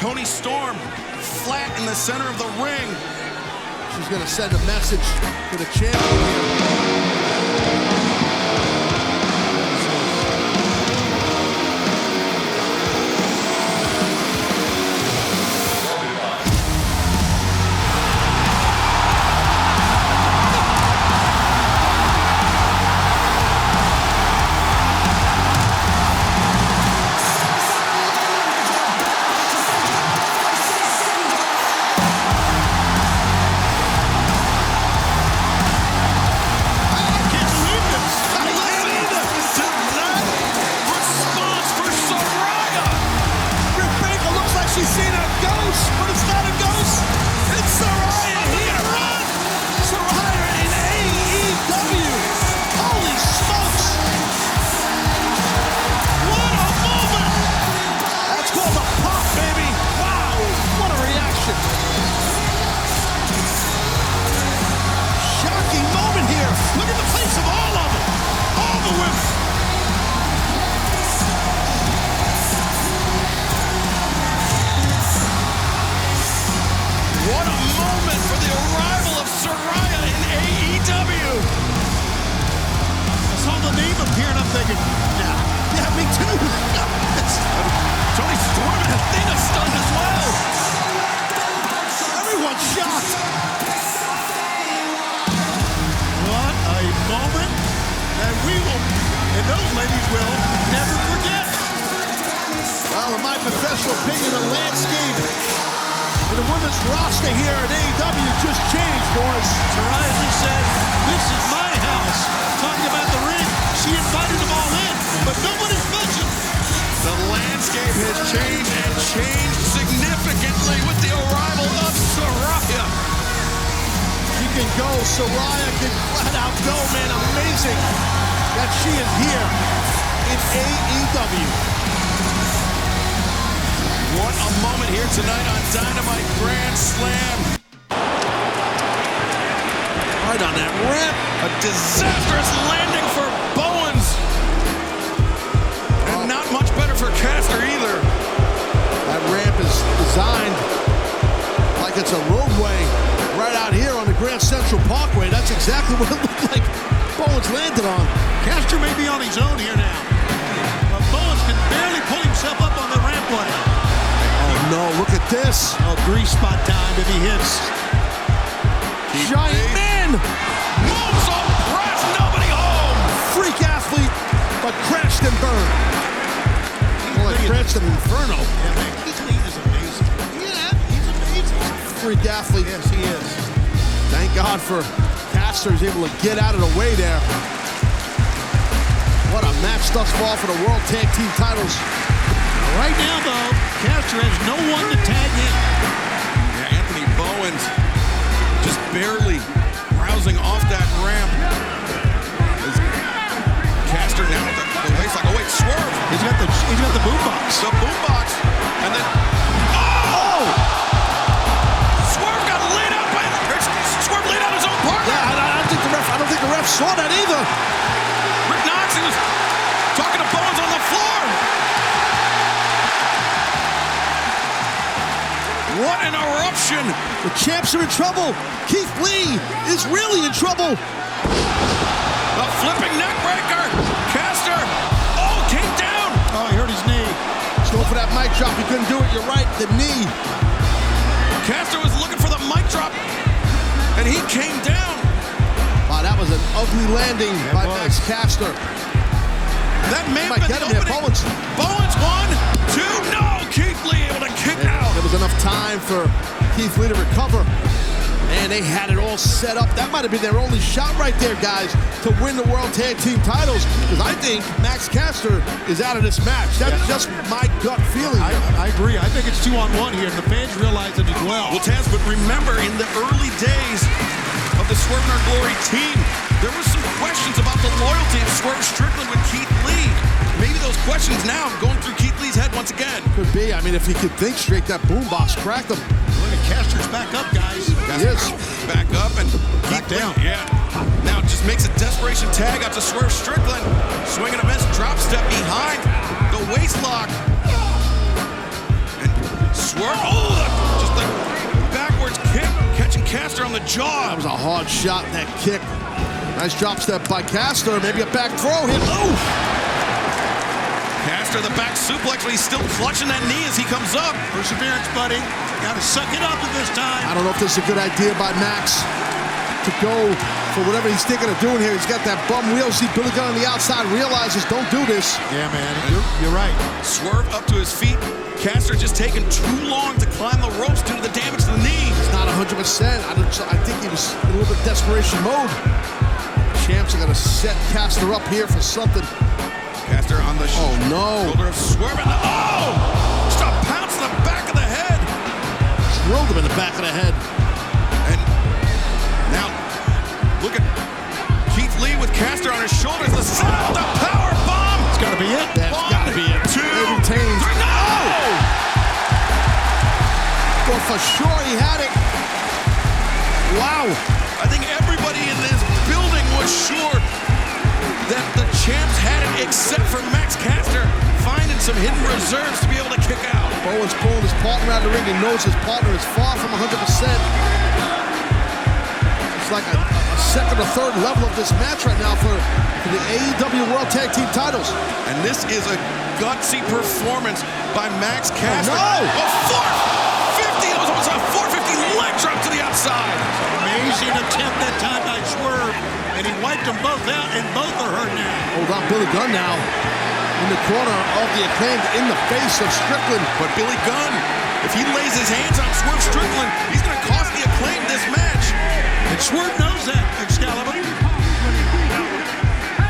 Toni Storm flat in the center of the ring. She's going to send a message to the champion here. Is out of this match. That's just my gut feeling. I, I agree. I think it's two on one here, and the fans realize it as well. Well, Taz, but remember in the early days of the Swerve in Our Glory team, there were some questions about the loyalty of Swerve Strickland with Keith Lee. Maybe those questions now going through Keith Lee's head once again. Could be. I mean, if he could think straight, that boombox cracked him. Look at Caster's back up, guys. He is. Back up and Back Keith Lee, down. Yeah. Now just makes a desperation tag out to Swerve Strickland. Swinging a miss, drop step behind the waist lock. And Swerve, oh, the- just like backwards kick, catching Caster on the jaw. That was a hard shot, that kick. Nice drop step by Caster. Maybe a back throw hit. Oh! Caster the back suplex, but he's still clutching that knee as he comes up. Perseverance, buddy. Got to suck it up at this time. I don't know if this is a good idea by Max to go for whatever he's thinking of doing here. He's got that bum wheel. See Billy Gunn on the outside, realizes don't do this. Yeah, man. You're, you're right. Swerve up to his feet. Caster just taking too long to climb the ropes due to the damage to the knee. It's not 100%. I, don't, I think he was in a little bit desperation mode. Champs are going to set Caster up here for something. Caster on the Oh, no. shoulder of Swerve. And oh! Just a pounce in the back of the head. Drilled him in the back of the head. Look at Keith Lee with Caster on his shoulders. The sound, the power bomb. It's got to be it. That's got to be it. Two, retained. three, no! Well, for sure he had it. Wow. I think everybody in this building was sure that the champs had it, except for Max Caster finding some hidden reserves to be able to kick out. Bowen's pulling his partner out of the ring. He knows his partner is far from 100%. It's like a second or third level of this match right now for, for the AEW World Tag Team titles. And this is a gutsy performance by Max oh, Caster. no! A 450, that was almost a 450 leg drop to the outside. Amazing attempt that time by Swerve. And he wiped them both out, and both are hurt now. Hold on, Billy Gunn now. in the corner of the acclaimed in the face of Strickland. But Billy Gunn, if he lays his hands on Swerve Strickland, he's going to cost the acclaim this match. Swerve knows that, Excalibur.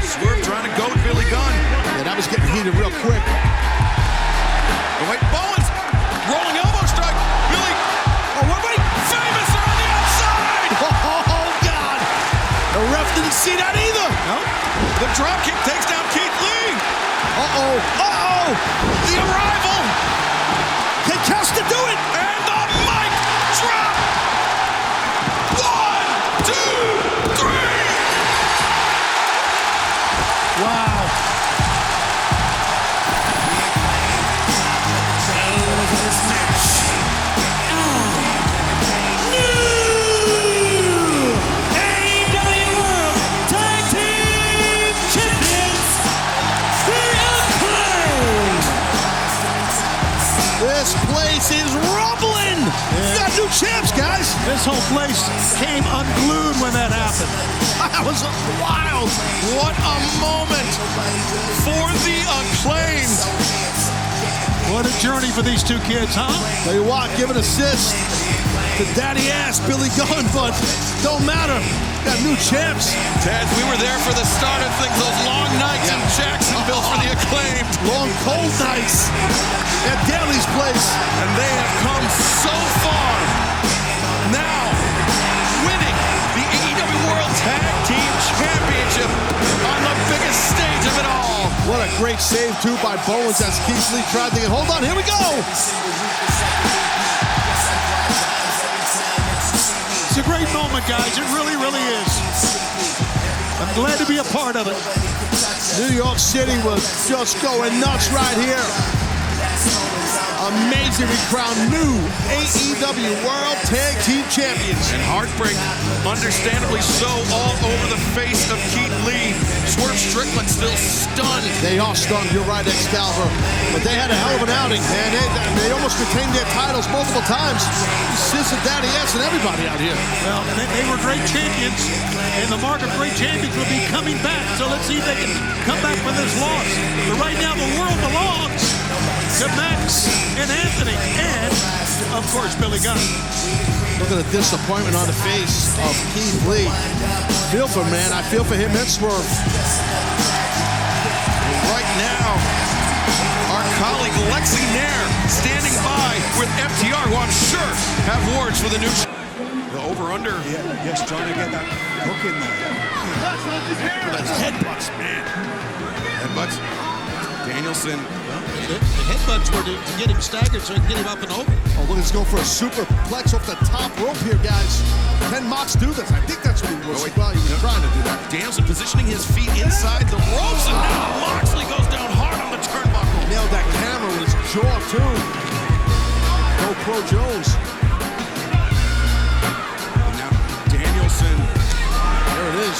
Swerve trying to goad Billy Gunn. Yeah, that was getting heated real quick. Oh, wait, Bowens rolling elbow strike. Billy, oh, wait, wait, famous on the outside. Oh, God. The ref didn't see that either. No, the drop kick takes down Keith Lee. Uh-oh. Uh-oh. The arrival Can Caster do it? New champs, guys. This whole place came unglued when that happened. That was wild. What a moment for the acclaimed. What a journey for these two kids, huh? Tell you what, give an assist to daddy ass Billy Gunn, but don't matter. Got new champs. Taz, we were there for the start of things, those long nights in Jacksonville for the acclaimed. Long cold nights at Daily's place. And they have come so far. Now, winning the AEW World Tag Team Championship on the biggest stage of it all. What a great save, too, by Bowens as Keith Lee tried to get. Hold on, here we go. Great moment, guys. It really, really is. I'm glad to be a part of it. New York City was just going nuts right here. Amazingly crowned new AEW World Tag Team Champions. And heartbreak, understandably so, all over the face of Keith Lee. Swerve Strickland still stunned. They are stunned, you're right, Excalibur. But they had a hell of an outing, man. They, they almost retained their titles multiple times. Sis and Daddy S and everybody out here. Well, they, they were great champions, and the mark of great champions will be coming back. So let's see if they can come back from this loss. But right now, the world belongs to Max and Anthony, and of course, Billy Gunn. Look at the disappointment on the face of Keith Lee. Feel for man. I feel for him and Swerve. Right now, our colleague Lexy Nair standing by with FTR, who I'm sure have words for the new. The over-under. Yeah, yes, trying to get that hook in there. Those headbutts, man. Headbutts. Danielson. The, the headbutts were to, to get him staggered so he can get him up and over. Oh, look, he's going for a superplex off the top rope here, guys. Can Mox do this? I think that's what he was. Oh, wait. well, he was trying to do that. Danielson positioning his feet inside the ropes, and now Moxley goes down hard on the turnbuckle. Nailed that camera with his jaw, too. Go Pro Jones. And now Danielson. There it is.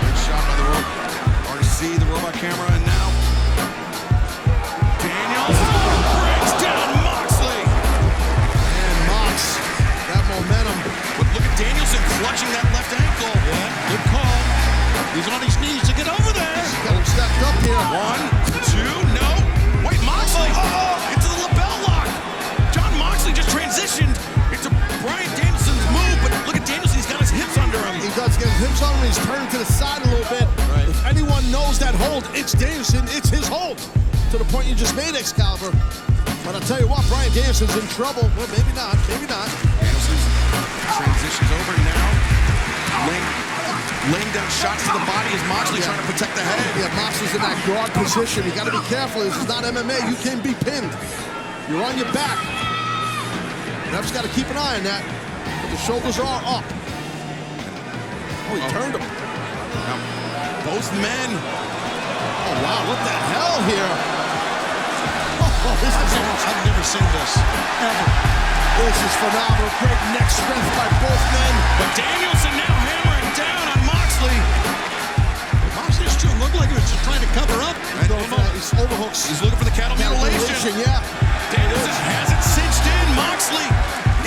Great shot by the rope. Hard to see the robot camera, Danielson clutching that left ankle. Yeah, good call. He's on his knees to get over there. Got him stepped up here. One, two, no. Wait, Moxley. Oh, into the LeBell Lock. Jon Moxley just transitioned into Bryan Danielson's move, but look at Danielson. He's got his hips under him. He does get his hips under him. He's turning to the side a little bit. Right. If anyone knows that hold, it's Danielson. It's his hold. To the point you just made, Excalibur. But I'll tell you what, Bryan Danielson's in trouble. Well, maybe not. Maybe not. Danielson's transitions over now. Laying, laying down shots to the body as Moxley Yeah. trying to protect the head. Yeah, Mox is in that guard position. You got to be careful. This is not MMA. You can be pinned. You're on your back. Ref's got to keep an eye on that. But the shoulders are up. Oh, he oh. turned him. Now, both men. Oh, wow. What the hell here? Oh, this is I've never seen this, ever. This is phenomenal. Great neck strength by both men. But Danielson now hammering down on Moxley. Moxley still looked like he was just trying to cover up. And-. He's overhooks. He's looking for the cattle mutilation. yeah. Danielson has it cinched in. Moxley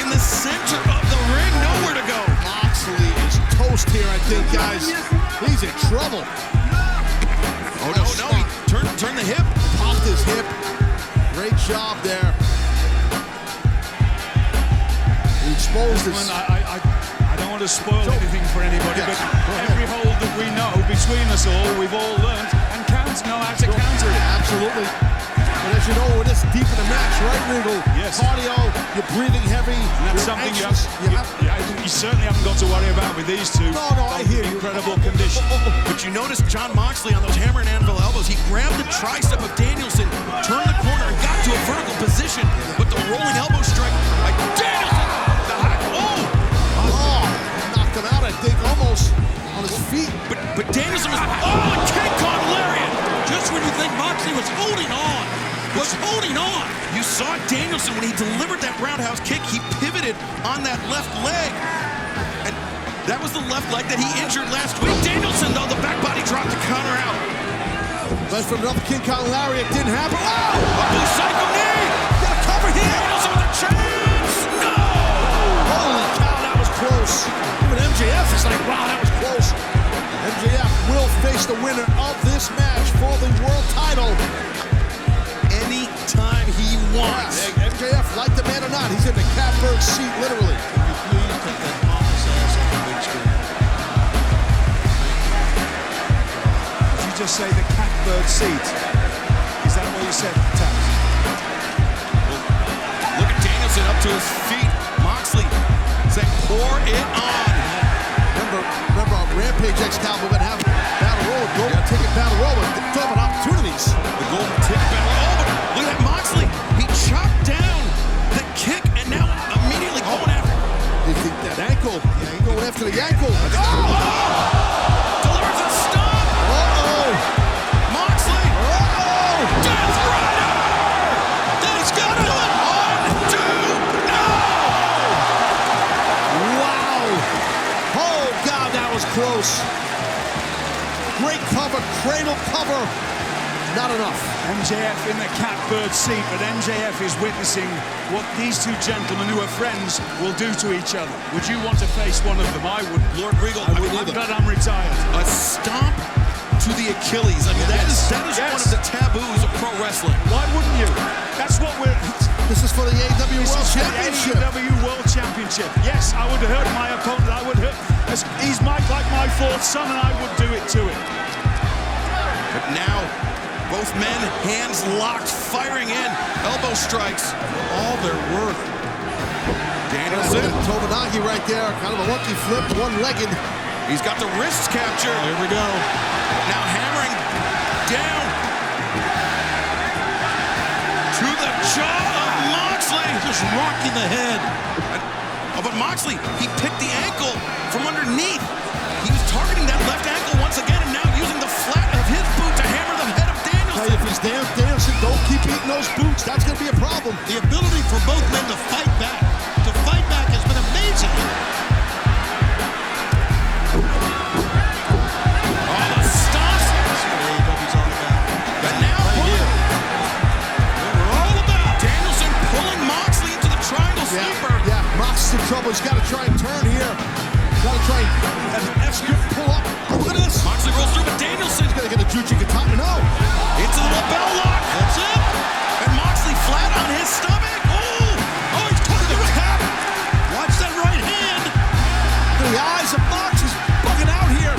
in the center of the ring. Nowhere to go. Moxley is toast here, I think, guys. He's in trouble. Oh, no, no. He turned turned the hip. Popped his hip. Great job there. He exposed his. I, I, I, want to spoil anything for anybody, Yes, but every hold that we know between us all, we've all learned and counts know how to counter it. Absolutely. But as you know, we're this deep in the match, right, Regal? Yes. Cardio, you're breathing heavy. And that's you're something you, have, you, you- you certainly haven't got to worry about with these two. No, no, I hear in you. Incredible condition. But you notice Jon Moxley on those hammer and anvil elbows. He grabbed the tricep of Danielson, turned the corner, and got to a vertical position. But the rolling elbow strike by Danielson. Think, almost on his feet. But, but Danielson was. Oh, a King Kong lariat! Just when you think Moxley was holding on, was holding on. You saw Danielson when he delivered that roundhouse kick. He pivoted on that left leg. And that was the left leg that he injured last week. Danielson, though, the back body drop to counter out. Went from another King Kong Lariat, didn't happen. Oh! A blue psycho MJF is like, wow, that was close. MJF will face the winner of this match for the world title. Anytime he wants. Yeah, MJF, like the man or not, he's in the catbird seat, literally. Please take that pompous ass off the big screen. Did you just say the catbird seat? Is that what you said, Taz? Look at Danielson up to his feet. Moxley saying, pour it on. Remember, remember on Rampage X we're gonna have Battle Royal, Golden Ticket Battle and talk about opportunities. The golden ticket battle. Oh, look at Moxley. He chopped down the kick and now immediately going after. He, he, that ankle, yeah, going after the ankle. Oh! Cradle cover. Not enough. MJF in the catbird seat, but MJF is witnessing what these two gentlemen who are friends will do to each other. Would you want to face one of them? I would. Lord Regal. I would I'm glad I'm retired. A stomp to the Achilles. I mean, that is that is Yes. one of the taboos of pro wrestling. Why wouldn't you? That's what we're. This is for the AEW This World Championship. AEW World Championship. Yes, I would hurt my opponent. I would hurt. He's my, like my fourth son, and I would do it to him. But now, both men, hands locked, firing in. Elbow strikes, for all they're worth. Danielson, Tomonagi right there, kind of a lucky flip, one-legged. he's got the wrists captured. There we go. Now hammering down to the jaw of Moxley. Just rocking the head. Oh, but Moxley, he picked the ankle from underneath. He was targeting that left ankle If Danielson, don't keep eating those boots. That's going to be a problem. The ability for both men to fight back, to fight back has been amazing. Oh, the stomps. That's what AEW's all about. And now. We're all about Danielson pulling Moxley into the triangle Yeah, sleeper. yeah. Mox is in trouble. He's got to try and turn here. Got to try and F script pull up. Oh, look at this. Moxley rolls through, but Danielson He's going to get a juji gatame. No. The LeBell Lock. That's it. And Moxley flat on his stomach. Oh, oh, he's caught the tap. Watch that right hand. The eyes of Mox is bugging out here.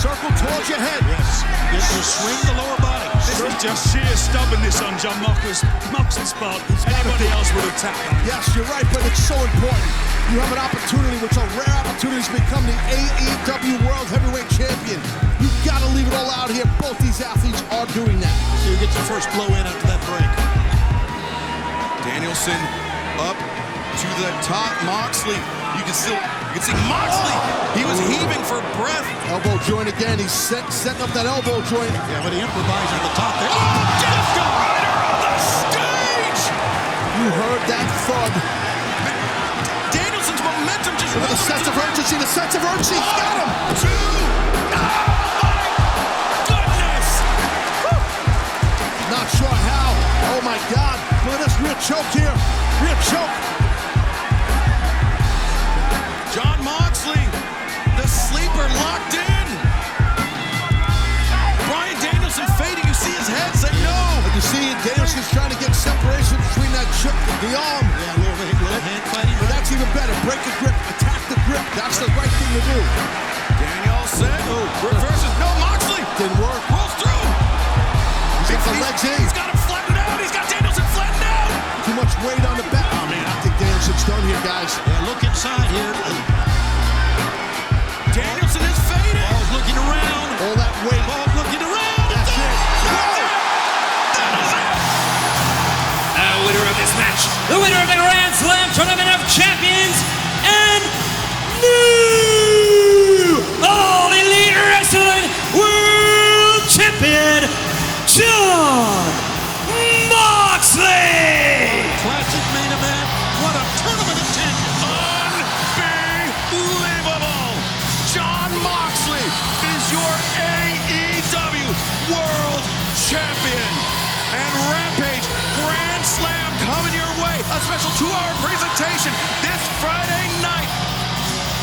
Circle towards your head. Yes. Get to swing the lower body. This is just sheer stubbornness on Jon Moxley's, Moxley's part. Anybody else would have tapped on. Yes, you're right, but it's so important. You have an opportunity, which are rare opportunities, to become the AEW World Heavyweight Champion. You've got to leave it all out here. Both these athletes are doing that. So you get your first blow in after that break. Danielson up to the top. Moxley. You can still you can see Moxley. He was oh. heaving for breath. Elbow joint again. He's set, setting up that elbow joint. Yeah, but he improvised on the top there. Oh, Death Rider on the stage. You heard that thud. Danielson's momentum just the sense of urgency. The sense of urgency. He's got him. Two. Oh my God. Look at this rear choke here. Rear choke. Jon Moxley, the sleeper locked in. Bryan Danielson fading. You see his head say no. But you see Danielson's trying to get separation between that choke, the arm. Yeah, little, little hand fighting. But that's even better. Break the grip. Attack the grip. That's the right thing to do. Danielson. Oh, reverses. No, Moxley. Didn't work. Rolls through. He's got the legs in. He's got him weight on the back. Oh, man, I think Danielson's done here, guys. Yeah, look inside here. Danielson is faded. Paul's looking around. All that weight. Paul's looking around. That's it. The winner of this match, the winner of the Grand Slam Tournament of Champions, and new All Elite Wrestling World Champion, Jon Moxley! Two-hour presentation this Friday night.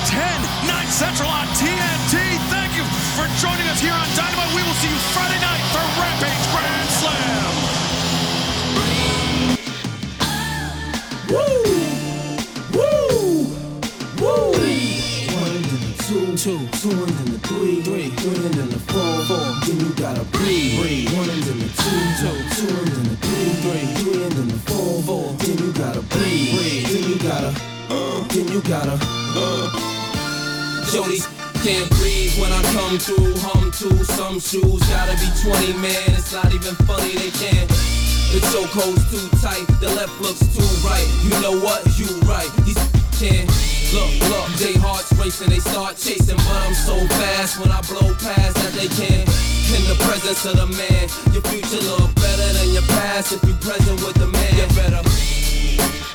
10, 9 Central on TNT. Thank you for joining us here on Dynamite. We will see you Friday night for Rampage gotta. Jody can't breathe when I come through. Hum to some shoes, gotta be 20 man. It's not even funny, they can't. The chokehold's too tight, the left looks too right. You know what? You right. These can't. Look, look, they hearts racing, they start chasing, but I'm so fast when I blow past that they can't. In the presence of the man, your future look better than your past if you present with the man. You better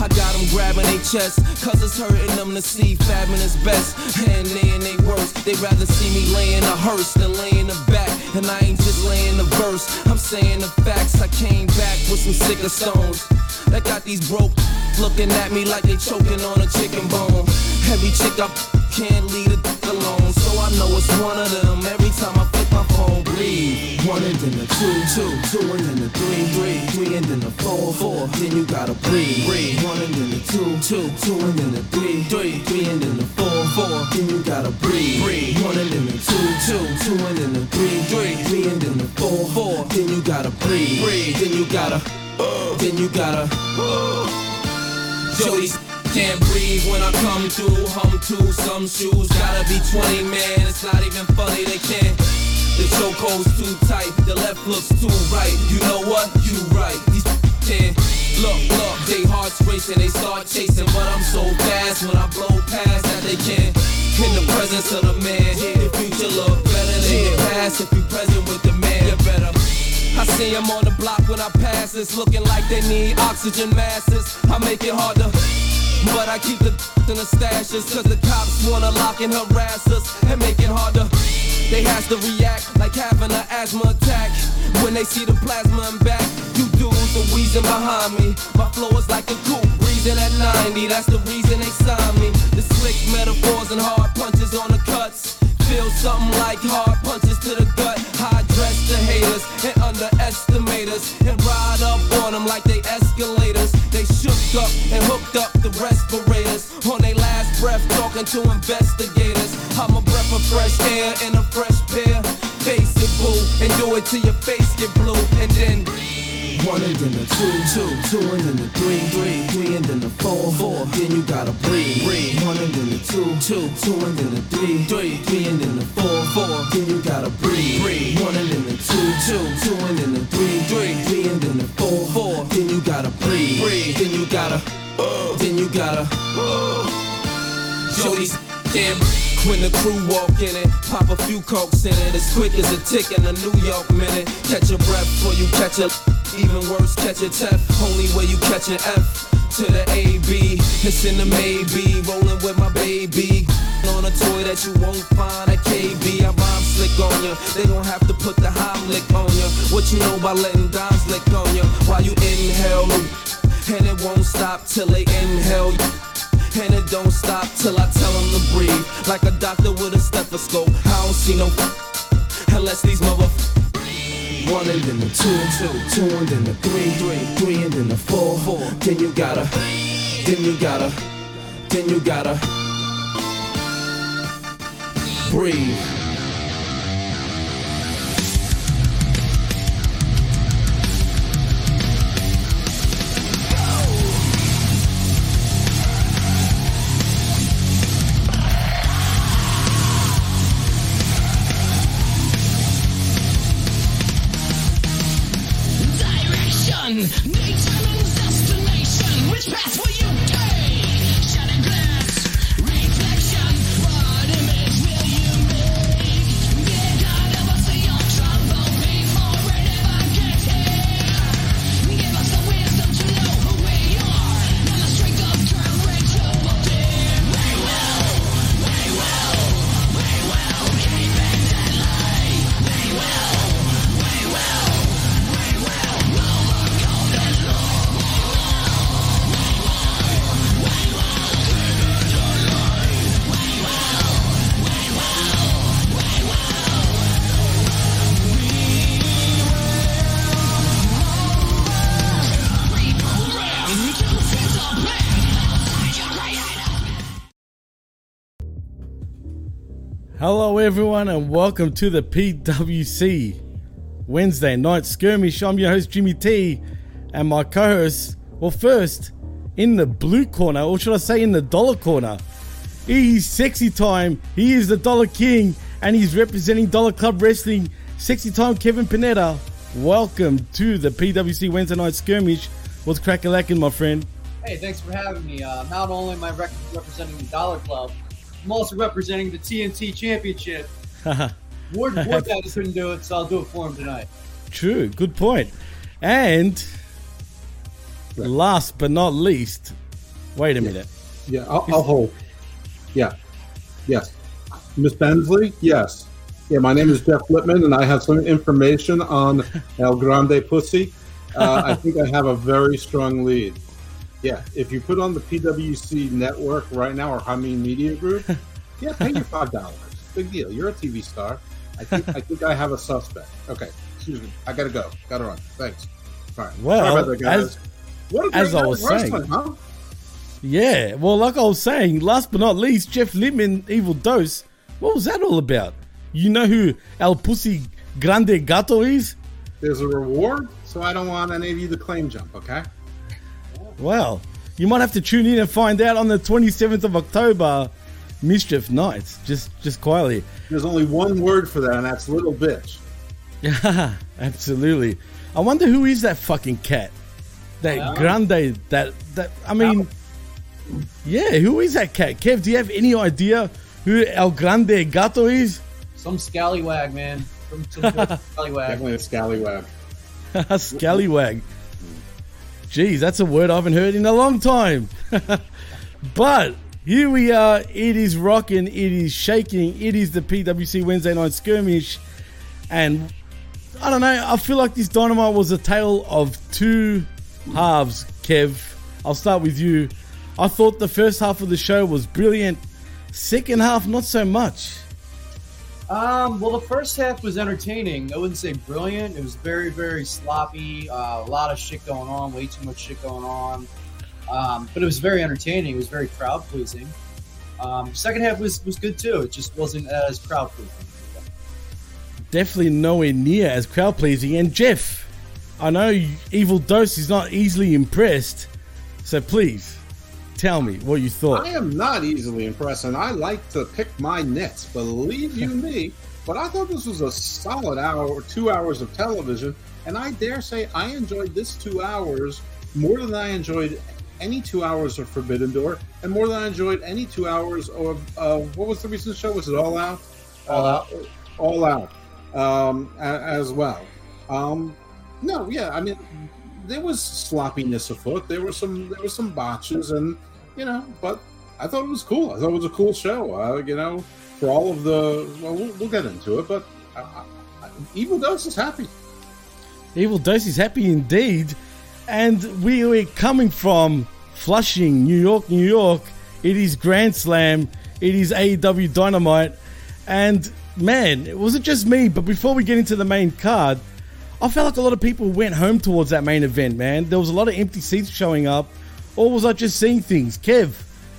I got them grabbing their chest, cause it's hurting them to see fabbing is best. And they in they worst, they rather see me laying a hearse than laying a back. And I ain't just laying the verse, I'm saying the facts. I came back with some sicker stones that got these broke looking at me like they choking on a chicken bone. Every chick up can't leave a dick alone, so I know it's one of them. Every time I flip my phone, breathe. One and then the two, two, two and then the three, three, three and then the four, four. Then you gotta breathe, breathe. One and then the two, two, two and then the three, three, three and then the four, four. Then you gotta breathe, breathe. One and then the two, two, two and then the three, three, three and then the four, four. Then you gotta breathe, breathe. Then you gotta, uh, then you gotta. Uh. Jody can't breathe when I come through. Hum to some shoes, gotta be 20 man. It's not even funny, they can't. The chokehold's too tight, the left looks too right. You know what? You right. These can't. Look, look, they hearts racing, they start chasing, but I'm so fast when I blow past that they can't. In the presence of the man, the future look better than your past if you present with the man. You better. I see them on the block when I pass it's looking like they need oxygen masses. I make it hard to, but I keep the in the stashes, cause the cops wanna lock and harass us and make it hard to. They has to react like having an asthma attack when they see the plasma and back. You dudes are wheezing behind me. My flow is like a coupe, breathing at 90. That's the reason they signed me. The slick metaphors and hard punches on the cuts. Feel something like hard punches to the gut. High dress the haters and underestimate us. And ride up on them like they escalators. Shook up and hooked up the respirators. On their last breath, talking to investigators. I'm a breath of fresh air and a fresh pair. Face it, boo, and do it till your face get blue. And then. One and then the two, two, two and then the three, three, three and then the four, four. Then you gotta breathe, breathe. One and then the two, two, two and then the three, three, three and then the four, four. Then you gotta breathe, breathe. One and then the two, two, two and then the three, three, three and then the four, four. Then you gotta breathe, breathe. Then you gotta, uh, then you gotta. Uh. Jody's can't when the crew walk in it, pop a few cokes in it, as quick as a tick in a New York minute. Catch your breath before you catch a, even worse, catch a F. Only way you catch an F to the AB. It's in the maybe, rolling with my baby. On a toy that you won't find at KB. I rhyme slick on ya. They gon' have to put the Heimlich on ya. What you know about letting dimes lick on ya while you inhale. And it won't stop till they inhale. And it don't stop till I tell them to breathe. Like a doctor with a stethoscope. I don't see no unless these mother. One and then the two, two, two and then the three, three, three and then the four, four. Then you gotta, then you gotta, then you gotta breathe. Hello, everyone, and welcome to the PWC Wednesday Night Skirmish. I'm your host, Jimmy T, and my co host, well, first, in the blue corner, or should I say in the dollar corner, he's sexy time. He is the Dollar King, and he's representing Dollar Club Wrestling. Sexy time, Kevin Panetta. Welcome to the PWC Wednesday Night Skirmish. What's crackalacking, my friend? Hey, thanks for having me. Uh, not only am I rec- representing the Dollar Club, I'm also representing the TNT Championship. Ward, Ward Daddy couldn't do it, so I'll do it for him tonight. True, good point. And last but not least, wait a minute. Yeah, I'll, I'll hold. Yeah. Yes. Miss Bensley? Yes. Yeah, my name is Jeff Lippman, and I have some information on El Grande Pussy. Uh, I think I have a very strong lead. Yeah, if you put on the PWC network right now or Hamin Media Group, yeah, pay your five dollars. Big deal. You're a TV star. I think I think I have a suspect. Okay, excuse me. I gotta go. Gotta run. Thanks. All right. Well, that, guys. as- what as I was saying. huh? Yeah, well, like I was saying, last but not least, Jeff Lippman, Evil Dose. What was that all about? You know who El Pussy Grande Gato is? There's a reward, so I don't want any of you to claim jump. Okay. Well, you might have to tune in and find out on the 27th of October, Mischief Nights. Just, just quietly. There's only one word for that, and that's little bitch. Yeah, absolutely. I wonder who is that fucking cat? That Yeah. Grande, that that I mean, yeah, who is that cat? Kev, do you have any idea who El Grande Gato is? Some scallywag, man. Some, some scallywag. Definitely a scallywag. A scallywag. Jeez, that's a word I haven't heard in a long time. but here we are. It is rocking. It is shaking. It is the PWC Wednesday Night Skirmish. And I don't know. I feel like this Dynamite was a tale of two halves, Kev. I'll start with you. I thought the first half of the show was brilliant. Second half, not so much. Um, well, the first half was entertaining. I wouldn't say brilliant. It was very, very sloppy. Uh, a lot of shit going on. Way too much shit going on. Um, but it was very entertaining. It was very crowd pleasing. Um, second half was was good too. It just wasn't as crowd pleasing. definitely nowhere near as crowd pleasing. And Jeff, I know Evil Dose is not easily impressed, so please tell me what you thought. I am not easily impressed, and I like to pick my nits. Believe you me. But I thought this was a solid hour or two hours of television, and I dare say I enjoyed this two hours more than I enjoyed any two hours of Forbidden Door, and more than I enjoyed any two hours of uh, what was the recent show? Was it All Out? All Uh, Out. All Out, um, a- as well. Um, no, yeah, I mean, there was sloppiness afoot. There were some there were some botches, and you know, but I thought it was cool. I thought it was a cool show. Uh, you know, for all of the well, we'll, we'll get into it, but I, I- Evil Dose is happy. Evil Dose is happy indeed. And we are coming from Flushing, New York, New York. It is Grand Slam. It is AEW Dynamite. And man, it wasn't just me, but before we get into the main card, I felt like a lot of people went home towards that main event, man. There was a lot of empty seats showing up. Or was I just seeing things? Kev,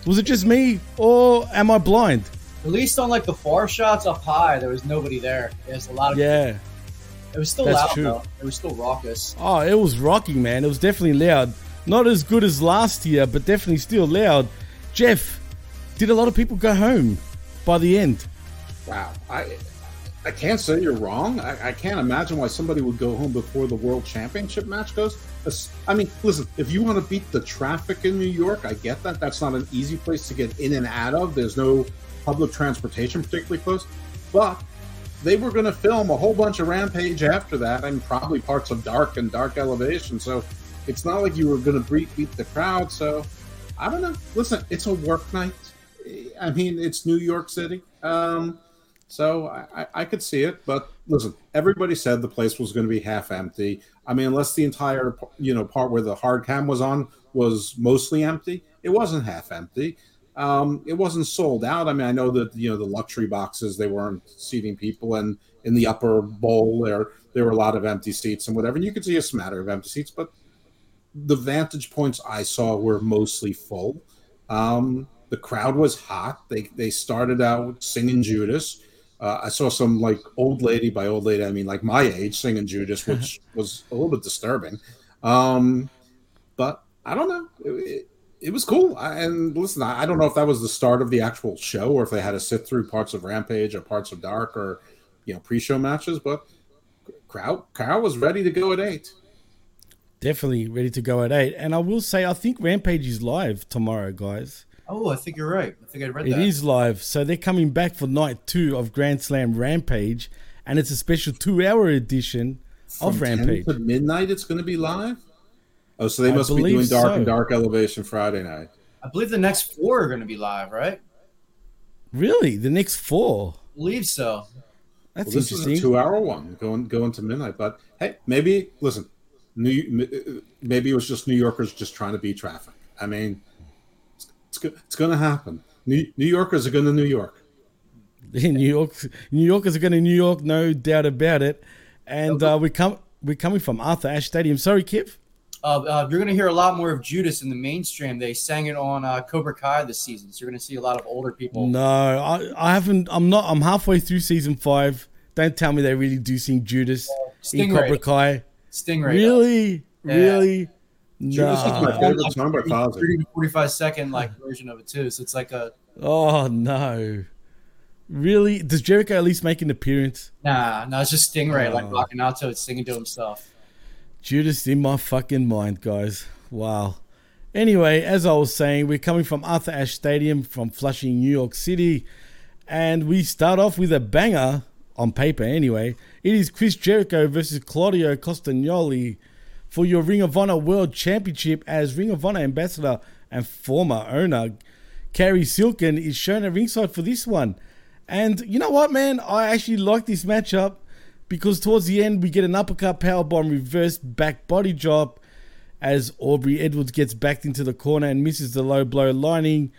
was it just me or am I blind? At least on like the far shots up high, there was nobody there. There's a lot of Yeah. It was still That's loud true. though. It was still raucous. Oh, it was rocking, man. It was definitely loud. Not as good as last year, but definitely still loud. Jeff, did a lot of people go home by the end? Wow, I I can't say you're wrong. I, I can't imagine why somebody would go home before the World Championship match goes. I mean, listen, if you want to beat the traffic in New York, I get that. That's not an easy place to get in and out of. There's no public transportation particularly close, but they were going to film a whole bunch of Rampage after that, and probably parts of Dark and Dark Elevation. So it's not like you were going to beat, beat the crowd. So I don't know. Listen, it's a work night. I mean, it's New York City. Um, so I, I, could see it, but listen, everybody said the place was going to be half empty. I mean, unless the entire you know part where the hard cam was on was mostly empty, it wasn't half empty. Um, it wasn't sold out. I mean, I know that you know the luxury boxes they weren't seating people, and in the upper bowl there there were a lot of empty seats and whatever. And you could see a smatter of empty seats, but the vantage points I saw were mostly full. Um, the crowd was hot. They they started out singing Judas. Uh, I saw some like old lady by old lady I mean like my age singing Judas, which was a little bit disturbing. Um, but I don't know. It, it, it was cool. I, and listen, I, I don't know if that was the start of the actual show or if they had to sit through parts of Rampage or parts of Dark or you know pre-show matches, but crowd crowd was ready to go at eight. Definitely ready to go at eight. And I will say, I think Rampage is live tomorrow, guys. Oh, I think you're right. I think I read It that. is live. So they're coming back for night two of Grand Slam Rampage. And it's a special two hour edition of From 10 Rampage. to midnight. It's going to be live. Oh, so they I must be doing believe Dark and. Dark Elevation Friday night. I believe the next four are going to be live, right? Really? The next four? I believe so. That's well, this is a two-hour one going going to midnight. But hey, maybe listen. New, uh, maybe it was just New Yorkers just trying to beat traffic. I mean, it's it's, go- it's going to happen. New, New Yorkers are going to New York. New York, New Yorkers are going to New York, no doubt about it. And uh, we come, we're coming from Arthur Ashe Stadium. Sorry, Kev. Uh, uh, you're going to hear a lot more of Judas in the mainstream. They sang it on uh, Cobra Kai this season, so you're going to see a lot of older people. No, I, I haven't. I'm not. I'm halfway through season five. Don't tell me they really do sing Judas in Cobra Kai. Stingray. Really, Yeah. really. Judas is No. my favorite song by Fozzy. 30 to 45 second like version of it too. So it's like a Oh no. Really? Does Jericho at least make an appearance? nah, no, it's just Stingray like Oh. rocking out to it, singing to himself. Judas in my fucking mind, guys. Wow. Anyway, as I was saying, we're coming from Arthur Ashe Stadium from Flushing, New York City. And we start off with a banger, on paper anyway. It is Chris Jericho versus Claudio Castagnoli for your Ring of Honor World Championship as Ring of Honor ambassador and former owner. Cary Silkin is shown at ringside for this one. And you know what, man? I actually like this matchup because towards the end we get an uppercut powerbomb reverse back body drop as Aubrey Edwards gets backed into the corner and misses the low blow, lining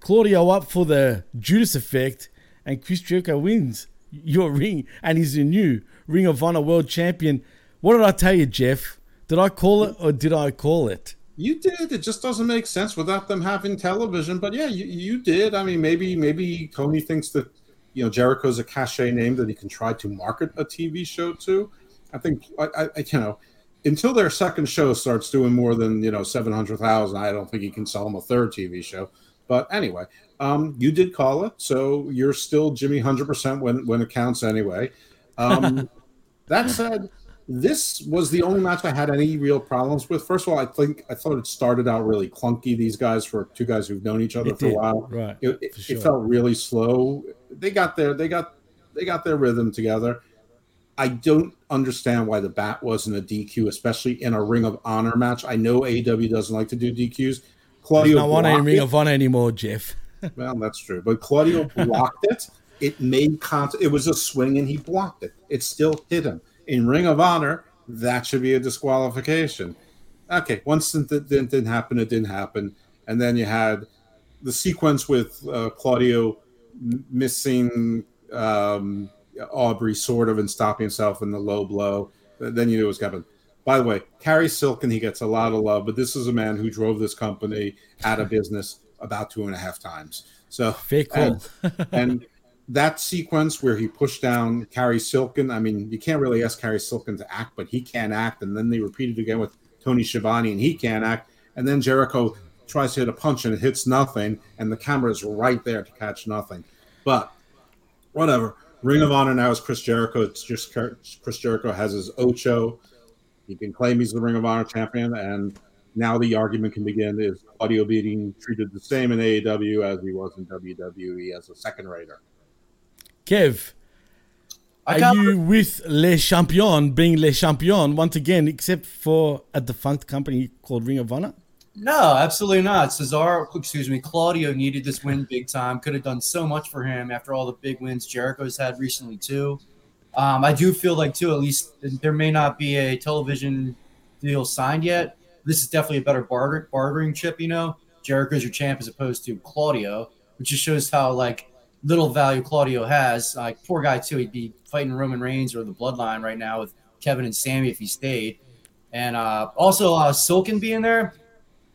Claudio up for the Judas effect, and Chris Jericho wins your ring and he's the new Ring of Honor World Champion. What did I tell you, Jeff? Did I call it or did I call it? You did. It just doesn't make sense without them having television. But yeah, you, you did. I mean, maybe maybe Tony thinks that you know Jericho's a cachet name that he can try to market a TV show to. I think I, I I- you know until their second show starts doing more than you know seven hundred thousand, I don't think he can sell them a third TV show. But anyway, um, you did call it, so you're still Jimmy hundred percent when when it counts anyway. Um, that said, this was the only match I had any real problems with. First of all, I think I thought it started out really clunky. These guys, for two guys who've known each other It for a while, right, It, it, sure. it felt really slow. They got their they got they got their rhythm together. I don't understand why the bat wasn't a DQ, especially in a Ring of Honor match. I know AEW doesn't like to do DQs. Claudio no one in blocked Ring of Honor anymore, Jeff. Well, that's true. But Claudio blocked it. It made contact. It was a swing, and he blocked it. It still hit him. In Ring of Honor, that should be a disqualification. okay, once it didn't, didn't happen, it didn't happen, and then you had the sequence with uh, Claudio missing um, Aubrey sort of and stopping himself in the low blow. Then you knew it was coming. By the way, Cary Silkin, he gets a lot of love, but this is a man who drove this company out of business about two and a half times. So Very cool. and, and that sequence where he pushed down Cary Silkin, I mean, you can't really ask Cary Silkin to act, but he can't act. And then they repeated again with Tony Schiavone, and he can't act. And then Jericho tries to hit a punch and it hits nothing, and the camera is right there to catch nothing. But whatever. Ring of Honor now is Chris Jericho. It's just Chris Jericho has his Ocho. He can claim he's the Ring of Honor champion, and now the argument can begin: is Claudio being treated the same in AEW as he was in WWE as a second rater? Kev, I are you with Les Champions being Les Champions once again, except for a defunct company called Ring of Honor? No, absolutely not. Cesaro, excuse me, Claudio needed this win big time. Could have done so much for him after all the big wins Jericho's had recently too. Um, I do feel like too, at least there may not be a television deal signed yet. This is definitely a better barter, bartering chip. You know, Jericho's your champ as opposed to Claudio, which just shows how like little value Claudio has. Like poor guy too, he'd be fighting Roman Reigns or the Bloodline right now with Kevin and Sammy if he stayed. And uh, also uh, Silkin being there,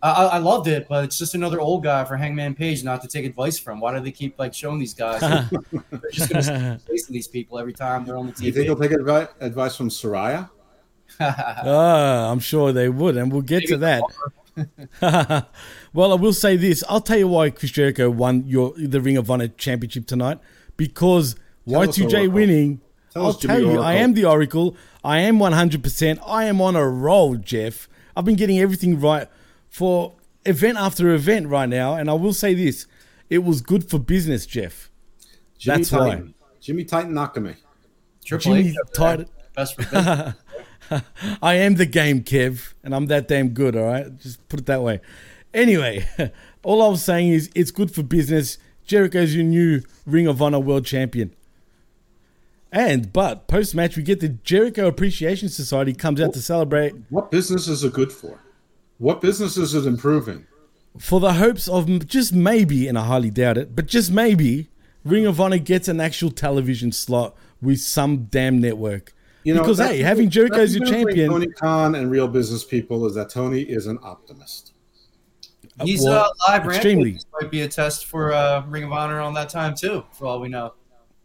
I, I I loved it, but it's just another old guy for Hangman Page not to take advice from. Why do they keep like showing these guys? They're just going to face these people every time they're on the Do you think he'll take advi- advice from Saraya? Ah, I'm sure they would, and we'll get to that. well, I will say this: I'll tell you why Chris Jericho won your the Ring of Honor championship tonight because Tell us, Y2J winning. Tell I'll tell you, I am the Oracle. I am 100%. I am on a roll, Jeff. I've been getting everything right for event after event right now, and I will say this: it was good for business, Jeff. Jimmy That's why. Titan. Jimmy Titan Nakame. Triple Jimmy H Titan. Best for business. I am the game, Kev, and I'm that damn good, all right? Just put it that way. Anyway, all I was saying is it's good for business. Jericho's your new Ring of Honor World Champion. And, but post match, we get the Jericho Appreciation Society comes out to celebrate What business is it good for? What business is it improving? for the hopes of just maybe, and I highly doubt it, but just maybe, Ring of Honor gets an actual television slot with some damn network. You know, because, hey, having Jericho as your the difference between champion. Tony Khan and real business people is that Tony is an optimist. He's Well, uh, live extremely. Rampage might be a test for uh, Ring of Honor on that time too, for all we know.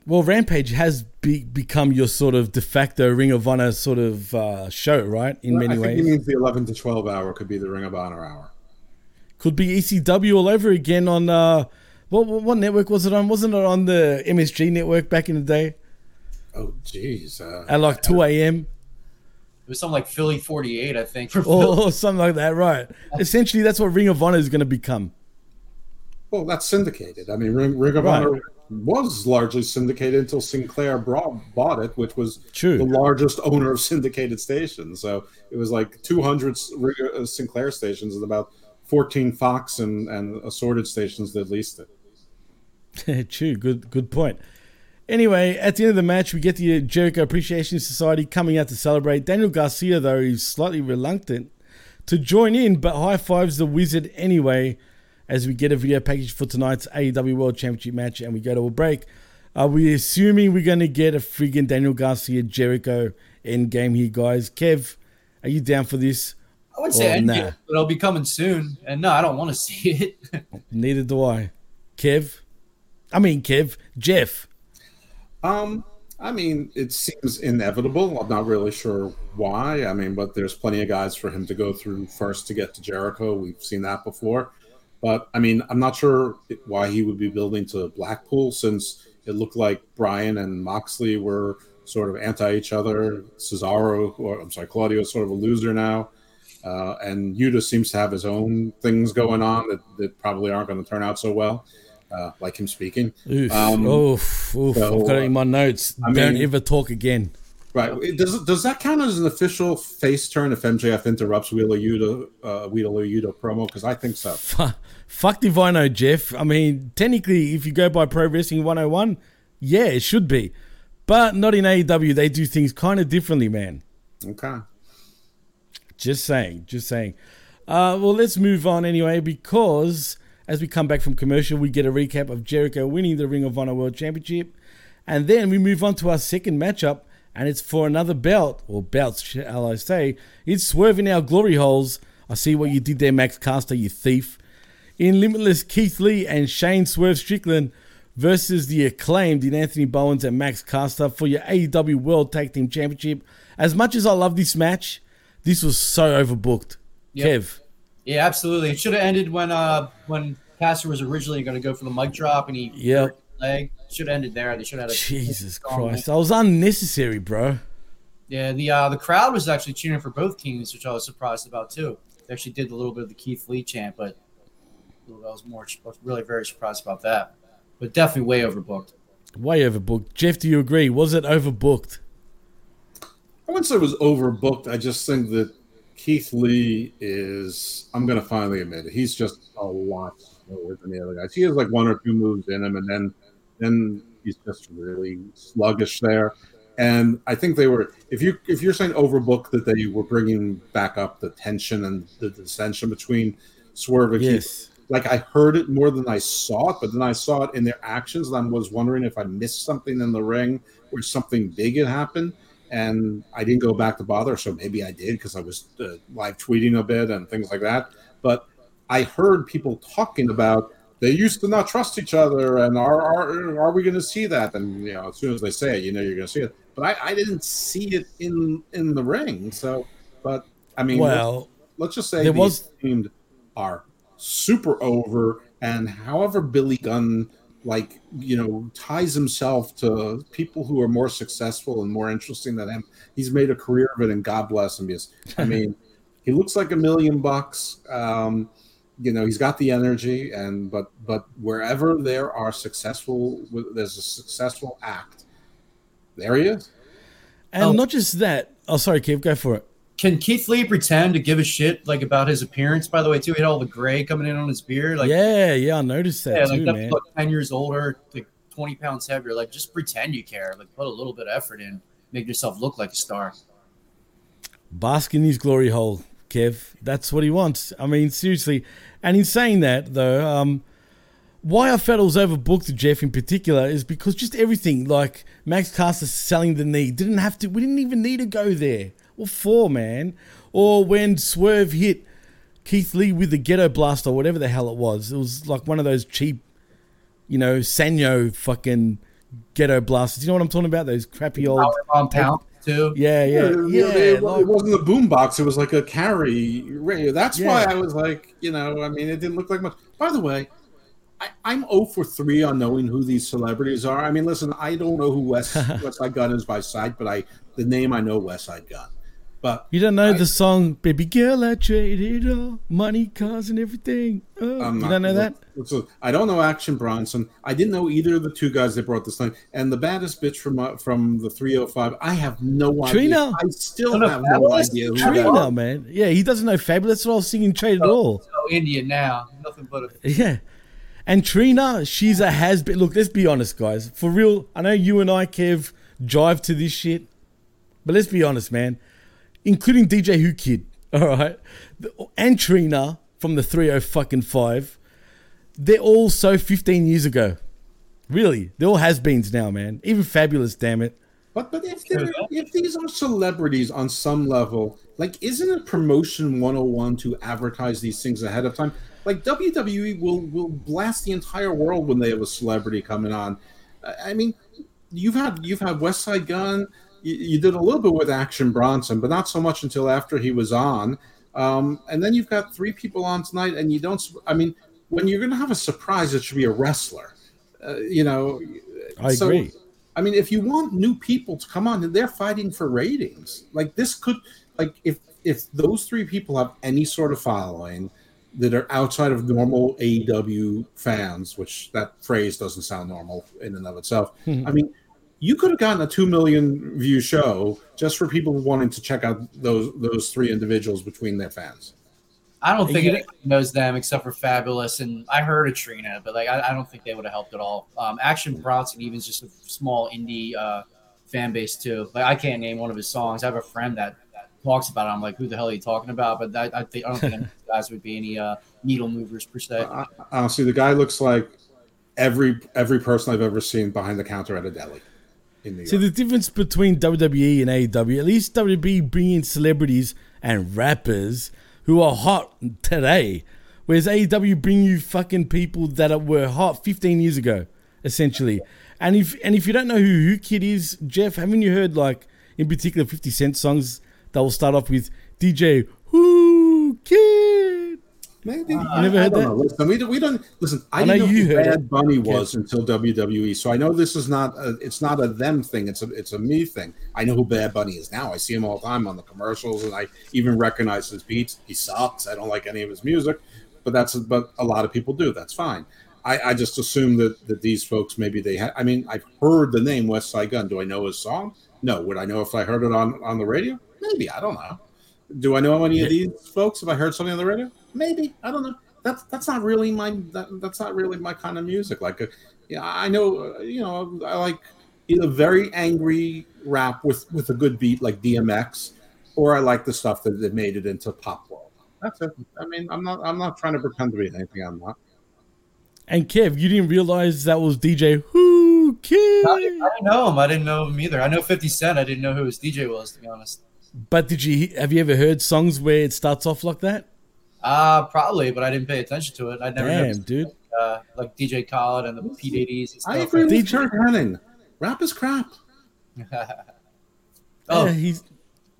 Well, Rampage has be, become your sort of de facto Ring of Honor sort of uh, show, right? In many I think ways, he means the 11 to 12 hour could be the Ring of Honor hour. could be ECW all over again on uh, what what what network was it on? Wasn't it on the MSG network back in the day Oh, jeez. Uh, at like two a.m. It was something like Philly 48, I think. For or, or something like that, right? Essentially, that's what Ring of Honor is going to become. well, that's syndicated. I mean, Ring, Ring of Right. Honor was largely syndicated until Sinclair brought, bought it, which was True. the largest owner of syndicated stations. So it was like 200 s- Ring- uh, Sinclair stations and about 14 Fox and, and assorted stations that leased it. True. Good. Good point. Anyway, at the end of the match, we get the Jericho Appreciation Society coming out to celebrate. Daniel Garcia, though, is slightly reluctant to join in, but high fives the Wizard anyway. As we get a video package for tonight's AEW World Championship match, and we go to a break. Are we assuming we're going to get a friggin' Daniel Garcia Jericho end game here, guys? Kev, are you down for this? I wouldn't say nah? game, but it'll be coming soon. And no, I don't want to see it. Neither do I. Kev, I mean Kev, Jeff. Um, I mean, it seems inevitable. I'm not really sure why. I mean, but there's plenty of guys for him to go through first to get to Jericho. We've seen that before. But I mean, I'm not sure why he would be building to Blackpool since it looked like Bryan and Moxley were sort of anti each other. Cesaro, or I'm sorry, Claudio is sort of a loser now. Uh, and Yuta seems to have his own things going on that, that probably aren't going to turn out so well, uh, like him speaking. Oof, Um, oof, oof. so, I've got it in my notes. I Don't mean- ever talk again. Right. Does does that count as an official face turn if MJF interrupts Wheeler Yuta uh, Wheeler Yuta promo? Because I think so. Fu- Fuck Divino, Jeff. I mean, technically, if you go by Pro Wrestling 101, yeah, it should be. But not in AEW. They do things kind of differently, man. Okay. Just saying, just saying. Uh, well, let's move on anyway because as we come back from commercial, we get a recap of Jericho winning the Ring of Honor World Championship, and then we move on to our second matchup, and it's for another belt or belts, shall I say? It's swerving our glory holes. I see what you did there, Max Caster, you thief. In Limitless, Keith Lee and Shane Swerve Strickland versus the acclaimed in Anthony Bowens and Max Caster for your AEW World Tag Team Championship. As much as I love this match, this was so overbooked. Yep. Kev. Yeah, absolutely. It should have ended when uh when Caster was originally going to go for the mic drop and he Yep. hurt his leg. Should have ended there. They should have had a Jesus strong Christ. That was unnecessary, bro. Yeah, the uh, the crowd was actually cheering for both teams, which I was surprised about too. They actually did a little bit of the Keith Lee chant, but I was more I was really very surprised about that. But definitely way overbooked. Way overbooked. Jeff, do you agree? Was it overbooked? I wouldn't say it was overbooked. I just think that Keith Lee is. I'm going to finally admit it. He's just a lot slower than the other guys. He has like one or two moves in him, and then then he's just really sluggish there. And I think they were. If you if you're saying overbooked, that they were bringing back up the tension and the dissension between Swerve and Yes. Keith. Like I heard it more than I saw it, but then I saw it in their actions, and I was wondering if I missed something in the ring where something big had happened and I didn't go back to bother. So maybe I did because I was uh, live tweeting a bit and things like that. But I heard people talking about they used to not trust each other, and are are, are we going to see that? And you know, as soon as they say it, you know you're going to see it. But I, I didn't see it in in the ring. So, but I mean, Well, let's, let's just say there the was- teamed are super over, and however Billy Gunn like you know ties himself to people who are more successful and more interesting than him he's made a career of it and god bless him because i mean he looks like a million bucks um you know he's got the energy and but but wherever there are successful there's a successful act there he is And oh. not just that. Oh, sorry, Kev, go for it. Can Keith Lee pretend to give a shit like about his appearance? By the way, too, he had all the gray coming in on his beard. Like yeah, yeah, I noticed that yeah, too, like that man. look ten years older, like twenty pounds heavier. Like just pretend you care. Like put a little bit of effort in, make yourself look like a star. Bask in his glory hole, Kev. That's what he wants. I mean, seriously. And in saying that, though, um, why I felt was overbooked, Jeff, in particular, is because just everything, like Max Caster selling the knee, didn't have to, we didn't even need to go there. What for, man? Or when Swerve hit Keith Lee with the ghetto blast or whatever the hell it was. It was like one of those cheap, you know, Sanyo fucking ghetto blasters. You know what I'm talking about? Those crappy old. Too. Yeah, yeah, yeah. it, like- it wasn't a boombox it was like a carry radio that's why i was like you know i mean it didn't look like much by the way I, I'm 0 for 3 on knowing who these celebrities are. I mean, listen, I don't know who West Westside Gunn is by sight, but I the name I know Westside Gunn. But You don't know the song "Baby Girl I Traded All Money, Cars, and Everything." Oh, I'm you not- don't know that? So I don't know Action Bronson. I didn't know either of the two guys that brought this thing. And the baddest bitch from uh, from the 305. I have no idea. Trina. I still no, have no idea Trina, man. Yeah, he doesn't know Fabolous. That's what I was singing "Traded All." So India now, nothing but a Yeah. And Trina, she's a has been. Look, let's be honest, guys. For real, I know you and I, Kev, jive to this shit. But let's be honest, man. Including DJ Whoo Kid, all right? And Trina from the 30 fucking 5. They're all so 15 years ago. Really. They're all has beens now, man. Even Fabolous, damn it. But but if if these are celebrities on some level, like isn't it promotion 101 to advertise these things ahead of time? Like WWE will will blast the entire world when they have a celebrity coming on. I I mean, you've had you've had Westside Gunn. You, you did a little bit with Action Bronson, but not so much until after he was on. Um, and then you've got three people on tonight, and you don't. I mean, when you're going to have a surprise, it should be a wrestler. Uh, you know, I so- agree. I mean, if you want new people to come on, they're fighting for ratings. Like this could, like if if those three people have any sort of following that are outside of normal AEW fans, which that phrase doesn't sound normal in and of itself. Hmm. I mean, you could have gotten a two million view show just for people wanting to check out those those three individuals between their fans. I don't think You- anyone knows them except for Fabolous, and I heard of Trina, but like I, I don't think they would have helped at all. Um, Action Bronson even is just a small indie uh, fan base too. Like I can't name one of his songs. I have a friend that, that talks about it, I'm like, who the hell are you talking about? But I, I think I don't think any guys would be any uh, needle movers per se. Honestly, the guy looks like every every person I've ever seen behind the counter at a deli in New York. See the difference between WWE and AEW. At least WWE bring in celebrities and rappers who are hot today, whereas AEW bring you fucking people that were hot 15 years ago, essentially. And if and if you don't know who Whoo Kid is, Jeff, haven't you heard like in particular 50 Cent songs that will start off with DJ Whoo Kid? Maybe you never I heard don't that? know. Listen, we, don't- we don't listen. I, I know didn't know you who heard Bad it. Bunny Okay. was until WWE, so I know this is not. A, it's not a them thing. It's a it's a me thing. I know who Bad Bunny is now. I see him all the time on the commercials, and I even recognize his beats. He sucks. I don't like any of his music, but that's but a lot of people do. That's fine. I, I just assume that, that these folks maybe they had. I mean, I've heard the name Westside Gunn. Do I know his song? No. Would I know if I heard it on on the radio? Maybe. I don't know. Do I know any of these folks? Have I heard something on the radio? Maybe. I don't know. That's that's not really my that, that's not really my kind of music. Like, uh, yeah, I know. Uh, you know, I like either very angry rap with with a good beat like DMX, or I like the stuff that, that made it into pop world. That's it. I mean, I'm not I'm not trying to pretend to be anything I'm not. And Kev, you didn't realize that was DJ Whoo Kid? I didn't, I didn't know him. I didn't know him either. I know 50 Cent. I didn't know who his DJ was, to be honest. But did you have you ever heard songs where it starts off like that? Uh, probably, but I didn't pay attention to it. I never Damn, noticed, dude. Uh, like DJ Khaled and the P80s and stuff. I agree with Curt Hennig. Rap is crap. oh, Yeah, he's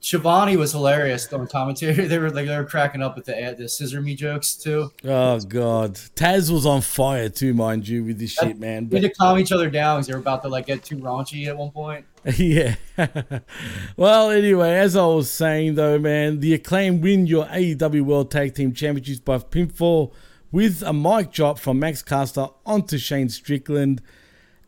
Schiavone was hilarious on commentary. They were like they were cracking up with the the scissor me jokes too. Oh god, Taz was on fire too, mind you, with this shit, man. We had to calm each other down because they were about to like get too raunchy at one point. yeah. well, anyway, as I was saying though, man, the acclaim win your AEW World Tag Team Championships by pinfall with a mic drop from Max Caster onto Shane Strickland,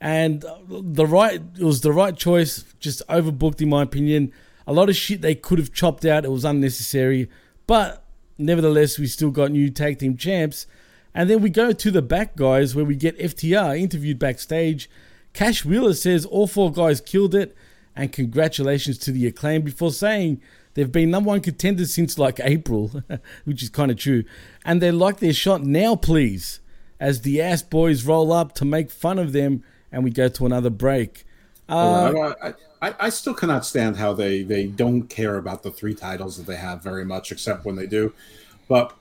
and the right it was the right choice. Just overbooked in my opinion. A lot of shit they could have chopped out. It was unnecessary, but nevertheless, we still got new tag team champs. And then we go to the back guys where we get FTR interviewed backstage. Cash Wheeler says all four guys killed it and congratulations to the acclaim before saying they've been number one contenders since like April, which is kind of true. And they like their shot now, please, as the ass boys roll up to make fun of them and we go to another break. Uh, I, I, I still cannot stand how they, they don't care about the three titles that they have very much, except when they do. But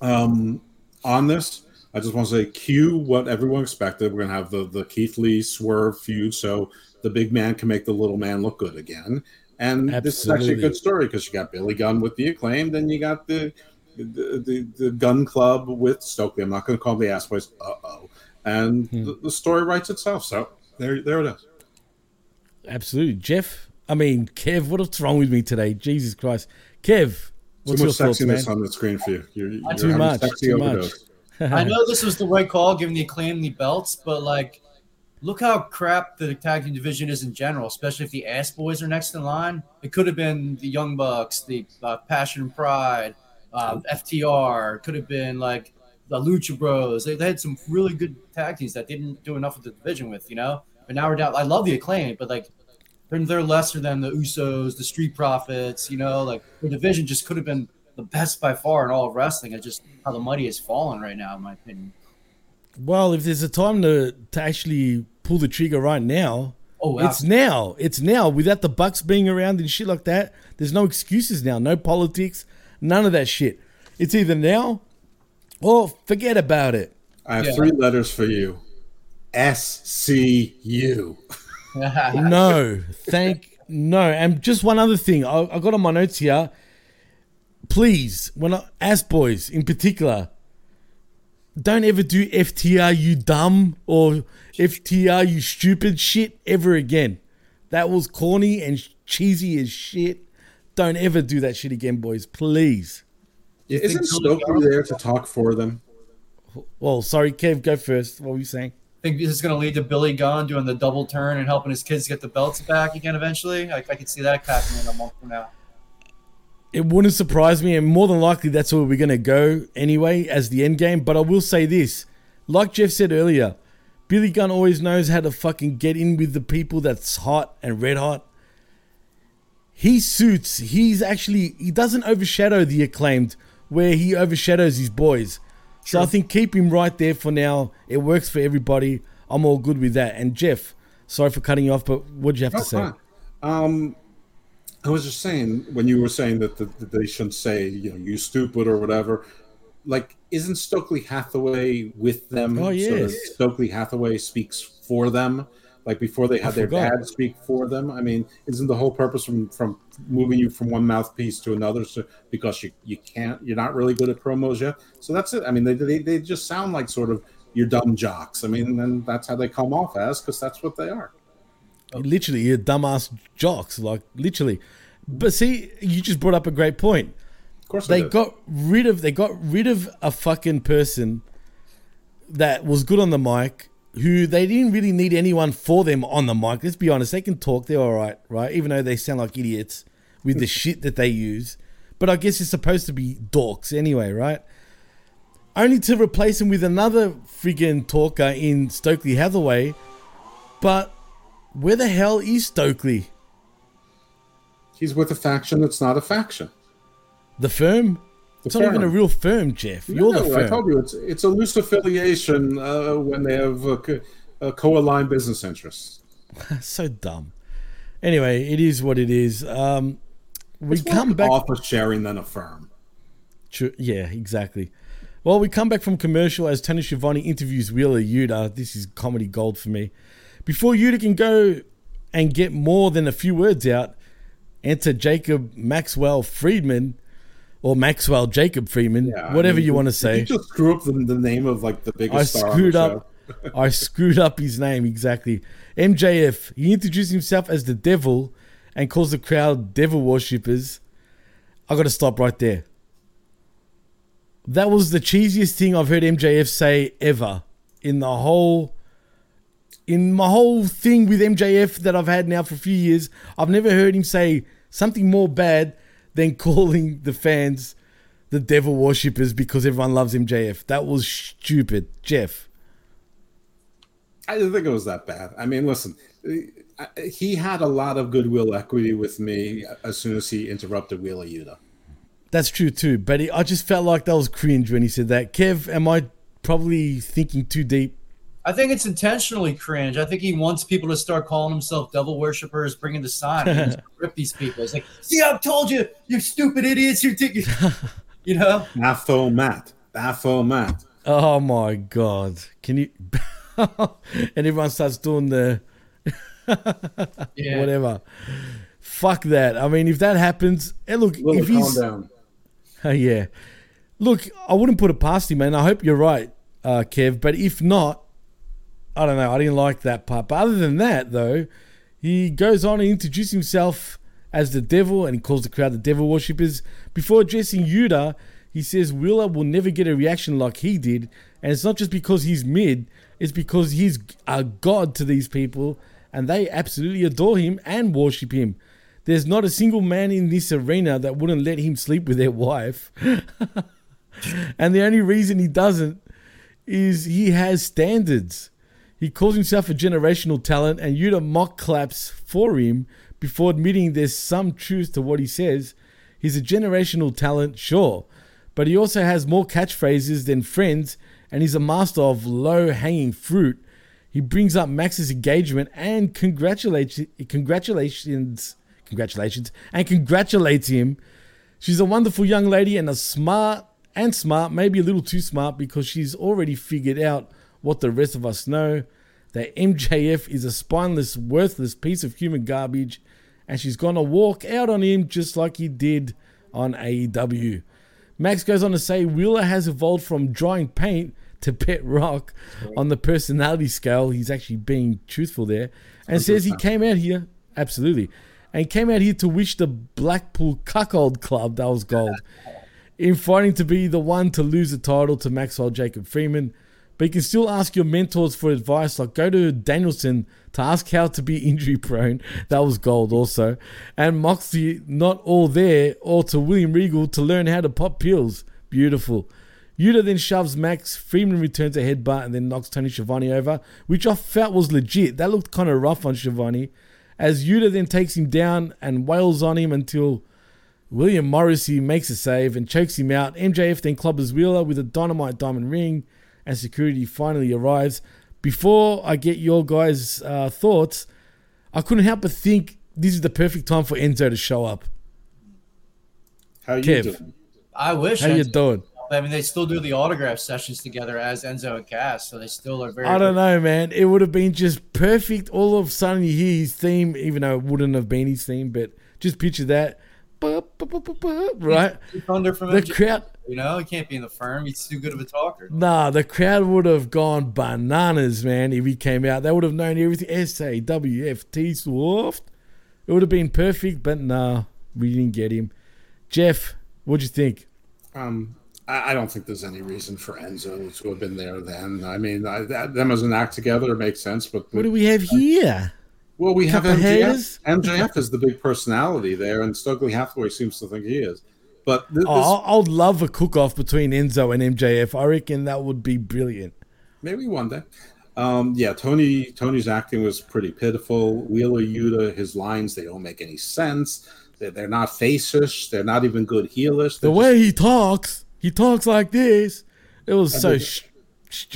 um, on this, I just want to say, cue what everyone expected. We're going to have the, the Keith Lee swerve feud, so the big man can make the little man look good again. And this is actually a good story because you got Billy Gunn with the acclaim, then you got the the, the, the gun club with Stokely. I'm not going to call them the ass boys. Uh oh. And Hmm. the, the story writes itself. So there, there it is. Absolutely. Jeff, I mean, Kev, what's wrong with me today? Jesus Christ. Kev, what's Too your much thoughts, man? on the screen for you. You're, you're Too much, sexy too much. I know this was the right call, giving the acclaim the belts, but like, look how crap the tag team division is in general. Especially if the ass boys are next in line. It could have been the Young Bucks, the uh, Passion and Pride, uh, FTR. It could have been like the Lucha Bros. They, they had some really good tag teams that didn't do enough with the division with, you know. But now we're down. I love the acclaim, but like. They're, they're lesser than the Usos, the Street Profits, you know, like the division just could have been the best by far in all of wrestling. It's just how the money has fallen right now, in my opinion. Well, if there's a time to, to actually pull the trigger right now, Oh, it's now. It's now. Without the Bucks being around and shit like that, there's no excuses now. No politics. None of that shit. It's either now or forget about it. I have three letters for you. S C U. no, thank no. And just one other thing, I, I got on my notes here. Please, when I, ass boys in particular, don't ever do FTR you dumb or FTR you stupid shit ever again. That was corny and cheesy as shit. Don't ever do that shit again, boys. Please. Isn't Stokely there to talk for them? Well, sorry, Kev, go first. What were you saying? Think this is going to lead to Billy Gunn doing the double turn and helping his kids get the belts back again eventually. I, I could see that happening in a month from now. It wouldn't surprise me, and more than likely that's where we're going to go anyway as the end game. But I will say this like Jeff said earlier, Billy Gunn always knows how to fucking get in with the people that's hot and red hot. he suits. He's actually he doesn't overshadow the acclaimed where he overshadows his boys. So I think keep him right there for now. It works for everybody. I'm all good with that. And Jeff, sorry for cutting you off, but what do you have No, to say? Um, I was just saying when you were saying that, the, that they shouldn't say you know you stupid or whatever. Like, isn't Stokely Hathaway with them? Oh, so yes. Stokely Hathaway speaks for them. Like before they had their dad speak for them. I mean, isn't the whole purpose from from moving you from one mouthpiece to another so, because you you can't you're not really good at promos yet? So that's it. I mean, they they, they just sound like sort of your dumb jocks. I mean, and that's how they come off as because that's what they are. Literally, you're dumbass jocks, like literally. But see, you just brought up a great point. Of course, they got rid of they got rid of a fucking person that was good on the mic. Who they didn't really need anyone for them on the mic. Let's be honest, they can talk. They're all right, right? Even though they sound like idiots with the shit that they use. But I guess it's supposed to be dorks anyway, right? Only to replace him with another friggin' talker in Stokely Hathaway. But where the hell is Stokely? He's with a faction that's not a faction. The firm? It's not even a real firm, Jeff. You're the firm. I told you it's it's a loose affiliation uh, when they have uh, co- uh, co-aligned business interests. so dumb. Anyway, it is what it is. Um, we It's come of back. office sharing than a firm. True. Yeah, exactly. Well, we come back from commercial as Tony Schiavone interviews Wheeler Yuta. This is comedy gold for me. Before Yuta can go and get more than a few words out, enter Jacob Maxwell Friedman, or Maxwell Jacob Friedman, Yeah, whatever I mean, you want to say. You just screw up the, the name of like the biggest I star. screwed up. I screwed up his name exactly. MJF. He introduced himself as the devil and calls the crowd devil worshippers. I got to stop right there. That was the cheesiest thing I've heard MJF say ever in the whole in my whole thing with MJF that I've had now for a few years. I've never heard him say something more bad than calling the fans the devil worshippers because everyone loves him, MJF. That was stupid, Jeff. I didn't think it was that bad. I mean, listen, he had a lot of goodwill equity with me as soon as he interrupted Wheeler Yuta. That's true too, but he, I just felt like that was cringe when he said that. Kev, am I probably thinking too deep? I think it's intentionally cringe. I think he wants people to start calling himself devil worshippers, bringing the sign, and just rip these people. It's like, see, I've told you, you stupid idiots. You're, t-, you know. Baphomet, Baphomet. Oh my god! Can you? and everyone starts doing the Yeah. whatever. Fuck that. I mean, if that happens, and look, Little if he's calm down. yeah, look, I wouldn't put it past him, man. I hope you're right, uh, Kev. But if not, I don't know. I didn't like that part. But other than that, though, he goes on and introduces himself as the devil, and he calls the crowd the devil worshippers. Before addressing Yuta, he says Wheeler will never get a reaction like he did, and it's not just because he's mid; it's because he's a god to these people, and they absolutely adore him and worship him. There's not a single man in this arena that wouldn't let him sleep with their wife. and the only reason he doesn't is he has standards. He calls himself a generational talent, and Yuta mock claps for him before admitting there's some truth to what he says. He's a generational talent, sure, but he also has more catchphrases than friends, and he's a master of low hanging fruit. He brings up Max's engagement and congratulates congratulations congratulations and congratulates him. She's a wonderful young lady and a smart and smart, maybe a little too smart because she's already figured out what the rest of us know that MJF is a spineless, worthless piece of human garbage, and she's gonna walk out on him just like he did on AEW. Max goes on to say Wheeler has evolved from drawing paint to pet rock on the personality scale. He's actually being truthful there, and says he came out here absolutely, and came out here to wish the Blackpool Cuckold Club that was gold in fighting to be the one to lose the title to Maxwell Jacob Friedman. But you can still ask your mentors for advice, like go to Danielson to ask how to be injury prone. That was gold also. And Moxley, not all there, or to William Regal to learn how to pop pills. Beautiful. Yuta then shoves Max. Friedman returns a headbutt and then knocks Tony Schiavone over, which I felt was legit. That looked kind of rough on Schiavone. as Yuta then takes him down and wails on him until William Morrissey makes a save and chokes him out. MJF then clobbers Wheeler with a dynamite diamond ring, and security finally arrives. Before I get your guys' uh, thoughts, I couldn't help but think this is the perfect time for Enzo to show up. How you Kev. doing? I wish. How you Enzo- doing? I mean, they still do the autograph sessions together as Enzo and Cass, so they still are very. I don't know, man. It would have been just perfect. All of a sudden, you hear his theme, even though it wouldn't have been his theme, but just picture that. Right? Thunder from The MJF, crowd, You know, he can't be in the firm. He's too good of a talker. nah, the crowd would have gone bananas, man, if he came out. They would have known everything. S A W F T Swift. It would have been perfect, but nah, we didn't get him. Jeff, what'd you think? Um, I, I don't think there's any reason for Enzo to have been there then. I mean, I, that, them as an act together makes sense, but What do we have here? Well, we have MJF. MJF is the big personality there, and Stokely Hathaway seems to think he is. But th- this, Oh, I- I'd love a cook off between Enzo and MJF. I reckon that would be brilliant. maybe one day. Um, yeah, Tony Tony's acting was pretty pitiful. Wheeler Yuta, his lines they don't make any sense. They're, they're not facish. They're not even good heelish. The way he talks, he talks like this. It was so sh-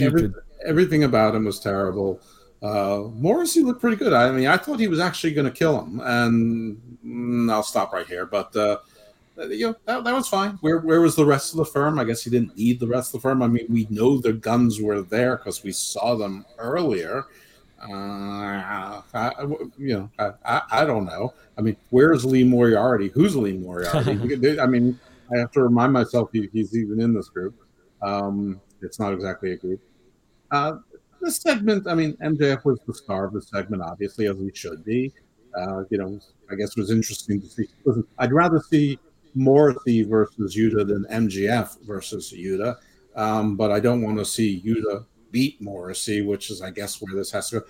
Every- stupid. everything about him was terrible. Uh, Morrissey looked pretty good. I mean, I thought he was actually going to kill him, and mm, I'll stop right here. But uh, you know, that, that was fine. Where where was the rest of the firm? I guess he didn't need the rest of the firm. I mean, we know the guns were there because we saw them earlier. Uh, I, I- you know, I, I, I don't know. I mean, where's Lee Moriarty? Who's Lee Moriarty? I mean, I have to remind myself he, he's even in this group. Um, it's not exactly a group. Uh, this segment, I mean, MJF was the star of the segment, obviously, as he should be. Uh, you know, I guess it was interesting to see. Listen, I'd rather see Morrissey versus Yuta than MJF versus Yuta, um, but I don't want to see Yuta beat Morrissey, which is, I guess, where this has to go.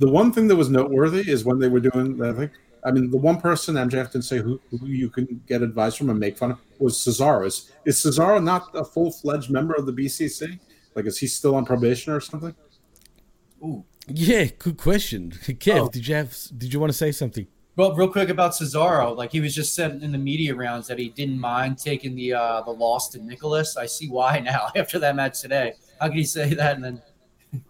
The one thing that was noteworthy is when they were doing, I think, I mean, the one person MJF didn't say who, who you can get advice from and make fun of was Cesaro. Is, is Cesaro not a full fledged member of the BCC? Like, is he still on probation or something? Ooh. Yeah, good question. Kev, Oh. did you have? Did you want to say something? Well, real quick about Cesaro, like he was just said in the media rounds that he didn't mind taking the uh, the loss to Nicholas. I see why now after that match today. How can he say that and then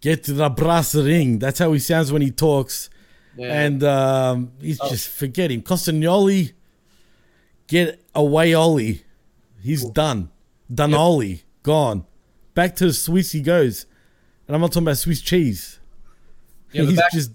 Get to the brass ring. That's how he sounds when he talks. Yeah. And um, he's Oh. just forget him. Castagnoli, get away, Ollie. He's done. Done, Ollie. Gone. Back to the Swiss he goes. And I'm not talking about Swiss cheese. Yeah, he's back- just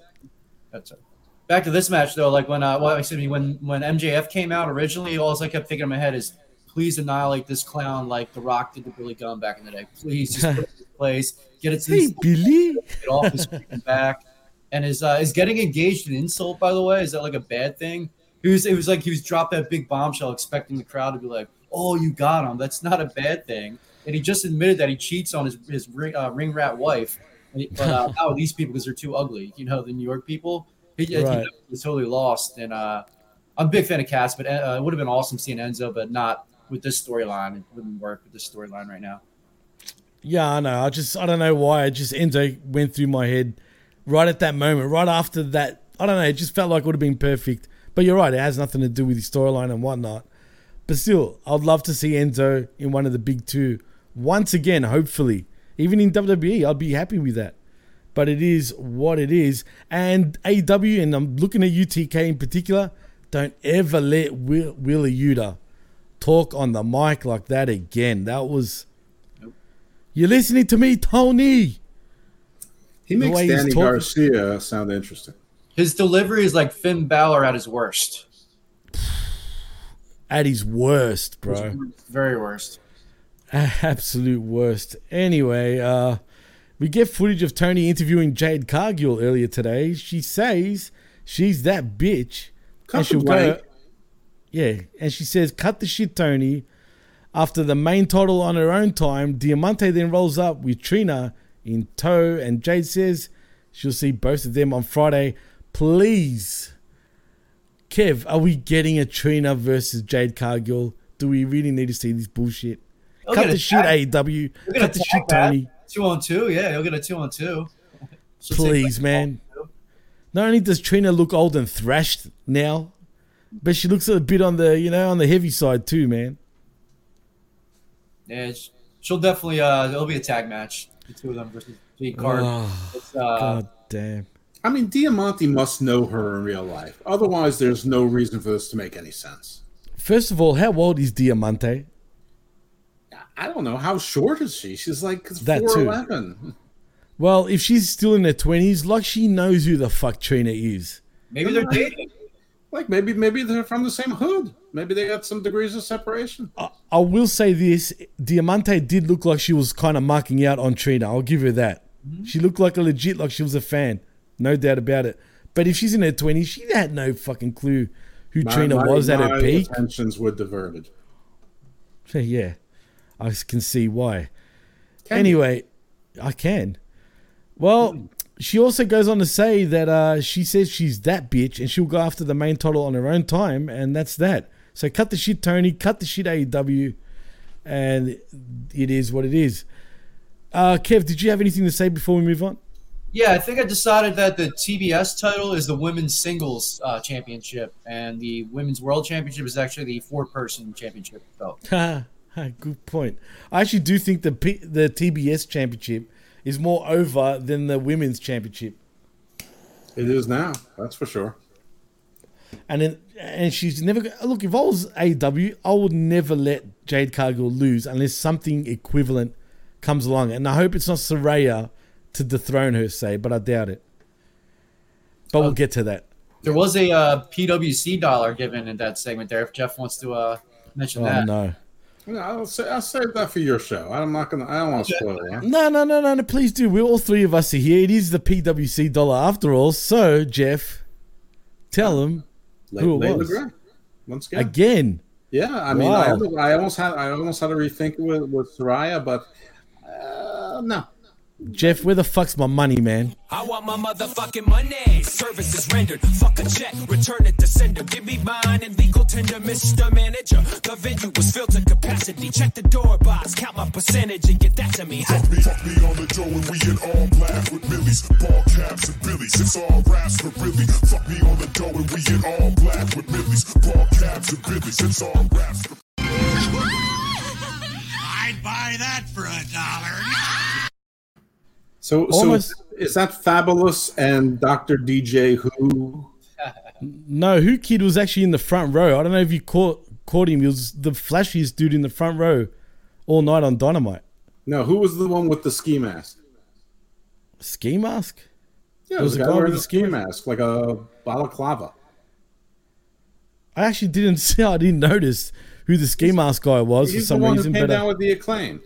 That's right. Back to this match though, like when uh, well, excuse me, when when MJF came out originally, all I kept thinking in my head is, please annihilate this clown like The Rock did to Billy Gunn back in the day. Please just put it in place, get it to Hey, Billy. get off his back. And is uh, is getting engaged an insult? By the way, is that like a bad thing? He was it was like he was dropped that big bombshell, expecting the crowd to be like, "Oh, you got him." That's not a bad thing. And he just admitted that he cheats on his his ring, uh, ring rat wife. And he- But uh, how are these people because they're too ugly? You know, the New York people. He, he Right. was totally lost. And uh, I'm a big fan of Cass, but uh, it would have been awesome seeing Enzo, but not with this storyline. It wouldn't work with this storyline right now. Yeah, I know. I just I don't know why. It just Enzo went through my head right at that moment, right after that. I don't know. It just felt like it would have been perfect. But you're right. It has nothing to do with his storyline and whatnot. But still, I'd love to see Enzo in one of the big two once again. Hopefully, even in WWE, I'd be happy with that. But it is what it is. And AW, and I'm looking at UTK in particular. Don't ever let Will, Wheeler Yuta talk on the mic like that again. That was. You're listening to me, Tony. He The makes Danny talking- Garcia sound interesting. His delivery is like Finn Balor at his worst. At his worst, bro. Very worst. Absolute worst. Anyway, uh, we get footage of Tony interviewing Jade Cargill earlier today. She says she's that bitch. Cut and the she'll go. Yeah, and she says, cut the shit, Tony. After the main title on her own time, Diamante then rolls up with Trina in tow, and Jade says she'll see both of them on Friday. Please, Kev, are we getting a Trina versus Jade Cargill? Do we really need to see this bullshit? He'll Cut the a shit, tag- AEW. Cut the shit, match. Tony. Two on two, yeah, he'll get a two on two. She'll Please, like, man. Not only does Trina look old and thrashed now, but she looks a bit on the you know on the heavy side too, man. Yeah, sh- she'll definitely. Uh, it'll be a tag match. The two of them versus Jade Card. Oh, it's, uh, God damn. I mean, Diamante must know her in real life. Otherwise, there's no reason for this to make any sense. First of all, how old is Diamante? I don't know. How short is she? She's like too. 4'11. Well, if she's still in her twenties, like she knows who the fuck Trina is. Maybe they're dating. Like maybe maybe they're from the same hood. Maybe they got some degrees of separation. I will say this: Diamante did look like she was kind of marking out on Trina. I'll give her that. Mm-hmm. She looked like a legit, like she was a fan, no doubt about it. But if she's in her twenties, she had no fucking clue who My- Trina my- was at her my peak. Attentions were diverted. Yeah, I can see why. Can anyway, I can. Well, she also goes on to say that uh, she says she's that bitch and she'll go after the main title on her own time, and that's that. So cut the shit, Tony. Cut the shit, AEW, and it is what it is. Uh, Kev, did you have anything to say before we move on? Yeah, I think I decided that the TBS title is the women's singles uh, championship, and the women's world championship is actually the four-person championship belt. Ha, ha, Good point. I actually do think the P- the TBS championship is more over than the women's championship. It is now. That's for sure. And then, and she's never look. If I was AW, I would never let Jade Cargill lose unless something equivalent comes along. And I hope it's not Saraya to dethrone her, say, but I doubt it. But we'll get to that. There was a uh, PWC dollar given in that segment there. If Jeff wants to uh, mention Oh that. no, Yeah, I'll, say, I'll save that for your show. I'm not gonna. I don't want to spoil it. no, no, no, no, no! Please do. We're all three of us are here. It is the PWC dollar after all. So Jeff, tell them who it Layla was Gray. Once again. again. Yeah, I mean, I, Wow. almost, I almost had I almost had to rethink with, with Saraya, but uh, no. Jeff, where the fuck's my money, man? I want my motherfucking money. Services rendered. Fuck a check. Return it to sender. Give me mine and legal tender, Mr. Manager. The venue was filled to capacity. Check the door box. Count my percentage and get that to me. Fuck me, fuck me on the dough and we in all black with millies, ball caps and billies. It's all raps for really. Fuck me on the dough and we in all black with millies, ball caps and billies. It's all raps for I'd buy that for a dollar. So, Almost- so is that Fabolous and Dr. DJ Who? No, Whoo Kid was actually in the front row. I don't know if you caught caught him. He was the flashiest dude in the front row all night on Dynamite. No, who was the one with the ski mask? Ski mask? Yeah, There it was a guy wearing with a a ski mask, like a balaclava. I actually didn't see. I didn't notice who the ski mask guy was for He's the some one reason. who came But down uh, with the acclaimed.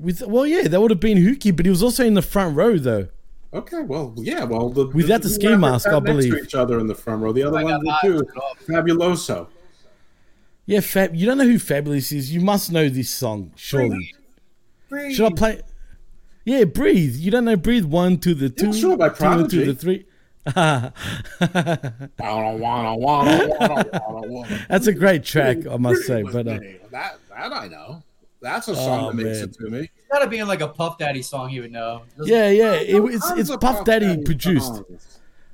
With well, yeah, that would have been Hookie, but he was also in the front row though. Okay, well, yeah, well, the, Without the ski mask, sat I next to believe. each other in the front row. The other one got too. Fabuloso. Yeah, Fab. You don't know who Fabolous is. You must know this song, surely. Should I play? Yeah, breathe. You don't know breathe. One to the two, sure, by two and to the three. That's a great track, I must say. But uh, that that I know. That's a song Oh, that makes man. it to me. It's gotta be in like a Puff Daddy song he would know. Doesn't- yeah, yeah, it, it's it's of Puff Daddy produced.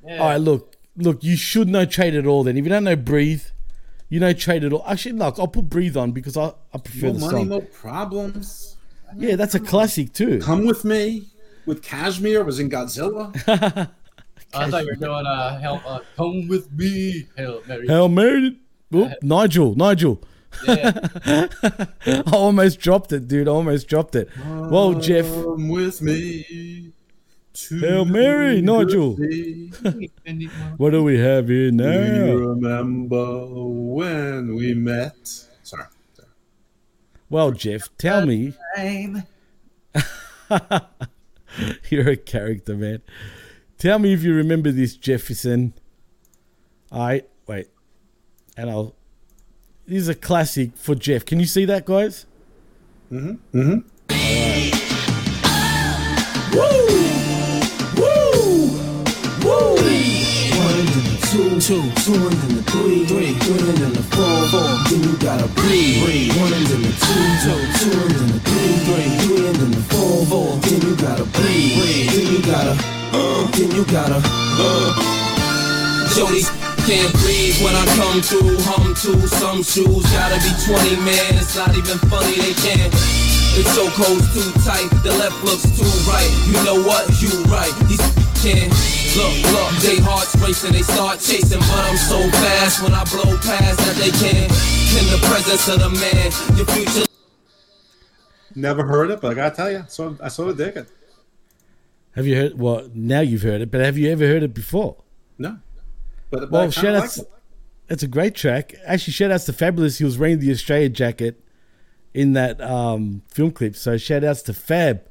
Yeah. All right, look, look. You should know Trade It All. Then, if you don't know Breathe, you know Trade It All. Actually, look, I'll put Breathe on because I, I prefer No the money, song. no problems. Yeah, that's a classic too. Come with me. With Kashmir was in Godzilla. I thought you were doing uh, help. Uh, come with me, Hail Mary. Hail Mary. Oop, Nigel, Nigel. I almost dropped it, dude. I almost dropped it. Well, Jeff. Come with me. Hail Mary, Nigel. the. What do we have here Do you now? remember when we met? Sorry. Well, Jeff, tell me. You're a character, man. Tell me if you remember this, Jefferson. All right, wait. And I'll. This is a classic for Jeff. Can you see that, guys? Mm-hmm. Mm-hmm. One and the two, two, two and then the three, three, three and then the four, four. Then you gotta breathe, breathe. One and then the two, two, two and then the three, three, three and then the four, four. Then you gotta breathe, breathe. Then you gotta uh, then you gotta, uh. Jody's can't breathe when I come through, hum to some shoes. Gotta be 20, man. It's not even funny, they can't. The chokehold's too tight, the left looks too right. You know what? You right. These can't look, look. They hearts racing, they start chasing, but I'm so fast when I blow past that they can't. In the presence of the man, your future. Never heard it, but I gotta tell you, so I sort of dig it. Have you heard? Well, now you've heard it, but have you ever heard it before? No, but, but Well, kinda shout like outs. It's a great track. Actually, shout outs to Fabolous. He was wearing the Australia jacket in that um, film clip. So shout outs to Fab.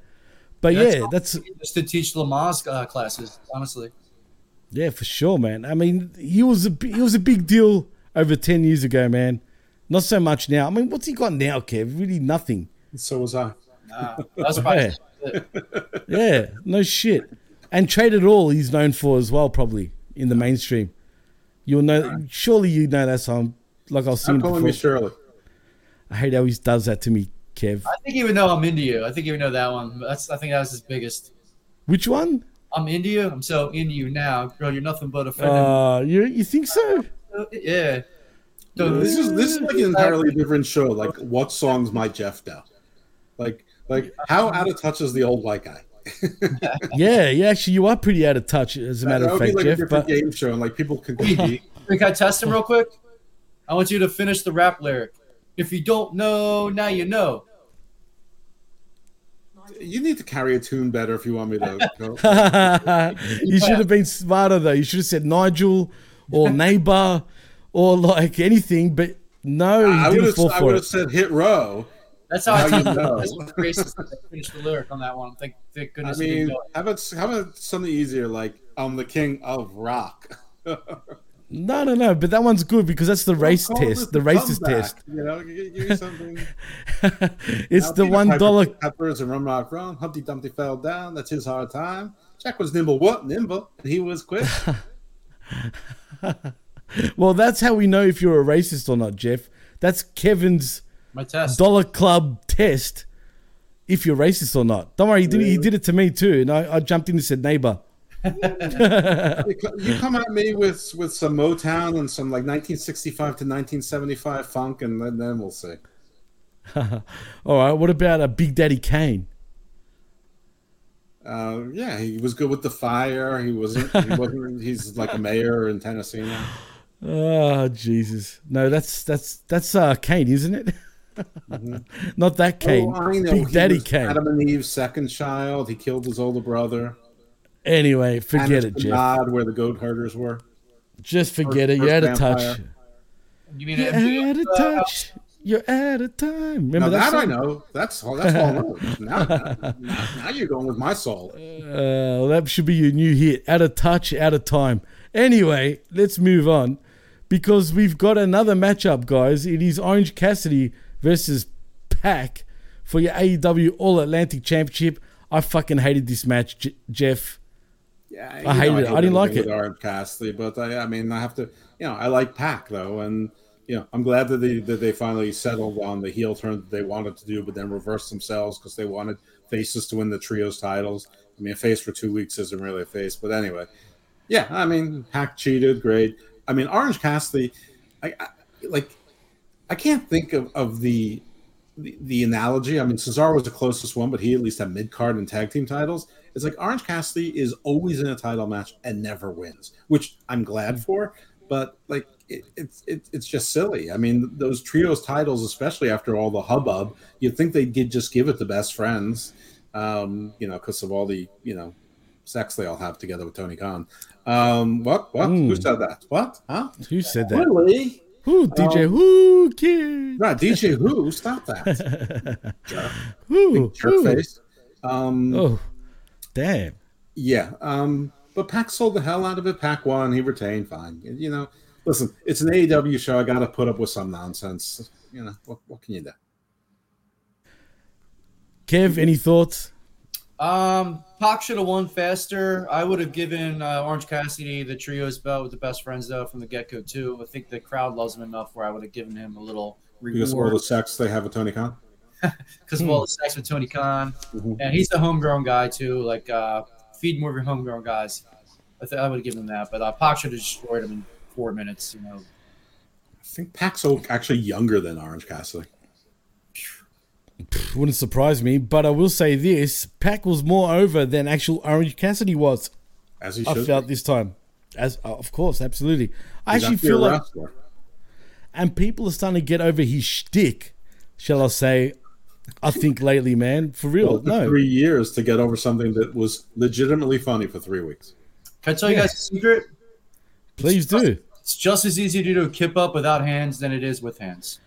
But That's yeah, all that's just to teach Lamaze uh, classes. Honestly, yeah for sure, man. I mean, he was a he was a big deal over ten years ago, man. Not so much now. I mean, what's he got now, Kev? Really nothing. So was I. nah, that's probably. Yeah, no shit. And Trade It All, he's known for as well, probably in the mainstream. You'll know, surely you know that song. Like I'll sing I'm calling before. me Shirley. I hate how he does that to me, Kev. I think even though I'm into you, I think even know that one. That's I think that was his biggest. Which one? I'm into you. I'm so into you now, girl. You're nothing but a friend. of Uh, you you think so? mine. yeah. This is this is like an entirely different show. Like, what songs might Jeff know? Like, like how out of touch is the old white guy? Yeah, yeah. Actually, you are pretty out of touch, as a matter that of fact, be like Jeff. different But game show, and like people could compete. Can I test him real quick? I want you to finish the rap lyric. If you don't know, now you know. you need to carry a tune better if you want me to you should have been smarter though. You should have said Nigel or neighbor or like anything. But no, I would didn't have fall I would have said hit row. That's how I Now you know. That's racist. that I finished the lyric on that one. Thank, thank goodness. I didn't mean, how about how about something easier like I'm the king of rock. No, no, no. But that one's good because that's the race test, the racist comeback, test. You know, give give me something. It's Now, the Peter one Piper dollar. picked Peppers and Rum Rock Run. Humpty Dumpty fell down. That's his hard time. Jack was nimble. What nimble? And he was quick. Well, that's how we know if you're a racist or not, Jeff. That's Kevin's My test. dollar club test. If you're racist or not. Don't worry, he did, he did it to me too, and I, I jumped in and said neighbor. you you come at me with with some Motown and some like 1965 to 1975 funk, and then, then we'll see. All right. What about a Big Daddy Kane? Uh, yeah, he was good with the fire. He wasn't. He wasn't. he's like a mayor in Tennessee now. Oh Jesus! No, that's that's that's uh Kane, isn't it? Not that Kane. Oh, I know. Big He Daddy was Kane. Adam and Eve's second child. He killed his older brother. Anyway, forget it, Jeff. Nod where the goat herders were. Just forget it. You're out of touch. You mean You're MJ? out of touch. You're out of time. Remember now that, that, I know. That's all. That's all. Now, now, now you're going with my soul. Uh, well, that should be your new hit. Out of touch, out of time. Anyway, let's move on because we've got another matchup, guys. It is Orange Cassidy versus Pac for your AEW All Atlantic Championship. I fucking hated this match, J- Jeff. Yeah, I you know, hated it. I didn't like it. Orange Cassidy, but I, I mean, I have to. You know, I like Pac though, and you know, I'm glad that they that they finally settled on the heel turn that they wanted to do, but then reversed themselves because they wanted faces to win the trios titles. I mean, a face for two weeks isn't really a face, but anyway, yeah. I mean, Pac cheated, great. I mean, Orange Cassidy, I, I like. I can't think of, of the, the the analogy. I mean, Cesaro was the closest one, but he at least had mid card and tag team titles. It's like Orange Cassidy is always in a title match and never wins, which I'm glad for. But like, it, it's it, it's just silly. I mean, those trios titles, especially after all the hubbub, you'd think they'd just give it to best friends, um, you know, because of all the you know sex they all have together with Tony Khan. Um, what? What? Who said that? What? Huh? Who said that? Really? Who? DJ Um, Who? Kid? Right, DJ Who? Stop that. Jerk. Who? Jerk face. Um, Oh, damn. Yeah. Um, but Pac sold the hell out of it. Pac won. He retained. Fine. You know, listen, it's an AEW show. I got to put up with some nonsense. You know, what, what can you do? Kev, any thoughts? Um, Pac should have won faster. I would have given uh, Orange Cassidy the trios belt with the best friends though from the get go too. I think the crowd loves him enough where I would have given him a little reward. Because of all the sex they have with Tony Khan. because of all the sex with Tony Khan, Mhm. and he's a homegrown guy too. Like uh, feed more of your homegrown guys. I, th- I would give him that, but uh, Pac should have destroyed him in four minutes. You know, I think Pac's actually younger than Orange Cassidy. Wouldn't surprise me, but I will say this: Pac was more over than actual Orange Cassidy was. As he I should felt be. this time, as uh, of course, absolutely. I He's actually actually feel like, and people are starting to get over his shtick. Shall I say? I think lately, man, for real. Well, no, three years to get over something that was legitimately funny for three weeks. can I tell you guys a secret? please do. It's just as easy to do a kip up without hands than it is with hands.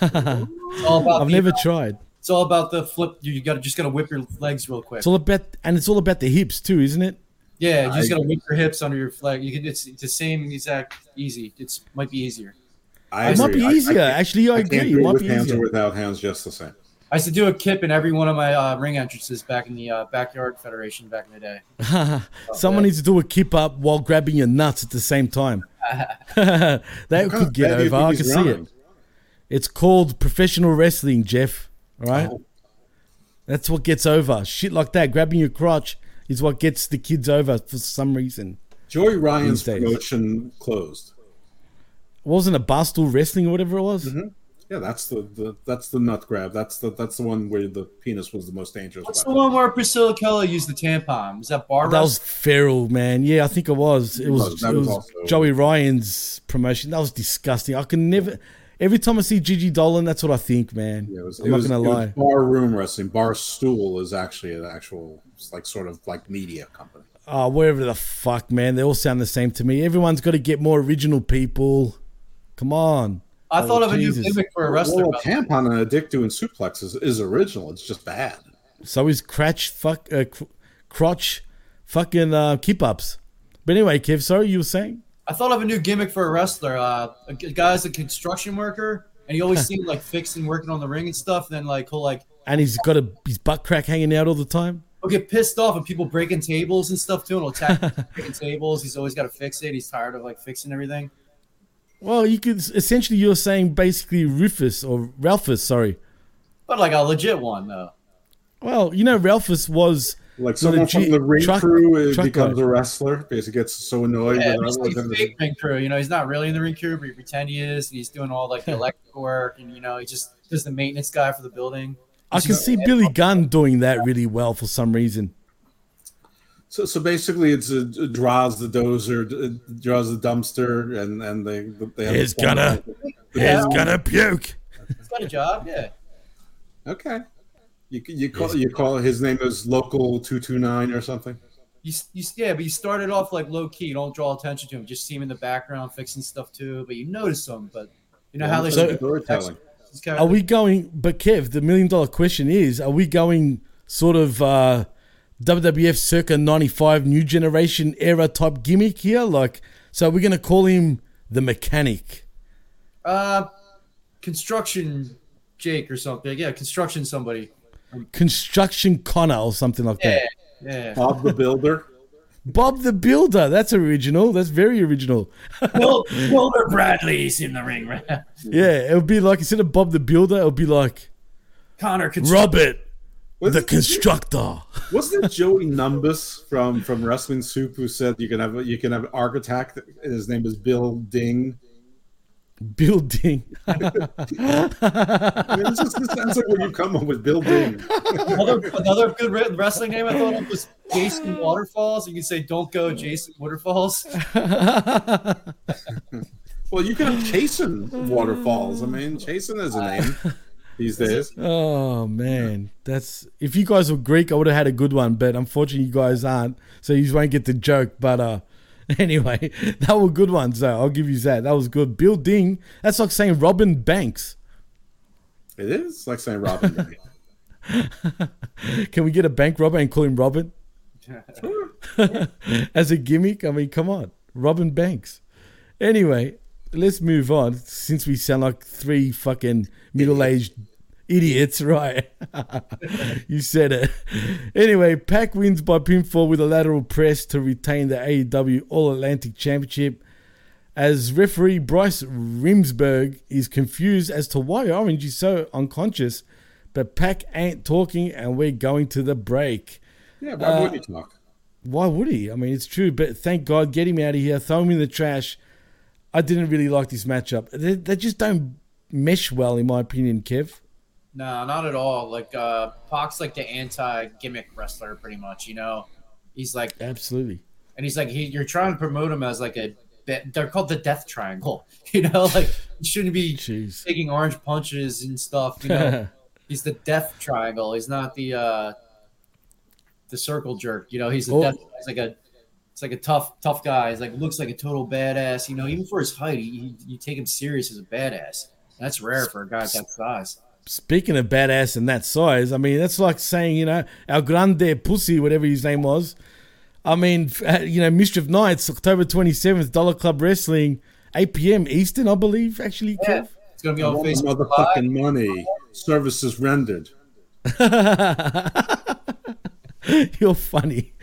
It's all about I've the- never tried. It's all about the flip. You, you got to just got to whip your legs real quick. It's all about, and it's all about the hips too, isn't it? Yeah, you just gotta whip your hips under your flag. You can. It's, it's the same exact easy. It's might be easier. I It might agree. be I- I easier. Actually, I I can't agree. do It it might with be hands easier. or without hands, just the same. I used to do a kip in every one of my uh, ring entrances back in the uh, backyard federation back in the day. Someone needs to do a kip up while grabbing your nuts at the same time. that could get bad do over. I think can he's see it. Running? It's called professional wrestling, Jeff. All right. Oh. That's what gets over. Shit like that, grabbing your crotch is what gets the kids over for some reason. Joey Ryan's These days. promotion closed. Wasn't it Barstool Wrestling or whatever it was? Mm-hmm. Yeah, that's the, the that's the nut grab. That's the that's the one where the penis was the most dangerous. What's the one where Priscilla Kelly used the tampon? Was that bar That was wrestling? feral, man. Yeah, I think it was. It was. was. That it was was Joey Ryan's promotion. That was disgusting. I can never. Every time I see Gigi Dolin, that's what I think, man. It was, I'm it not was- gonna it was lie. bar room wrestling. Bar stool is actually an actual like sort of like media company. Oh, wherever the fuck, man. They all sound the same to me. Everyone's got to get more original people. Come on. I Oh, thought of a new gimmick for a wrestler. Well, a tampon and a dick doing suplexes is original. It's just bad. So is crotch fuck uh, cr- crotch fucking uh, kip ups. But anyway, Kev, sorry you were saying. I thought of a new gimmick for a wrestler. Uh, a guy's a construction worker, and he always seemed like fixing, working on the ring and stuff. Then like he'll like And he's got a his butt crack hanging out all the time. he'll get pissed off and people breaking tables and stuff too, and he'll attack breaking tables. He's always got to fix it. He's tired of like fixing everything. Well, you could essentially you're saying basically Rufus or Ralphus, sorry. But like a legit one though. Well, you know Ralphus was Like the someone from the ring truck- crew uh, truck becomes guy. a wrestler because he gets so annoyed Yeah, with he's other like than fake ring crew. You know, he's not really in the ring crew, but he pretend he is. And he's doing all like the electrical work, and you know, he just does the maintenance guy for the building. I can see Billy Gunn doing that really well for some reason. So, so basically, it's uh, draws the dozer, d- draws the dumpster, and and they they have He's gonna- he's gonna puke. He's got a job, yeah. Okay, you you call you call his name is local two two nine or something. You, you, yeah, but you started off like low key. You don't draw attention to him. Just see him in the background fixing stuff too. But you notice him. But you know Yeah, how they so- should storytelling. Are we going? But Kev, the million dollar question is: Are we going sort of uh, WWF circa '95 new generation era type gimmick here? Like, so we're going to call him the mechanic. Uh, construction Jake or something. Yeah, construction somebody. Construction Connor or something like Yeah, that. yeah. Bob the Builder. Bob the Builder. That's original. That's very original. Wil- Wilbur Bradley's in the ring, right? yeah, it would be like instead of Bob the Builder, it would be like Connor Robert the Constructor. Wasn't it Joey Numbus from from Wrestling Soup who said you can have you can have an architect? His name is Bill Ding. Building. I mean, this, is, this sounds like what you come up with, Bill Ding. another, another good wrestling name I thought of was Jason Waterfalls. You can say, "Don't go, Jason Waterfalls." Well, you can have Jason Waterfalls. I mean, Jason is a name these days. Oh man, that's if you guys were Greek, I would have had a good one, but unfortunately, you guys aren't, so you won't get the joke. But uh, anyway, that were good ones. Though I'll give you that. That was good. Bill Ding. That's like saying Robin Banks. It is like saying Robin. Can we get a bank robber and call him Robin as a gimmick? I mean, come on, Robin Banks. Anyway, let's move on since we sound like three fucking middle-aged idiots, right? you said it. Anyway, Pac wins by pinfall with a lateral press to retain the AEW All Atlantic Championship. As referee Bryce Remsburg is confused as to why Orange is so unconscious, but Pac ain't talking, and we're going to the break. Yeah, why Uh, would you talk? Why would he? I mean, it's true, but thank God, get him out of here, throw him in the trash. I didn't really like this matchup. They, they just don't mesh well, in my opinion, Kev. No, not at all. Like uh Pac's like the anti gimmick wrestler pretty much, you know. He's like Absolutely. and he's like he you're trying to promote him as like a they're called the death triangle. You know, like he shouldn't be taking orange punches and stuff, you know. he's the death triangle. He's not the uh the circle jerk, you know, he's the Oh. death he's like a it's like a tough, tough guy. He's like looks like a total badass. You know, even for his height, he, he, you take him serious as a badass. That's rare for a guy that size. Speaking of badass and that size, I mean, that's like saying, you know, our Grande Pussy, whatever his name was. I mean, uh, you know, Mischief Nights, October 27th, Dollar Club Wrestling, 8 p.m. Eastern, I believe, actually, Kev. It's gonna be I on want my Facebook. motherfucking money. Services rendered. You're funny.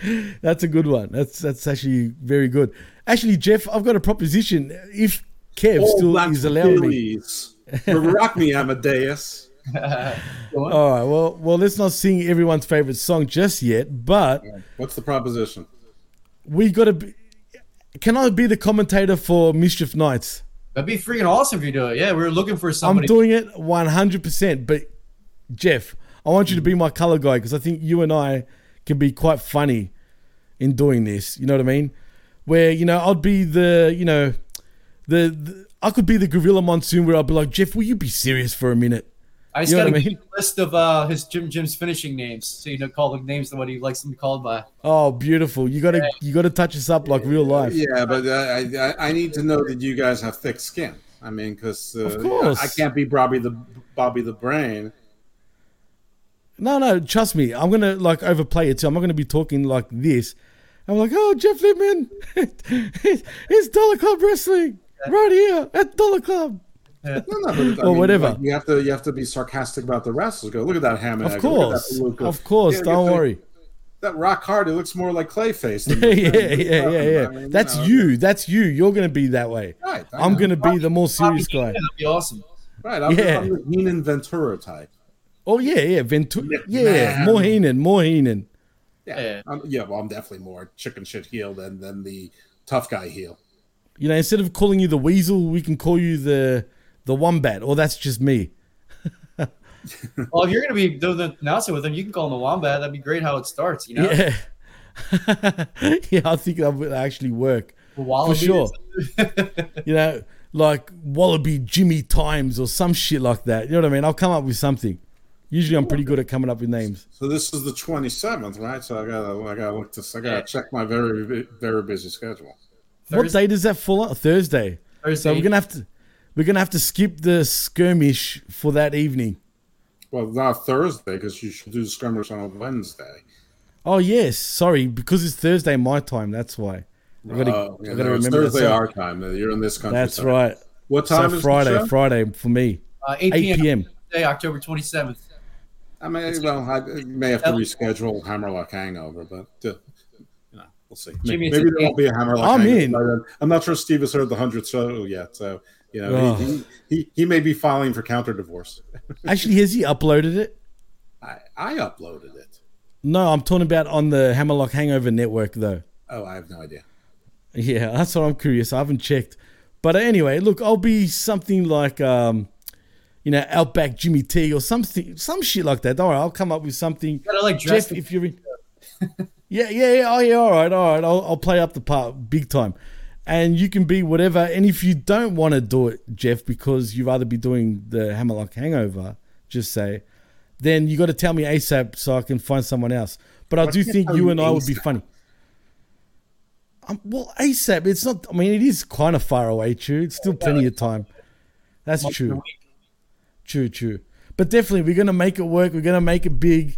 That's a good one. That's that's actually very good. Actually, Jeff, I've got a proposition. If Kev All still black is allowing me. Achilles. Rock me, Amadeus. All right. Well, well, let's not sing everyone's favorite song just yet. But What's the proposition? we got to be. Can I be the commentator for Mischief Nights? That'd be freaking awesome if you do it. Yeah, we were looking for somebody. I'm doing it 100%. But Jeff, I want you to be my color guy because I think you and I can be quite funny in doing this. You know what I mean? Where you know I'd be the you know the, the I could be the Gorilla Monsoon where I'd be like Jeff, will you be serious for a minute? I just you know got what I mean? a list of uh, his Jim Jim's finishing names, so you know, call the names of what he likes them called by. Oh, beautiful! You gotta you gotta touch us up like real life. Yeah, but uh, I, I I need to know that you guys have thick skin. I mean, because uh, Of course. I, I can't be Bobby the Bobby the Brain. No, no, trust me. I'm gonna like overplay it too. I'm not gonna be talking like this. I'm like, oh, Jeff Lippman, it's Dollar Club Wrestling right here at Dollar Club. No, no, but or mean, whatever. like, you have to you have to be sarcastic about the wrestlers. Go look at that hammer. Of course, of course. don't worry. That rock hard. It looks more like Clayface. yeah, Than yeah, yeah, yeah, yeah. I mean, you That's know. you. That's you. You're gonna be that way. Right, I I'm know. gonna be the more serious guy. That'd be awesome. Right. I'm, Yeah. I'm the Heenan Ventura type. Oh yeah, yeah. Ventura. Yeah, Man. more Heenan, more Heenan. Yeah. I'm, yeah. Well, I'm definitely more chicken shit heel than than the tough guy heel. You know, instead of calling you the Weasel, we can call you the the Wombat. Or oh, that's just me. Well, if you're gonna be doing the announcer with him, you can call him the Wombat. That'd be great. How it starts, you know? Yeah. yeah, I think that would actually work. For Wallaby sure. you know, like Wallaby Jimmy Times or some shit like that. You know what I mean? I'll come up with something. Usually I'm pretty good at coming up with names. So this is the 27th, right? So I gotta I gotta look this. I gotta check my very very busy schedule. What day does that fall on? Thursday. So we're gonna have to we're gonna have to skip the skirmish for that evening. Well, not Thursday because you should do the skirmish on a Wednesday. Oh yes, sorry, because it's Thursday my time. That's why. I gotta, Oh, yeah, I gotta it's remember Thursday our time. You're in this country. That's time. right. What time so is the Friday? show? Friday for me. Uh, 8 8 p.m. p.m. Day, October 27th. I may well I may have to reschedule Hammerlock Hangover, but uh, you know, we'll see. Jimmy, Maybe, it's there won't be a Hammerlock. I'm Hangover in. I'm not sure Steve has heard the hundredth show yet, so you know Oh. he, he, he he may be filing for counter divorce. Actually, has he uploaded it? I I uploaded it. No, I'm talking about on the Hammerlock Hangover network though. Oh, I have no idea. Yeah, that's what I'm curious. I haven't checked. But anyway, look, I'll be something like, um, you know, Outback Jimmy T or something, some shit like that. Don't worry, I'll come up with something. Gotta, like, dress Jeff, the- if you're in. yeah, yeah, yeah. Oh, yeah. All right, all right. I'll, I'll play up the part big time, and you can be whatever. And if you don't want to do it, Jeff, because you'd rather be doing the Hammerlock Hangover, just say, then you got to tell me ASAP so I can find someone else. But I Why do think you and I would be funny. Um, well, ASAP, it's not. I mean, it is kind of far away. True, it's still plenty of time. That's Month and a true. True, true. But definitely, we're gonna make it work. We're gonna make it big.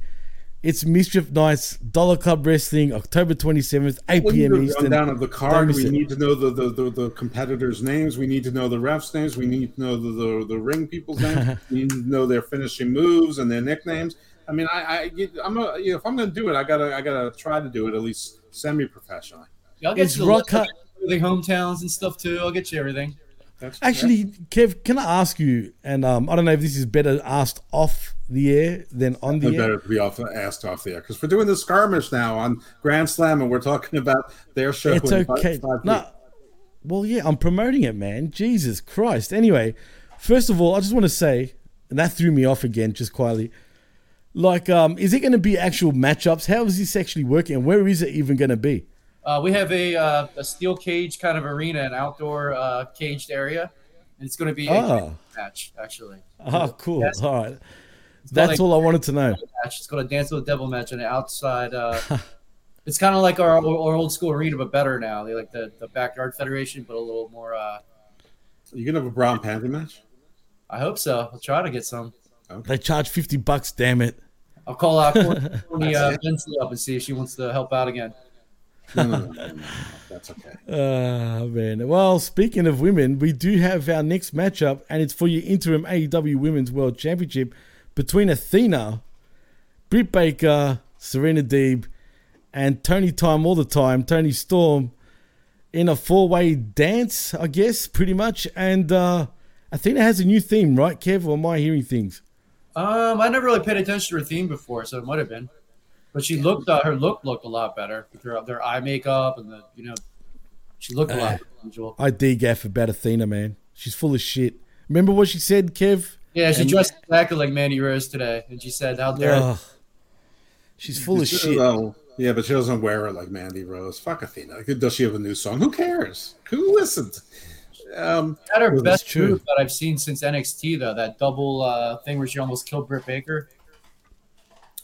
It's Mischief Nights, Dollar Club Wrestling, October twenty seventh, eight We need p.m. a Eastern. rundown of the Don't card. miss We it. need to know the, the, the, the competitors' names. We need to know the refs' names. We need to know the, the, the ring people's names. we need to know their finishing moves and their nicknames. I mean, I, I I'm a, you know, if I'm going to do it, I gotta I gotta try to do it at least semi professionally. Yeah, I'll get It's you the rock list of everything hometowns and stuff too. I'll get you everything. Actually, Kev, can I ask you? And um, I don't know if this is better asked off the air than on the Definitely air. better to be off asked off the air because we're doing the skirmish now on Grand Slam and we're talking about their show. It's in five- okay. five No, well, yeah, I'm promoting it, man. Jesus Christ. Anyway, first of all, I just want to say, and that threw me off again, just quietly. Like, um, is it going to be actual matchups? How is this actually working? And where is it even going to be? Uh, we have a uh, a steel cage kind of arena, an outdoor uh, caged area, and it's going to be a Ah. match actually. Oh, cool. Yes. All right. It's That's called all I wanted to know. Match. It's called a Dance with the Devil match on the outside. Uh, it's kind of like our, our old school arena, but better now. They like the, the backyard federation, but a little more. Uh, you gonna have a brown panty match? I hope so. I'll try to get some. They charge 50 bucks, damn it. I'll call out Courtney uh, Bensley up and see if she wants to help out again. No, no, no, no, no, that's okay. Ah, man. Well, speaking of women, we do have our next matchup, and it's for your interim AEW Women's World Championship between Athena, Britt Baker, Serena Deeb, and Tony Time all the time, Toni Storm, in a four way dance, I guess, pretty much. And uh, Athena has a new theme, right, Kev? Or am I hearing things? Um, I never really paid attention to her theme before, so it might have been. But she looked, uh, her look looked a lot better with her, their eye makeup and the, you know, she looked a lot usual. I degaff about Athena, man. She's full of shit. Remember what she said, Kev? Yeah, she And- dressed exactly like Mandy Rose today, and she said, "How dare." Ugh. She's full of shit. well, yeah, but she doesn't wear it like Mandy Rose. Fuck Athena. Like, Does she have a new song? Who cares? Who listens? Um, Had her well, best that's true. move that I've seen since NXT, though. That double uh, thing where she almost killed Britt Baker.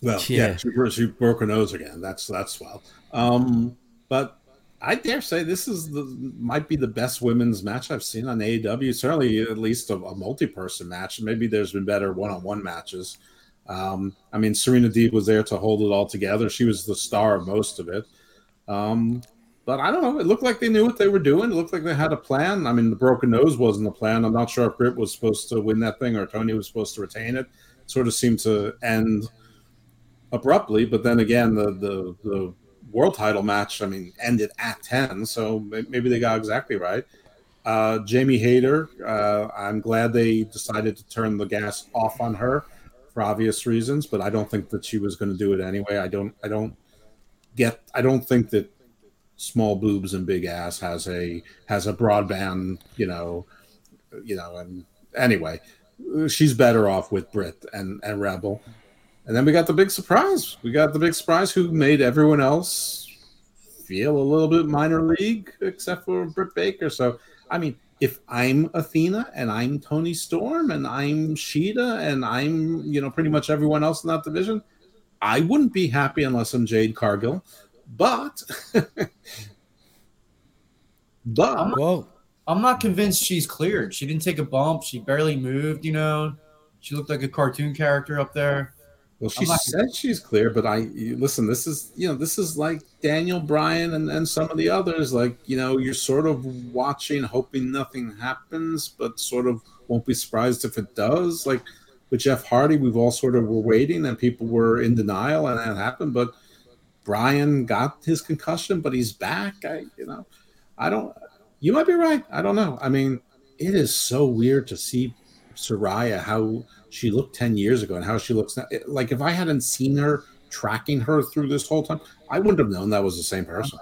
Well, Yeah. yeah, she, she broke her nose again. That's that's well. Um, but I dare say this is the might be the best women's match I've seen on AEW. Certainly, at least a, a multi-person match. Maybe there's been better one-on-one matches. Um, I mean, Serena Deeb was there to hold it all together. She was the star of most of it. Um, but I don't know. It looked like they knew what they were doing. It looked like they had a plan. I mean, the broken nose wasn't the plan. I'm not sure if Britt was supposed to win that thing or Toni was supposed to retain it. Sort of seemed to end abruptly, but then again, the the the world title match, I mean, ended at ten, so maybe they got exactly right. Uh, Jamie Hayter, uh, I'm glad they decided to turn the gas off on her for obvious reasons, but I don't think that she was going to do it anyway. I don't, I don't get, I don't think that small boobs and big ass has a has a broadband, you know, you know, and anyway, she's better off with Britt and and Rebel. And then we got the big surprise. We got the big surprise who made everyone else feel a little bit minor league, except for Britt Baker. So, I mean, if I'm Athena and I'm Toni Storm and I'm Shida and I'm, you know, pretty much everyone else in that division, I wouldn't be happy unless I'm Jade Cargill. But, but, Whoa. I'm not convinced she's cleared. She didn't take a bump. She barely moved. You know, she looked like a cartoon character up there. Well, she not- said she's clear, but I you- listen. This is you know this is like Daniel Bryan and, and some of the others. Like you know, you're sort of watching, hoping nothing happens, but sort of won't be surprised if it does. Like with Jeff Hardy, we've all sort of were waiting, and people were in denial, and that happened. But Bryan got his concussion, but he's back. I you know, I don't. You might be right. I don't know. I mean, it is so weird to see Saraya how she looked 10 years ago and how she looks now. It- like if I hadn't seen her tracking her through this whole time, I wouldn't have known that was the same person.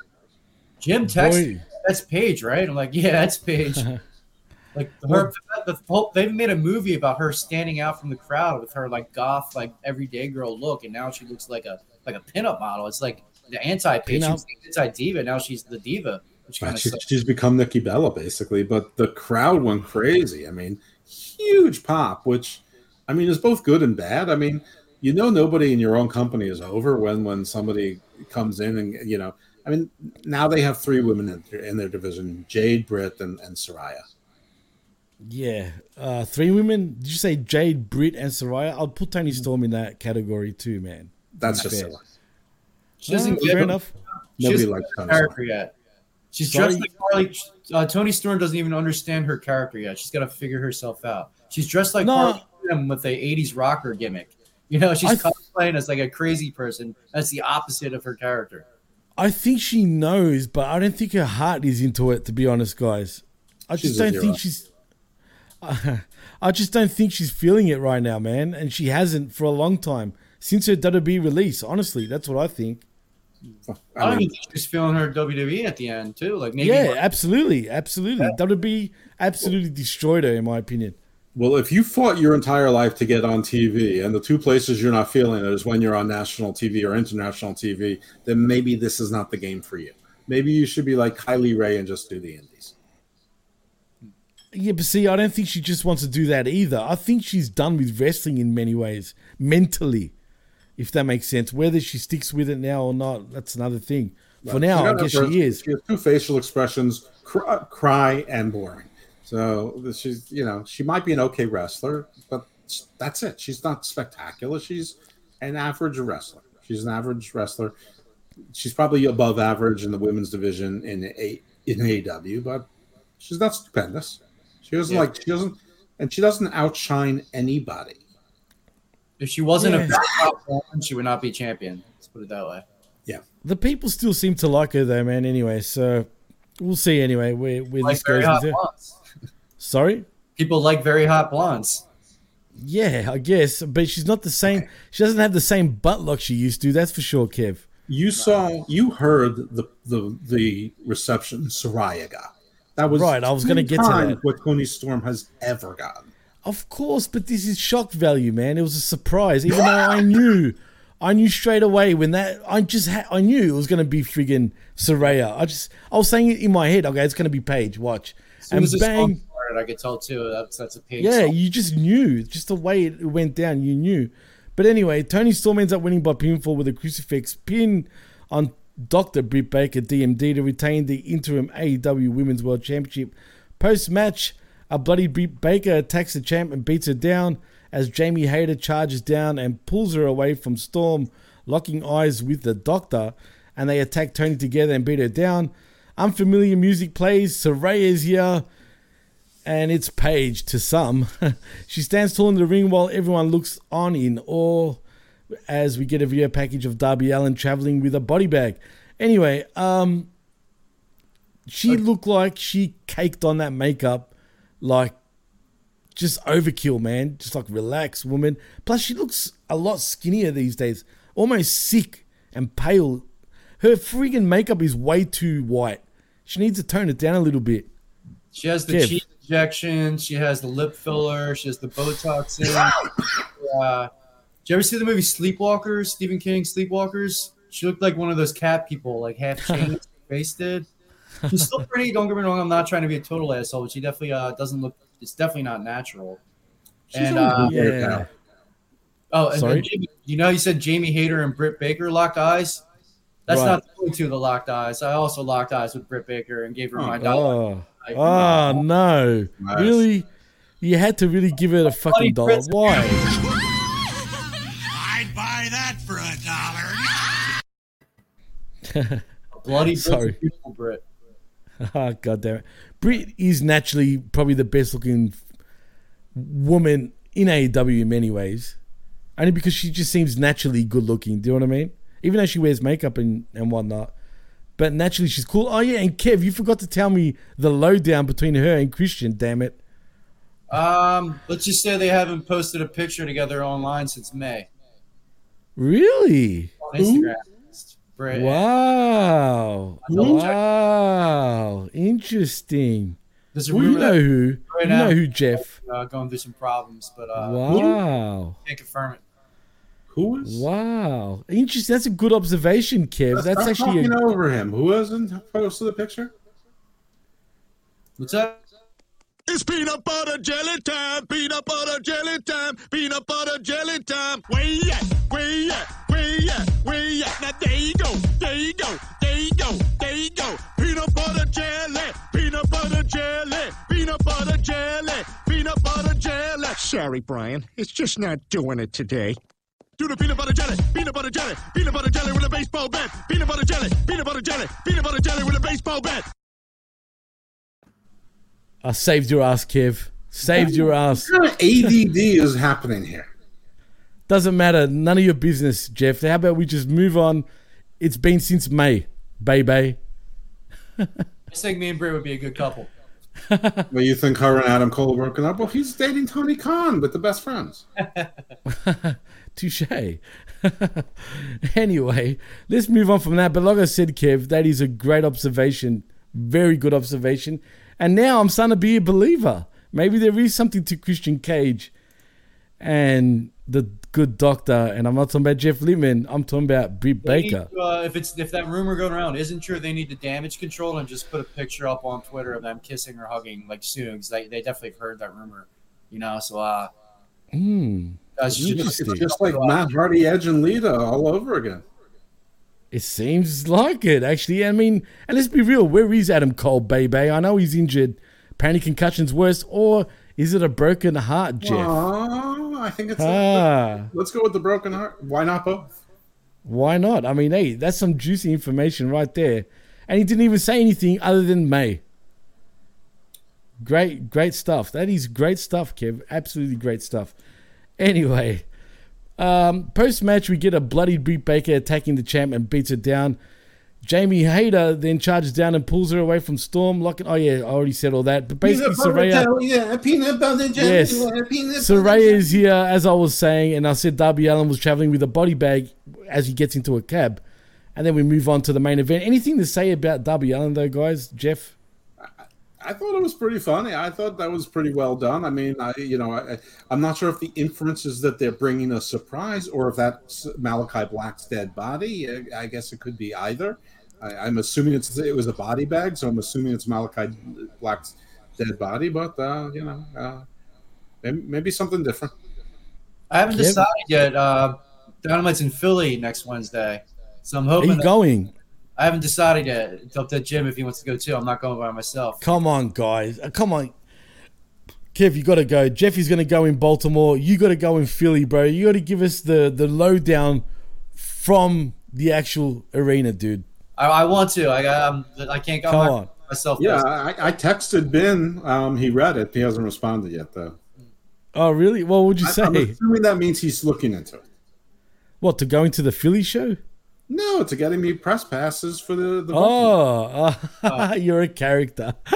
Jim texted, "That's Paige, right?" I'm like, "Yeah, that's Paige." like her, the, the whole, they've made a movie about her standing out from the crowd with her like goth, like everyday girl look, and now she looks like a like a pinup model. It's like the anti Paige, anti diva. Now she's the diva, which kind Right, of she, she's become Nikki Bella basically, but the crowd went crazy. I mean, huge pop, which I mean is both good and bad. I mean, you know, nobody in your own company is over when when somebody comes in and you know. I mean, now they have three women in, their- in their division: Jade, Britt, and, and Saraya. Yeah, uh, three women. Did you say Jade, Britt, and Saraya? I'll put Toni Storm in that category too, man. That's Not just bad. silly. She doesn't fair enough. Nobody doesn't likes her Tony character yet. She's Sorry. dressed like Harley. Uh, Toni Storm doesn't even understand her character yet. She's got to figure herself out. She's dressed like No. With a '80s rocker gimmick. You know, she's I th- cosplaying as like a crazy person. That's the opposite of her character. I think she knows, but I don't think her heart is into it. To be honest, guys, I She's just don't hero. think she's. I, I just don't think she's feeling it right now, man, and she hasn't for a long time since her WWE release. Honestly, that's what I think. I don't even think she was feeling her WWE at the end too. Like maybe yeah, absolutely, absolutely. WWE absolutely destroyed her, in my opinion. Well, if you fought your entire life to get on TV, and the two places you're not feeling it is when you're on national TV or international TV, then maybe this is not the game for you. Maybe you should be like Kylie Rae and just do the indies. Yeah, but see, I don't think she just wants to do that either. I think she's done with wrestling in many ways, mentally, if that makes sense. Whether she sticks with it now or not, that's another thing. For now, I guess her- she is. She has two facial expressions: cry, cry and boring. So she's, you know, she might be an okay wrestler, but that's it. She's not spectacular. She's an average wrestler. She's an average wrestler. She's probably above average in the women's division in a in AEW, but she's not stupendous. She doesn't Yeah. like she doesn't, and she doesn't outshine anybody. If she wasn't Yeah. a very woman, she would not be champion. Let's put it that way. Yeah. The people still seem to like her though, man. Anyway, so we'll see. Anyway, where where Like this very goes hot blondes. Sorry. People like very hot blondes. Yeah, I guess, but she's not the same. She doesn't have the same butt like she used to. That's for sure, Kev. You saw, you heard the the the reception Saraya got. That was Right, I was gonna get to that. What Toni Storm has ever gotten. Of course, but this is shock value, man. It was a surprise, even though I knew, I knew straight away when that I just had, I knew it was going to be friggin' Saraya. I just, I was saying it in my head. Okay, it's going to be Paige. Watch, and as the song bang, started, I could tell too. That's that's a pig. yeah, song. you just knew, just the way it went down, you knew. But anyway, Toni Storm ends up winning by pinfall with a crucifix pin on Dr. Britt Baker DMD to retain the interim AEW Women's World Championship. Post match, a bloody Baker attacks the champ and beats her down as Jamie Hayter charges down and pulls her away from Storm, locking eyes with the Doctor, and they attack Toni together and beat her down. Unfamiliar music plays. Saraya's here and it's Paige to some. she stands tall in the ring while everyone looks on in awe as we get a video package of Darby Allin traveling with a body bag. Anyway, um, she looked like she caked on that makeup, like just overkill, man. Just like relax, woman. Plus, she looks a lot skinnier these days, almost sick and pale. Her friggin' makeup is way too white. She needs to tone it down a little bit. She has the Kev. cheek injection. She has the lip filler. She has the Botox in. uh, did you ever see the movie Sleepwalkers? Stephen King Sleepwalkers. She looked like one of those cat people, like half changed face did. She's still pretty. Don't get me wrong. I'm not trying to be a total asshole, but she definitely uh, doesn't look. It's definitely not natural. She's and on uh, good right now. oh, and Sorry? Jamie, you know, you said Jamie Hayter and Britt Baker locked eyes. That's Right. not the only two that locked eyes. I also locked eyes with Britt Baker and gave her my dollar. Oh, Like, oh no! Nice. Really? You had to really give it a fucking dollar. Prince- Why? I'd buy that for a dollar. Bloody Sorry. Britt's a beautiful Brit. Ah, God damn it! Britt is naturally probably the best looking woman in AEW in many ways, only because she just seems naturally good looking. Do you know what I mean? Even though she wears makeup and and whatnot, but naturally she's cool. Oh yeah, and Kev, you forgot to tell me the lowdown between her and Christian. Damn it! Um, let's just say they haven't posted a picture together online since May Really? on Instagram. Brit. Wow! Wow! Interesting. There's a Well, you know who? Right you now, know who, Jeff? Uh, going through some problems, but uh, Wow! can't confirm it. Who is? Wow! Interesting. That's a good observation, Kev. That's Stop actually talking a, over him. Who hasn't posted the picture? What's up? It's peanut butter jelly time, peanut butter jelly time, peanut butter jelly time. Way you way Where you at? Where at? Where at? Now there you go, there you go, there you go, there you go. Peanut butter jelly, peanut butter jelly, peanut butter jelly, peanut butter jelly. Sorry, Brian, it's just not doing it today. Do the peanut butter jelly, peanut butter jelly, peanut butter jelly with a baseball bat, peanut butter jelly, peanut butter jelly, peanut butter jelly with a baseball bat. I saved your ass, Kev. Saved your ass. What kind of ADD is happening here? Doesn't matter. None of your business, Jeff. How about we just move on? It's been since May, baby. I think me and Britt would be a good couple. well, you think her and Adam Cole are broken up? Well, he's dating Tony Khan with the best friends. Touche. anyway, let's move on from that. But like I said, Kev, that is a great observation. Very good observation. And now I'm starting to be a believer. Maybe there is something to Christian Cage and the good doctor. And I'm not talking about Jeff Lippman. I'm talking about Britt They Baker. to, uh, if it's if that rumor going around isn't true, they need to damage control and just put a picture up on Twitter of them kissing or hugging like soon because they, they definitely heard that rumor, you know. So uh. That's It's just- just, it's just like Matt Hardy, Edge, and Lita all over again. It seems like it, actually. I mean, and let's be real. Where is Adam Cole, baby? I know he's injured. Apparently, concussion's worse. Or is it a broken heart, Jeff? I think it's. Ah. let's go with the broken heart. Why not both? Why not? I mean, hey, that's some juicy information right there. And he didn't even say anything other than May. Great, great stuff. That is great stuff, Kev. Absolutely great stuff. Anyway, um, post match, we get a bloody Britt Baker attacking the champ and beats it down. Jamie Hayter then charges down and pulls her away from Storm. Locking, oh yeah, I already said all that. But basically, Saraya, yeah, peanut butter jelly, Yes. Saraya is here, as I was saying, and I said Darby Allin was traveling with a body bag as he gets into a cab. And then we move on to the main event. Anything to say about Darby Allin, though, guys? Jeff? I thought it was pretty funny. I thought that was pretty well done. I mean, I, you know, I, I'm not sure if the inference is that they're bringing a surprise or if that's Malachi Black's dead body. I, I guess it could be either. I, I'm assuming it's it was a body bag, so I'm assuming it's Malachi Black's dead body. But uh, you know, uh, maybe, maybe something different. I haven't decided yet. Uh, Dynamite's in Philly next Wednesday, so I'm hoping. Are hoping. you that- going? I haven't decided yet. It's up to Jim if he wants to go too. I'm not going by myself. Come on, guys. Uh, Come on. Kev, you got to go. Jeffy's going to go in Baltimore. You got to go in Philly, bro. You got to give us the, the lowdown from the actual arena, dude. I, I want to. I got. I'm, I can't go Come by on. myself. Yeah, I, I texted Ben. Um, he read it. He hasn't responded yet, though. Oh, really? What would you I, say? I'm assuming that means he's looking into it. What, to go into the Philly show? No, to getting me press passes for the. the Oh, uh, you're a character.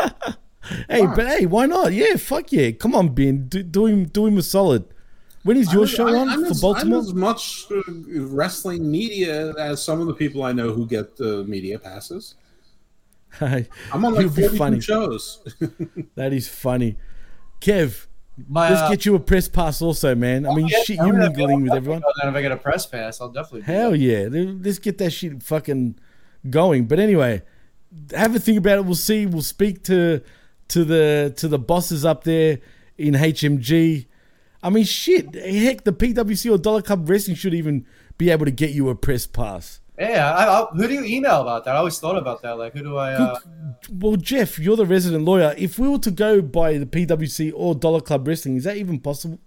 hey, but hey, why not? Yeah, fuck yeah. Come on, Ben. Do, do him, do him a solid. When is your I'm- show on I'm for as, Baltimore? I'm as much uh, wrestling media as some of the people I know who get the media passes. I'm on like You'll 42 shows. That is funny. Kev, My, let's uh, get you a press pass also, man. I mean, Yeah, shit, you gonna- mingling with everyone. Then if I get a press pass, I'll definitely. Hell yeah. Let's get that shit fucking going. But anyway, have a think about it. We'll see. We'll speak to to the to the bosses up there in HMG. I mean, shit. Heck, the PWC or Dollar Club Wrestling should even be able to get you a press pass. Yeah. I, I, who do you email about that? I always thought about that. Like, who do I? Uh, Well, Jeff, you're the resident lawyer. If we were to go by the PWC or Dollar Club Wrestling, is that even possible?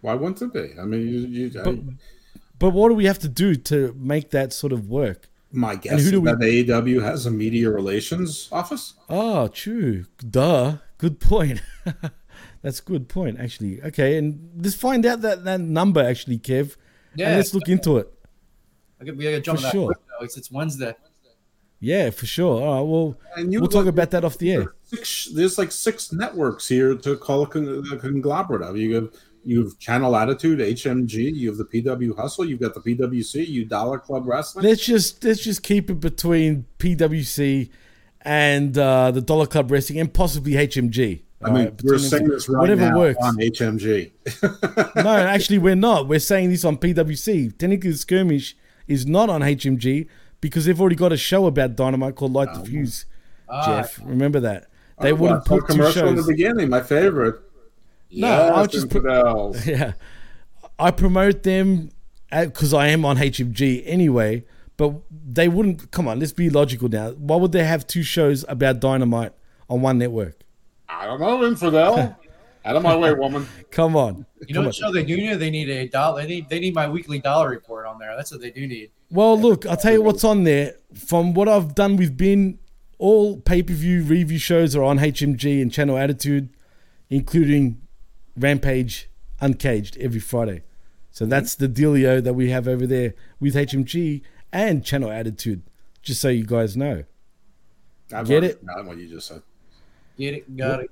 Why wouldn't it be? I mean, you, you, I- But, but what do we have to do to make that sort of work? my And guess who is do we- that AEW has a media relations office. Oh, true. Duh. Good point. That's a good point, actually. Okay, and let's find out that, that number, actually, Kev. Yeah. And let's look into it. I could, we gotta jump For that sure. quick. It's, it's Wednesday. Yeah, for sure. All right, well, And you we'll talk look- about that off the air. Six, there's like six networks here to call a, con- a conglomerate of. You have you have Channel Attitude, HMG. You have the PW Hustle. You've got the PWC. You Dollar Club Wrestling. Let's just let's just keep it between PWC and uh, the Dollar Club Wrestling and possibly HMG. I mean, All right, we're saying this right Whatever now works. on HMG. no, actually, we're not. We're saying this on PWC. Technically, the skirmish is not on HMG because they've already got a show about Dynamite called Light the Fuse. Ah. Jeff, remember that they Oh, wouldn't well, I put two commercial in the beginning. My favorite. No, Yes, I'll just put, yeah. I promote them because I am on HMG anyway. But they wouldn't. Come on, let's be logical now. Why would they have two shows about Dynamite on one network? I don't know, infidel. Out of my way, woman. Come on. You know Come what on. show they do need? They need a dollar. They need they need my weekly dollar report on there. That's what they do need. Well, look, I'll tell you what's on there. From what I've done with Bin, all pay per view review shows are on HMG and Channel Attitude, including Rampage Uncaged every Friday. So that's the dealio that we have over there with HMG and Channel Attitude, just so you guys know. I've Get already it? forgotten what you just said. Get it? Got it.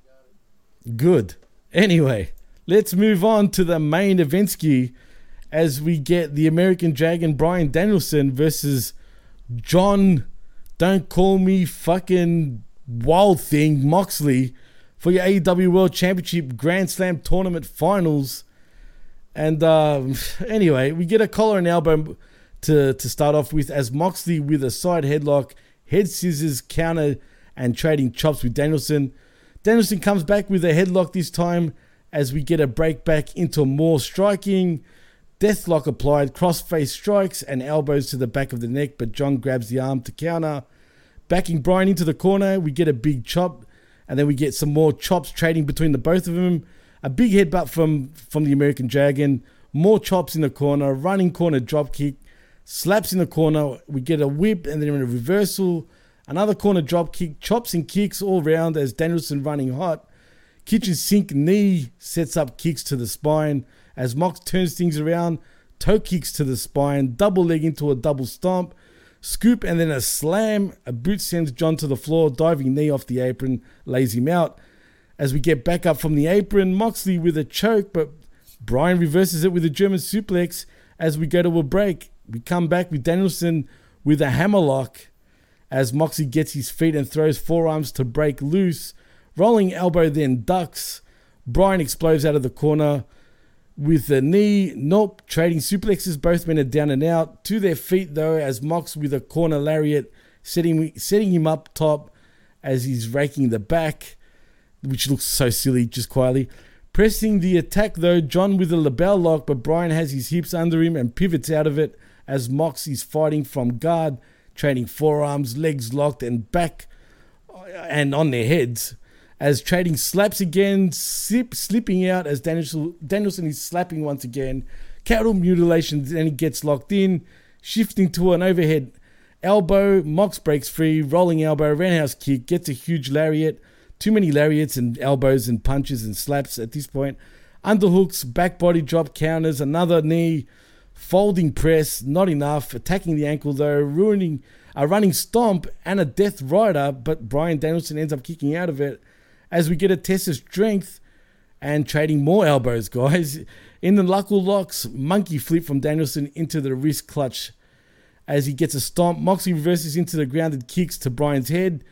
Good. Anyway, let's move on to the main event ski as we get the American Dragon Bryan Danielson versus Jon, don't call me fucking wild thing, Moxley for your AEW World Championship Grand Slam Tournament Finals. And um, anyway, we get a collar and elbow to, to start off with as Moxley with a side headlock, head scissors, counter, and trading chops with Danielson. Danielson comes back with a headlock this time as we get a break back into more striking. Deathlock applied, crossface strikes and elbows to the back of the neck, but Jon grabs the arm to counter. Backing Bryan into the corner, we get a big chop, and then we get some more chops trading between the both of them. A big headbutt from from the American Dragon, more chops in the corner, running corner drop kick, slaps in the corner. We get a whip and then a reversal, another corner drop kick, chops and kicks all round as Danielson running hot. Kitchen sink knee sets up kicks to the spine as Mox turns things around, toe kicks to the spine, double leg into a double stomp, scoop and then a slam. A boot sends Jon to the floor, diving knee off the apron, lays him out. As we get back up from the apron, Moxley with a choke, but Bryan reverses it with a German suplex as we go to a break. We come back with Danielson with a hammerlock as Moxley gets his feet and throws forearms to break loose. Rolling elbow then ducks. Bryan explodes out of the corner with a knee. Nope. Trading suplexes. Both men are down and out. To their feet though, as Mox with a corner lariat setting setting him up top as he's raking the back, which looks so silly just quietly. Pressing the attack though, Jon with a LeBell Lock, but Bryan has his hips under him and pivots out of it as Mox is fighting from guard, trading forearms, legs locked, and back and on their heads. As trading slaps again, slip, slipping out as Danielson, Danielson is slapping once again. Cattle mutilation, then he gets locked in, shifting to an overhead elbow. Mox breaks free, rolling elbow, roundhouse kick, gets a huge lariat. Too many lariats and elbows and punches and slaps at this point. Underhooks, back body drop counters, another knee, folding press, not enough. Attacking the ankle though, ruining a running stomp and a death rider, but Bryan Danielson ends up kicking out of it as we get a test of strength and trading more elbows, guys. In the knuckle locks, monkey flip from Danielson into the wrist clutch as he gets a stomp. Moxley reverses into the grounded kicks to Bryan's head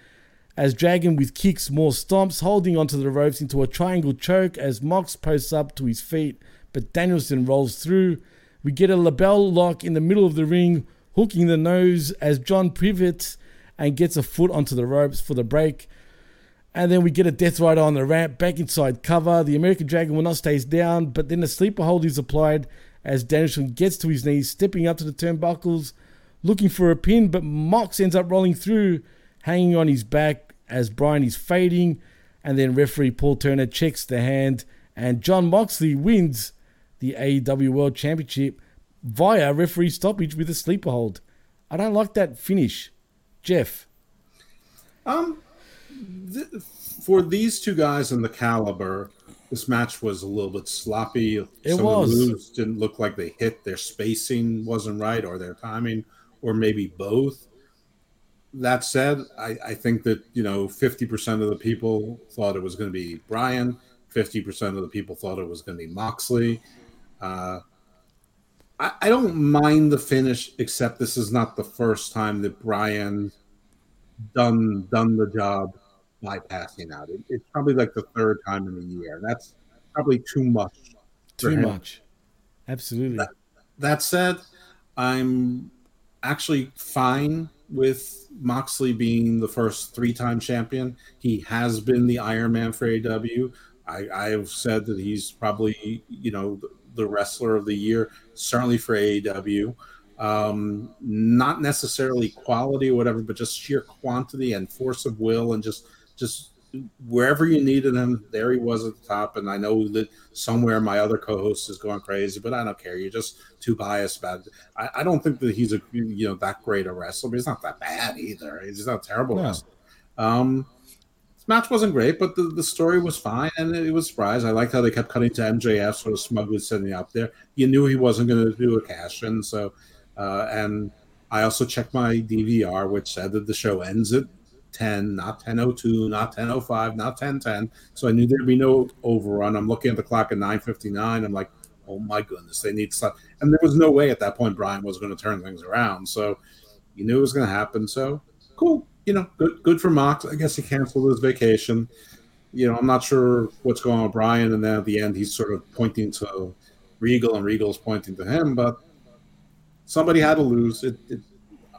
as Dragon with kicks, more stomps, holding onto the ropes into a triangle choke as Mox posts up to his feet, but Danielson rolls through. We get a LeBell Lock in the middle of the ring, hooking the nose as Jon pivots and gets a foot onto the ropes for the break. And then we get a Death Rider on the ramp, back inside cover. The American Dragon will not stays down, but then a sleeper hold is applied as Danielson gets to his knees, stepping up to the turnbuckles, looking for a pin, but Mox ends up rolling through, hanging on his back as Bryan is fading. And then referee Paul Turner checks the hand, and Jon Moxley wins the AEW World Championship via referee stoppage with a sleeper hold. I don't like that finish. Jeff. Um, th- for these two guys in the caliber, this match was a little bit sloppy. It Some was. of the moves didn't look like they hit. Their spacing wasn't right, or their timing, or maybe both. That said, I, I think that you know, fifty percent of the people thought it was going to be Bryan. Fifty percent of the people thought it was going to be Moxley. Uh, I, I don't mind the finish, except this is not the first time that Bryan done done the job by passing out. It, it's probably like the third time in a year. That's probably too much. Too him. much. Absolutely. That said, I'm actually fine with Moxley being the first three-time champion. He has been the Iron Man for AW. I, I have said that he's probably, you know, the, wrestler of the year, certainly for AEW. Um, not necessarily quality or whatever, but just sheer quantity and force of will, and just just wherever you needed him, there he was at the top. And I know that somewhere my other co-host is going crazy, but I don't care. You're just too biased about it. I, I don't think that he's a you know that great a wrestler, but he's not that bad either. He's not terrible No. wrestler. Um, match wasn't great, but the, the story was fine, and it was surprise. I liked how they kept cutting to MJF, sort of smugly sitting up there. You knew he wasn't going to do a cash in, so uh, and I also checked my DVR, which said that the show ends at 10, not 10:02, not 10:05, not 10:10. So I knew there'd be no overrun. I'm looking at the clock at 9:59. I'm like, oh my goodness, they need stuff. And there was no way at that point Bryan was going to turn things around. So you knew it was going to happen. So cool, you know, good good for Mox. I guess he canceled his vacation. You know, I'm not sure what's going on with Bryan. And then at the end, he's sort of pointing to Regal, and Regal's pointing to him. But somebody had to lose. It, it,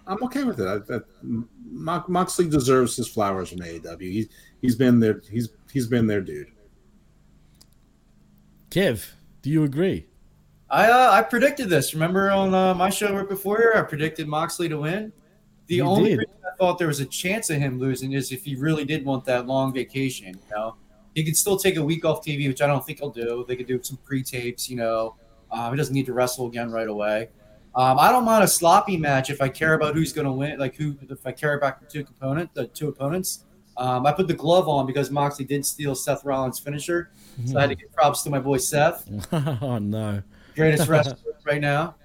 I'm okay with it. I, that, Mo- Moxley deserves his flowers from AEW. He's he's been there. He's he's been their dude. Kev, do you agree? I uh, I predicted this. Remember on uh, my show right before here, I predicted Moxley to win. The You only did. reason I thought there was a chance of him losing is if he really did want that long vacation. You know, he could still take a week off TV, which I don't think he'll do. They could do some pre-tapes. You know, um, he doesn't need to wrestle again right away. Um, I don't mind a sloppy match if I care about who's going to win. Like who, if I care about the two component, the two opponents. Um, I put the glove on because Moxley did steal Seth Rollins' finisher, so I had to give props to my boy Seth oh no. greatest wrestler right now.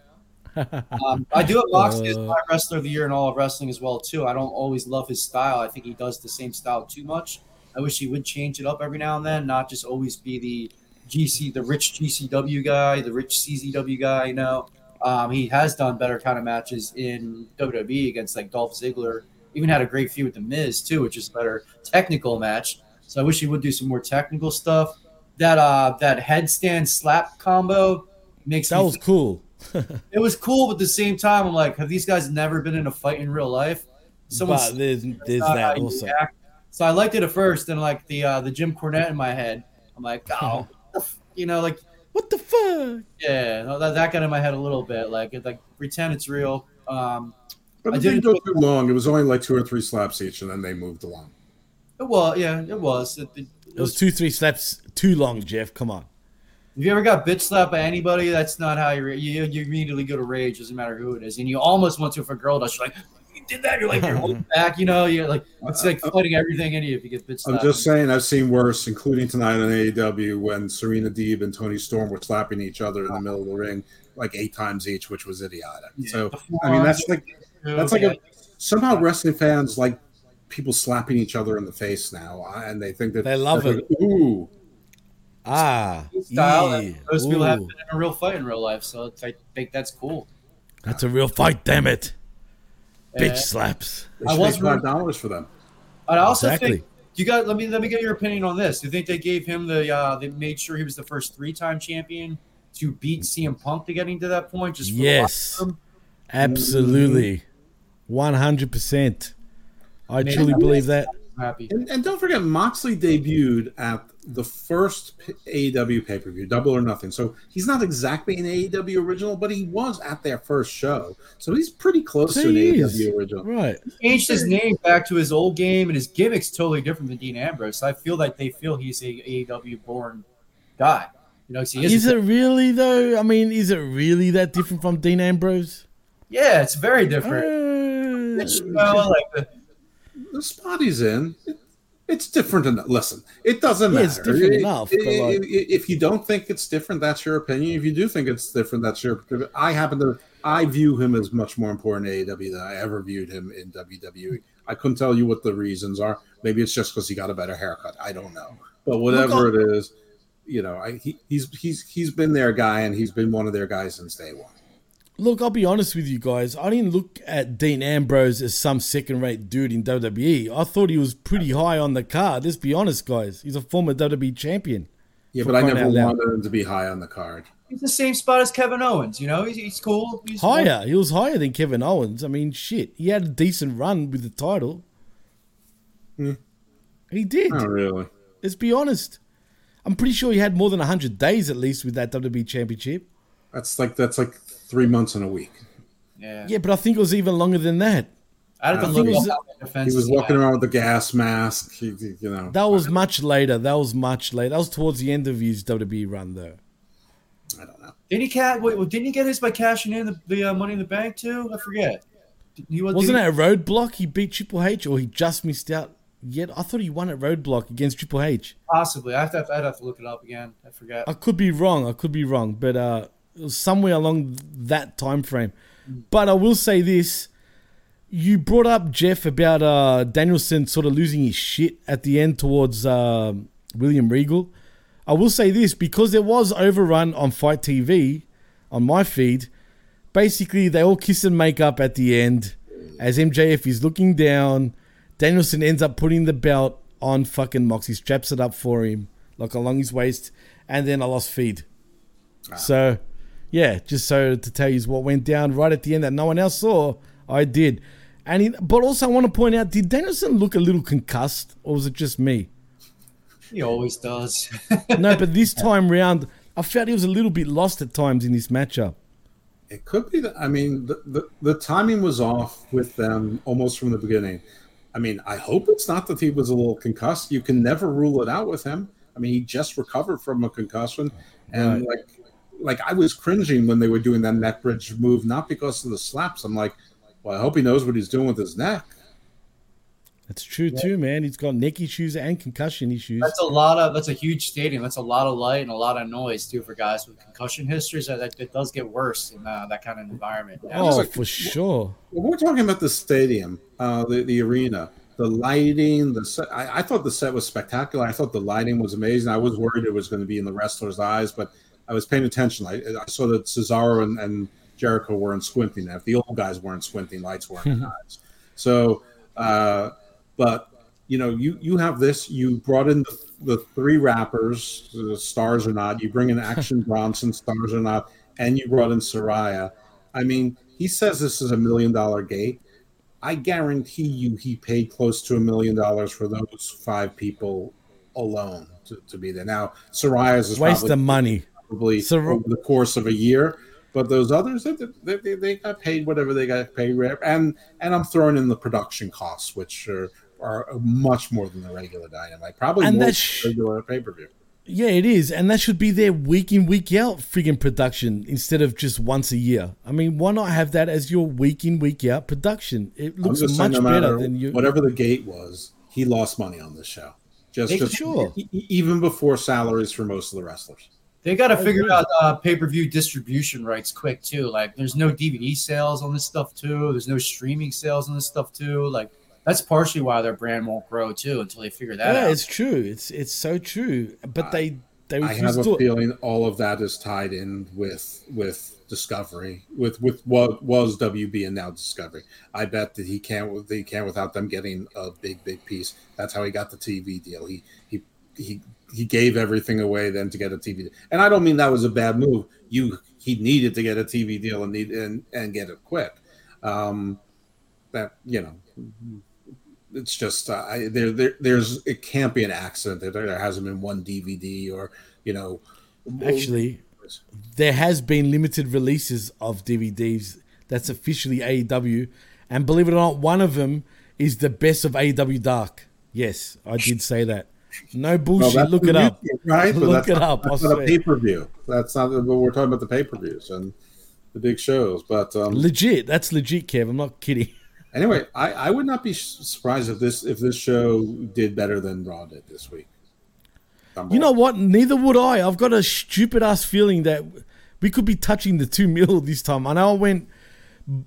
Um, I do have Moxley as my wrestler of the year in all of wrestling as well too. I don't always love his style. I think he does the same style too much. I wish he would change it up every now and then, not just always be the GC, the rich GCW guy, the rich CZW guy. You know, um, he has done better kind of matches in WWE against like Dolph Ziggler. Even had a great feud with the Miz too, which is a better technical match. So I wish he would do some more technical stuff. That uh, that headstand slap combo makes That was cool. It was cool, but at the same time, I'm like, have these guys never been in a fight in real life? But there's there's that also. act. So I liked it at first, and like the uh, the Jim Cornette in my head, I'm like, oh, you know, like what the fuck? Yeah, no, that, that got in my head a little bit. Like, it, like pretend it's real. Um, But I it didn't didn't. go too long. It was only like two or three slaps each, and then they moved along. It well, yeah, it was. It, it, It was two three slaps too long, Jeff. Come on. If you ever got bitch slapped by anybody, that's not how you re- you you immediately go to rage. Doesn't matter who it is, and you almost want to if a girl does. You're like, you did that. You're like, you're holding back. You know, you're like, it's like fighting everything in you if you get bitch I'm just saying, I've seen worse, including tonight on AEW when Serena Deeb and Toni Storm were slapping each other in the middle of the ring like eight times each, which was idiotic. so, I mean, that's like that's like a, somehow wrestling fans like people slapping each other in the face now, uh, and they think that They love it. like, Ooh, Ah, style. yeah. and Those people have been in a real fight in real life, so it's, I think that's cool. That's a real fight, damn it. Bitch Uh, slaps. I should was pay five dollars for them. I also Exactly. think you got. Let me let me get your opinion on this. Do you think they gave him the? Uh, they made sure he was the first three-time champion to beat CM Punk to getting to that point. Just for Yes. Absolutely. 100%. I Man, truly I'm believe that. happy. And, and don't forget, Moxley debuted at the first P- AEW pay per view, Double or Nothing. So he's not exactly an AEW original, but he was at their first show. So he's pretty close to an AEW original. Right. changed his name back to his old game, and his gimmick's totally different than Dean Ambrose. I feel like they feel he's a AEW born guy. You know, he is. Is it really, though? I mean, is it really that different from Dean Ambrose? Yeah, it's very different. Uh, It's, you know, like the, The spot he's in, it- it's different enough. Listen, it doesn't matter. it's different I- enough, I- but like- if you don't think it's different, that's your opinion. If you do think it's different, that's your. opinion. I happen to. I view him as much more important in AEW than I ever viewed him in WWE. I couldn't tell you what the reasons are. Maybe it's just because he got a better haircut. I don't know. But whatever it is, you know, I, he, he's he's he's been their guy, and he's been one of their guys since day one. Look, I'll be honest with you guys. I didn't look at Dean Ambrose as some second rate dude in WWE. I thought he was pretty high on the card. Let's be honest, guys. He's a former WWE champion. Yeah, but I never out wanted him to be high on the card. he's the same spot as Kevin Owens. You know, he's, he's cool. He's Higher. He was higher than Kevin Owens. I mean, shit. He had a decent run with the title. Hmm. He did. Not really. Let's be honest. I'm pretty sure he had more than 100 days at least with that WWE championship. That's like that's like three months in a week. Yeah. Yeah, but I think it was even longer than that. I'd have to I think it was- He was walking around with the gas mask. He, he- you know, That was much later. That was much later. That was towards the end of his WWE run, though. I don't know. Didn't he cat? Wait, didn't he get his by cashing in the, the uh, Money in the Bank too? I forget. He was, Wasn't did it a roadblock? He beat Triple H, or he just missed out. Yet I thought he won at roadblock against Triple H. Possibly. I have to. I'd have to look it up again. I forget. I could be wrong. I could be wrong, but uh, it was somewhere along that time frame. But I will say this: you brought up Jeff about uh, Danielson sort of losing his shit at the end towards uh, William Regal. I will say this because there was overrun on FITE TV on my feed. Basically, they all kiss and make up at the end as MJF is looking down. Danielson ends up putting the belt on fucking Moxie, straps it up for him like along his waist, and then I lost feed. So, yeah, just so to tell you what went down right at the end that no one else saw, I did. And he, but also I want to point out, did Danielson look a little concussed, or was it just me? He always does. no, but this time round, I felt he was a little bit lost at times in this matchup. It could be that. I mean, the, the, the timing was off with them almost from the beginning. I mean, I hope it's not that he was a little concussed. You can never rule it out with him. I mean, he just recovered from a concussion, and Right. like, like I was cringing when they were doing that neck bridge move, not because of the slaps. I'm like, well, I hope he knows what he's doing with his neck. That's true too, man. He's got neck issues and concussion issues. That's a lot of that's a huge stadium. That's a lot of light and a lot of noise too for guys with concussion histories. That, that it does get worse in uh, that kind of environment. Oh, for sure. Well, we're talking about the stadium, uh, the the arena, the lighting. The set, I, I thought the set was spectacular. I thought the lighting was amazing. I was worried it was going to be in the wrestlers' eyes, but I was paying attention. I, I saw that Cesaro and, and Jericho weren't squinting. If the old guys weren't squinting, lights weren't in eyes. So, uh, but you know, you you have this. You brought in the, the three rappers, the stars or not. You bring in Action Bronson, stars or not, and you brought in Saraya. I mean, he says this is a million dollar gate. I guarantee you, he paid close to a million dollars for those five people alone to, to be there. Now, Saraya's is Waste probably, of money. Probably Sor- over the course of a year. But those others, they, they, they, got paid whatever they got paid, and and I'm throwing in the production costs, which are are much more than the regular dynamite, probably And more than regular pay per view. Yeah, it is, and that should be their week in week out friggin' production instead of just once a year. I mean, why not have that as your week in week out production? It looks much no better than you. whatever the gate was, he lost money on this show. Just, just sure. even before salaries for most of the wrestlers. They got to figure out uh, pay per view distribution rights quick too. Like, there's no DVD sales on this stuff too. There's no streaming sales on this stuff too. Like, that's partially why their brand won't grow too until they figure that yeah, out. it's true. It's it's so true. But they they I have a do it. feeling all of that is tied in with with Discovery, with with what was WB and now Discovery. I bet that he can't he can't without them getting a big big piece. That's how he got the TV deal. He he he he gave everything away then to get a TV. And I don't mean that was a bad move. You he needed to get a TV deal and need and and get it quick. Um, that you know it's just uh, I, there, there there's it can't be an accident that there hasn't been one DVD or you know Actually, there has been limited releases of DVDs that's officially AEW, and believe it or not, one of them is the best of AEW Dark. Yes, I did say that. No bullshit. Look it up. YouTube, right? Look it up. That's not a pay per view. That's not. But we're talking about the pay per views and the big shows. But um, Legit. That's legit, Kev. I'm not kidding. anyway, I, I would not be surprised if this if this show did better than Raw did this week. You know what? Neither would I. I've got a stupid ass feeling that we could be touching the two mil this time. I know I went,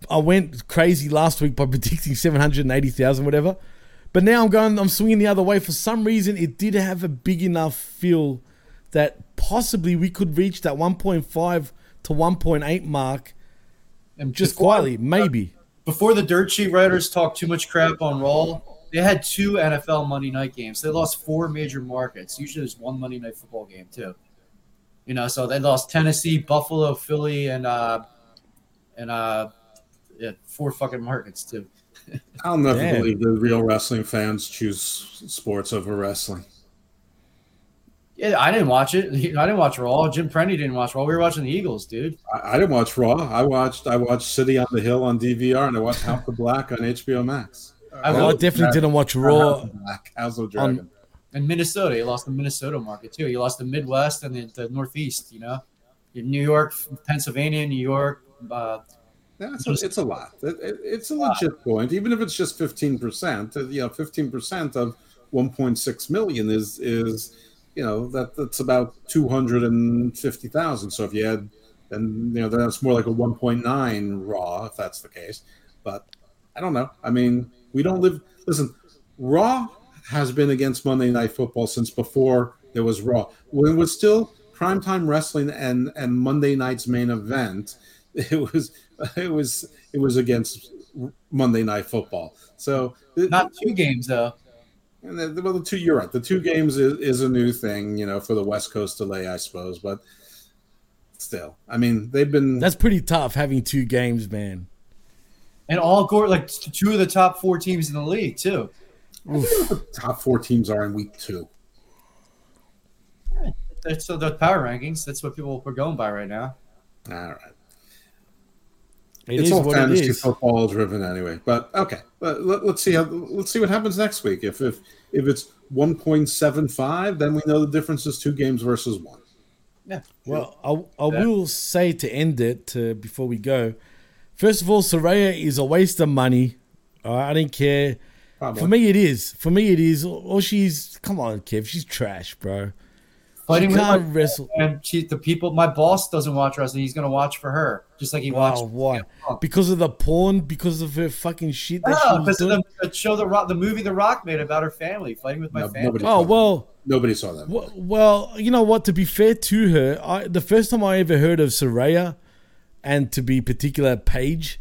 I went crazy last week by predicting seven hundred and eighty thousand, whatever. But now I'm going. I'm swinging the other way. For some reason, it did have a big enough feel that possibly we could reach that one point five to one point eight mark, And just before- quietly, maybe. Before the dirt sheet writers talk too much crap on Raw, they had two NFL Monday night games. They lost four major markets. Usually there's one Monday night football game too. You know, so they lost Tennessee, Buffalo, Philly, and uh and uh yeah, four fucking markets too. I'll never Yeah. believe the real wrestling fans choose sports over wrestling. Yeah, I didn't watch it. I didn't watch Raw. Jim Prenny didn't watch Raw. We were watching the Eagles, dude. I, I didn't watch Raw. I watched I watched City on the Hill on DVR and I watched House of Black on HBO Max. I Oh, I definitely didn't watch Raw. House of Black, House of Dragon. And Minnesota, you lost the Minnesota market too. You lost the Midwest and the, the Northeast. You know, In New York, Pennsylvania, New York. Uh, Yeah, it's, a, it's a lot. It, it- it's a legit point, even if it's just fifteen percent. Uh, you know, fifteen percent of one point six million is is you know that that's about two hundred and fifty thousand. So if you had, then you know that's more like a one point nine raw if that's the case. But I don't know. I mean, we don't live. Listen, Raw has been against Monday Night Football since before there was Raw. When it was still primetime wrestling and and Monday night's main event, it was it was it was against Monday Night Football. So not two games though. And the, well, the two you're right. The two games is, is a new thing, you know, for the West Coast delay, I suppose. But still, I mean, they've been That's pretty tough having two games, man. And all gore like two of the top four teams in the league too. the top four teams are in week two. That's the power rankings. That's what people are going by right now. All right. It it's is all what it fantasy is. football driven anyway. But okay, but let, us see how let's see what happens next week. If if if it's one point seven five, then we know the difference is two games versus one. Yeah. Well, I, I will say to end it uh, before we go. First of all, Saraya is a waste of money. All right, I don't care. Probably. For me, it is. For me, it is. Or she's come on, Kev. She's trash, bro. Fighting she with can't my- wrestle. And she, the people, my boss doesn't watch wrestling. He's gonna watch for her, just like he watched. Wow, why? Because of the porn? Because of her fucking shit that No, she was because of the, the show, the rock, the movie, The Rock made about her family fighting with my No, family. Oh well. Nobody saw that. Well, well, you know what? To be fair to her, I, the first time I ever heard of Saraya, and to be particular, Paige,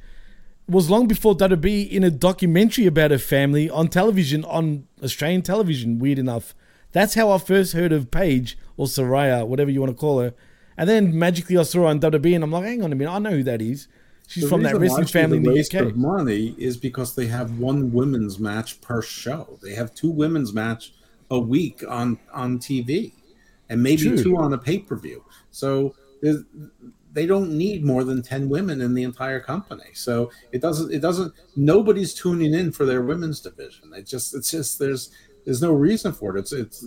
was long before WWE in a documentary about her family on television, on Australian television. Weird enough, that's how I first heard of Paige or Saraya, whatever you want to call her. And then magically I saw her on WWE, and I'm like, hang on a minute, I know who that is. She's The from that wrestling family in the waste UK. Of money is because they have one women's match per show. They have two women's match a week on on TV, and maybe True. two on a pay per view. So they don't need more than ten women in the entire company. So it doesn't it doesn't nobody's tuning in for their women's division. It just it's just there's there's no reason for it. It's it's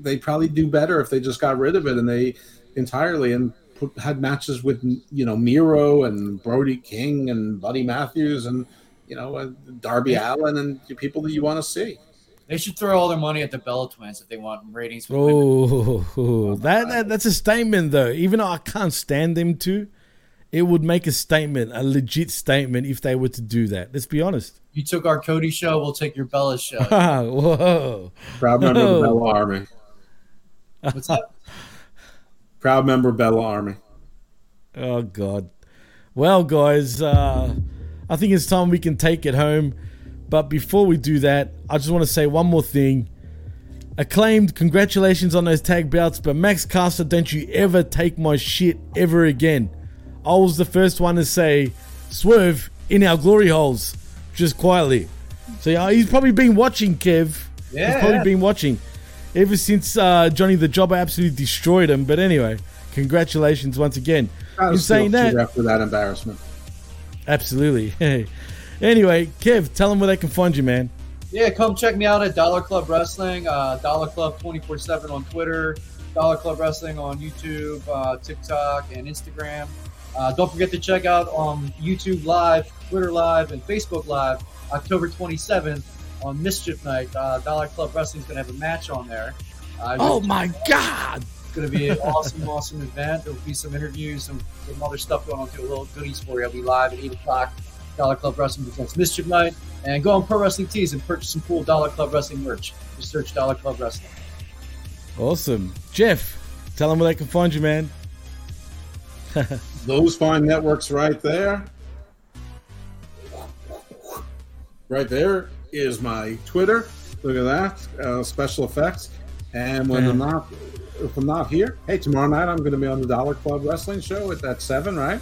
they probably do better if they just got rid of it and they entirely and put, had matches with you know Miro and Brody King and Buddy Matthews and you know uh, Darby Allin and the people that you want to see. They should throw all their money at the Bella Twins if they want ratings. For. Oh, that, that that's a statement though. Even though I can't stand them to, it would make a statement, a legit statement, if they were to do that. Let's be honest. You took our Cody show, we'll take your Bella show. Whoa! Proud member of the Whoa. Bella Army. What's that? Proud member of Bella Army. Oh God. Well, guys, uh, I think it's time we can take it home. But before we do that, I just want to say one more thing. Acclaimed, congratulations on those tag belts, but Max Caster, don't you ever take my shit ever again. I was the first one to say, swerve in our glory holes, just quietly. So yeah, he's probably been watching, Kev. Yeah. He's probably been watching. Ever since uh, Johnny the Jobber absolutely destroyed him. But anyway, congratulations once again. In of saying that, after that embarrassment. Absolutely. anyway, Kev, tell them where they can find you, man. Yeah, come check me out at Dollar Club Wrestling, uh, Dollar Club 24 7 on Twitter, Dollar Club Wrestling on YouTube, uh, TikTok, and Instagram. Uh, don't forget to check out on YouTube Live, Twitter Live, and Facebook Live October 27th on Mischief Night. Uh, Dollar Club Wrestling is going to have a match on there. Uh, Oh my God! It's going to be an awesome, awesome event. There will be some interviews, some, some other stuff going on too, a little goodies for you. I'll be live at 8 o'clock. Dollar Club Wrestling presents Mischief Night. And go on Pro Wrestling Tees and purchase some cool Dollar Club Wrestling merch. Just search Dollar Club Wrestling. Awesome. Jeff, tell them where they can find you, man. Those fine networks right there. Right there is my Twitter. Look at that. Uh, special effects. And when I'm not if I'm not here, hey, tomorrow night I'm going to be on the Dollar Club Wrestling Show at that seven, right?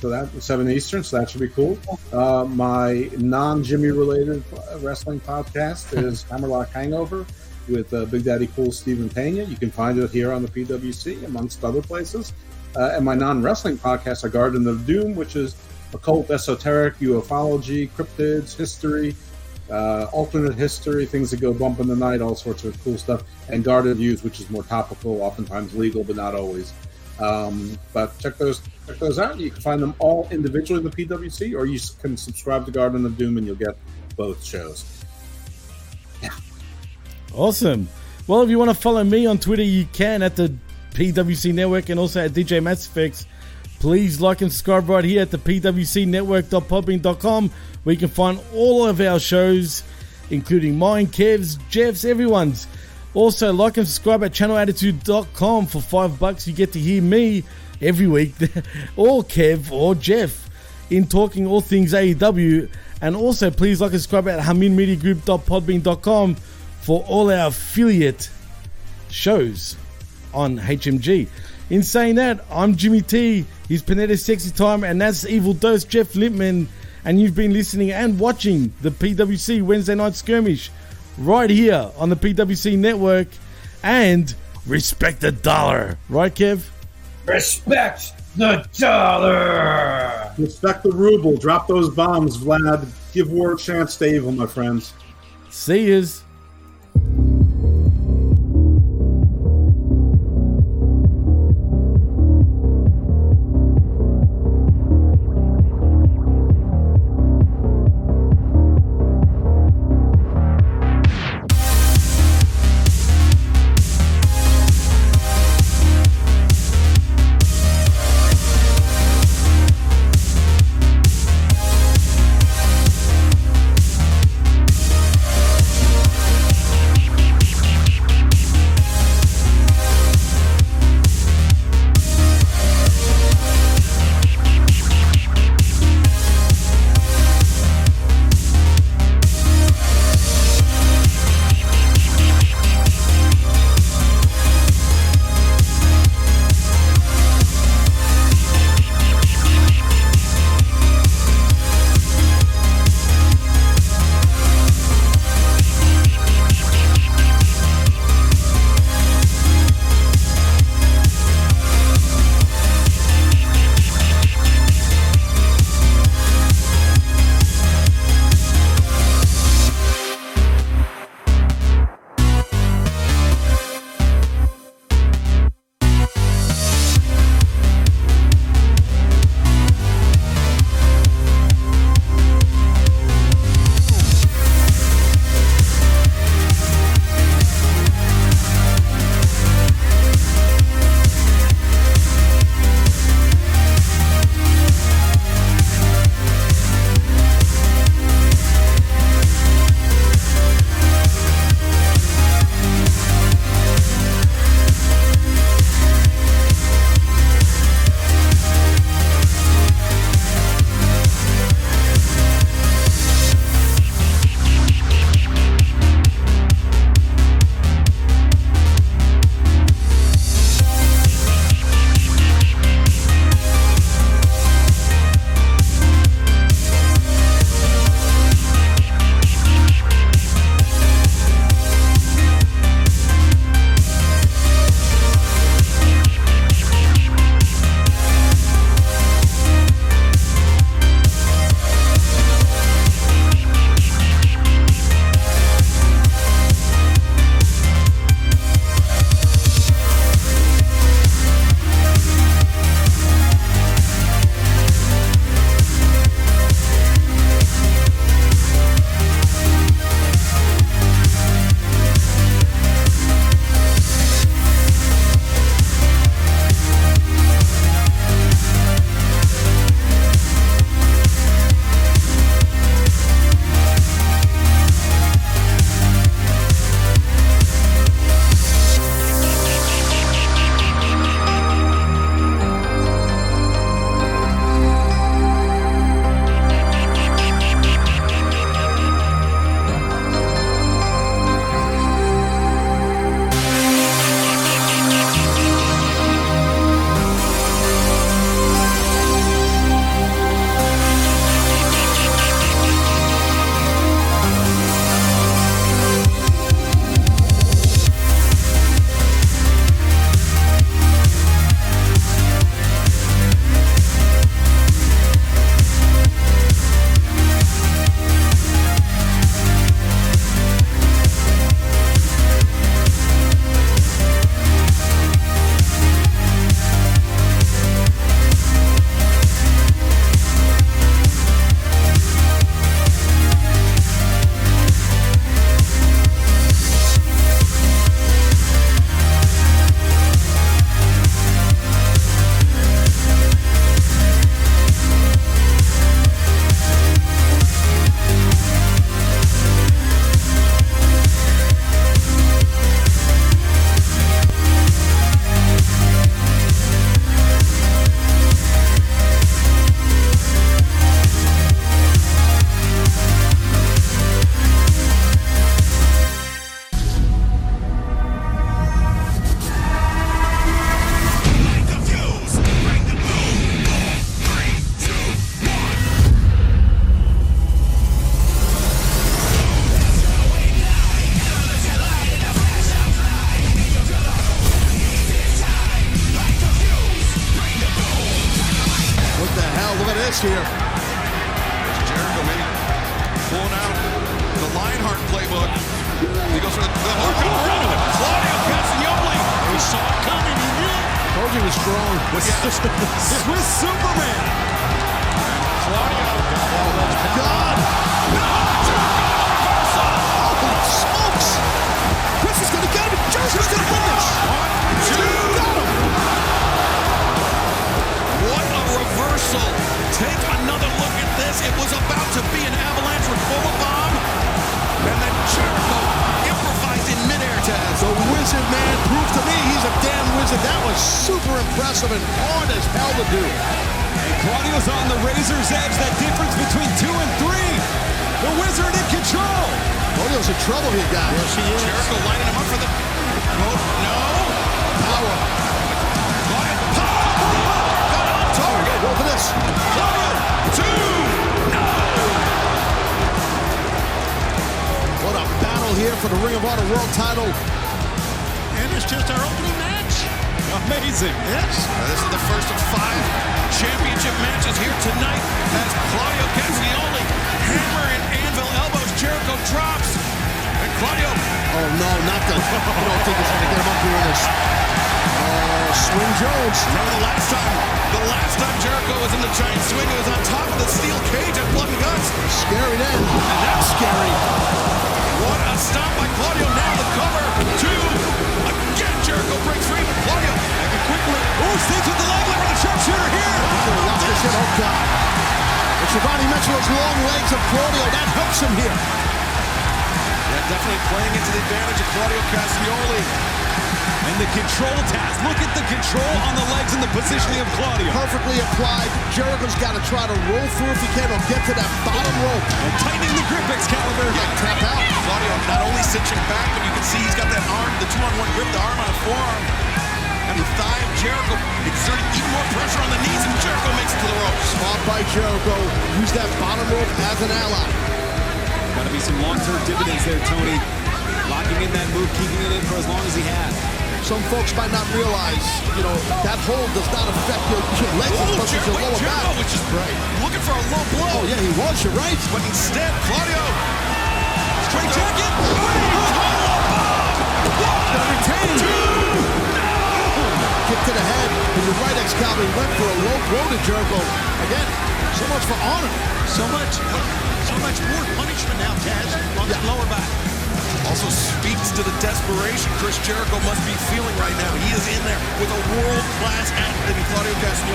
So that seven Eastern, so that should be cool. Uh, my non-Jimmy related wrestling podcast is Hammerlock Hangover with uh, Big Daddy Cool Stephen Pena. You can find it here on the PWC, amongst other places. Uh, and my non-wrestling podcast, A Garden of Doom, which is occult, esoteric, ufology, cryptids, history, uh, alternate history, things that go bump in the night, all sorts of cool stuff, and Garden Views, which is more topical, oftentimes legal, but not always. Um, but check those check those out. You can find them all individually in the PWC, or you can subscribe to Garden of Doom, and you'll get both shows. Yeah. Awesome. Well, if you want to follow me on Twitter, you can at the PWC Network and also at DJ Massifix. please like and subscribe right here at the PWC pwcnetwork.podbean.com where you can find all of our shows, including mine, Kev's, Jeff's, everyone's. Also, like and subscribe at channelattitude.com for five bucks. You get to hear me every week, or Kev, or Jeff, in talking all things AEW. And also, please like and subscribe at haminmediagroup.podbean.com for all our affiliate shows on HMG. In saying that, I'm Jimmy T, he's Panetta Sexy Time, and that's Evil Dose Jeff Lippman. And you've been listening and watching the PWC Wednesday Night Skirmish right here on the PWC Network. And respect the dollar. Right, Kev? Respect the dollar. Respect the ruble. Drop those bombs, Vlad. Give war a chance to evil, my friends. See yous.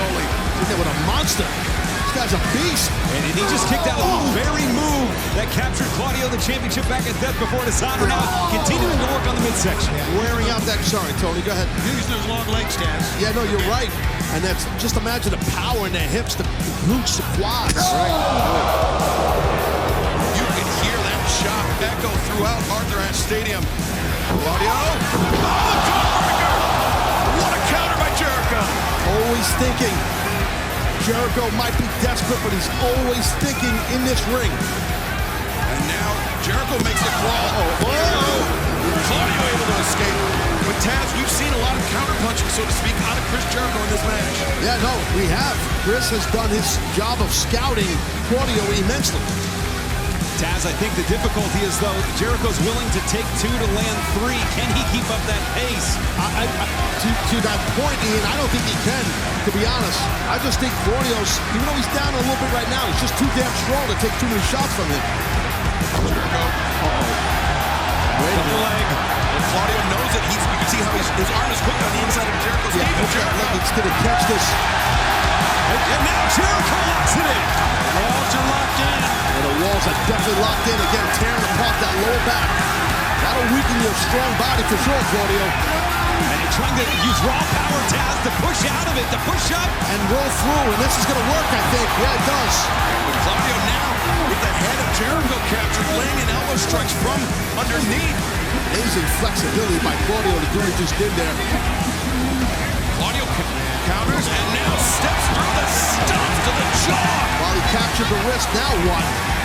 Claudio Castagnoli. In there with a monster. This guy's a beast. And he just kicked out the very move that captured Claudio the championship back at Death Before Dishonor. Now continuing to work on the midsection. Wearing out that. Sorry, Tony. Go ahead. Use those long legs, Taz. Yeah, no, you're right. And that's just imagine the power in their hips, the glutes, the quads. Oh. You can hear that chop echo throughout Arthur Ashe Stadium. Claudio. Oh, the Always thinking. Jericho might be desperate, but he's always thinking in this ring. And now Jericho makes the crawl. Oh, oh. Claudio able to escape. But Taz, we've seen a lot of counterpunching, so to speak, out of Chris Jericho in this match. Yeah, no, we have. Chris has done his job of scouting Claudio immensely. Taz, I think the difficulty is though Jericho's willing to take two to land three. Can he keep up that pace? I, I, I, to, to that point, Ian, I don't think he can, to be honest. I just think Claudio's, even though he's down a little bit right now, he's just too damn strong to take too many shots from him. Jericho. Uh-oh. Wait a leg. And Claudio knows it. He's, you can see how he's, his arm is hooked on the inside of Jericho's Yeah, knee. Jericho. it's going to catch this. And, and now Jericho locks it in. Walls are locked in. And the walls are definitely locked in again, tearing apart that lower back. That'll weaken your strong body for sure, Claudio. And he's trying to use raw power, Taz, to push out of it, to push up. And roll through, and this is going to work, I think. Yeah, it does. But Claudio now with the head of Jericho captured, laying in elbow strikes from underneath. Amazing flexibility by Claudio to do what he just did there. Claudio counters and now steps through the stumps to the jaw. While he captured the wrist, now what?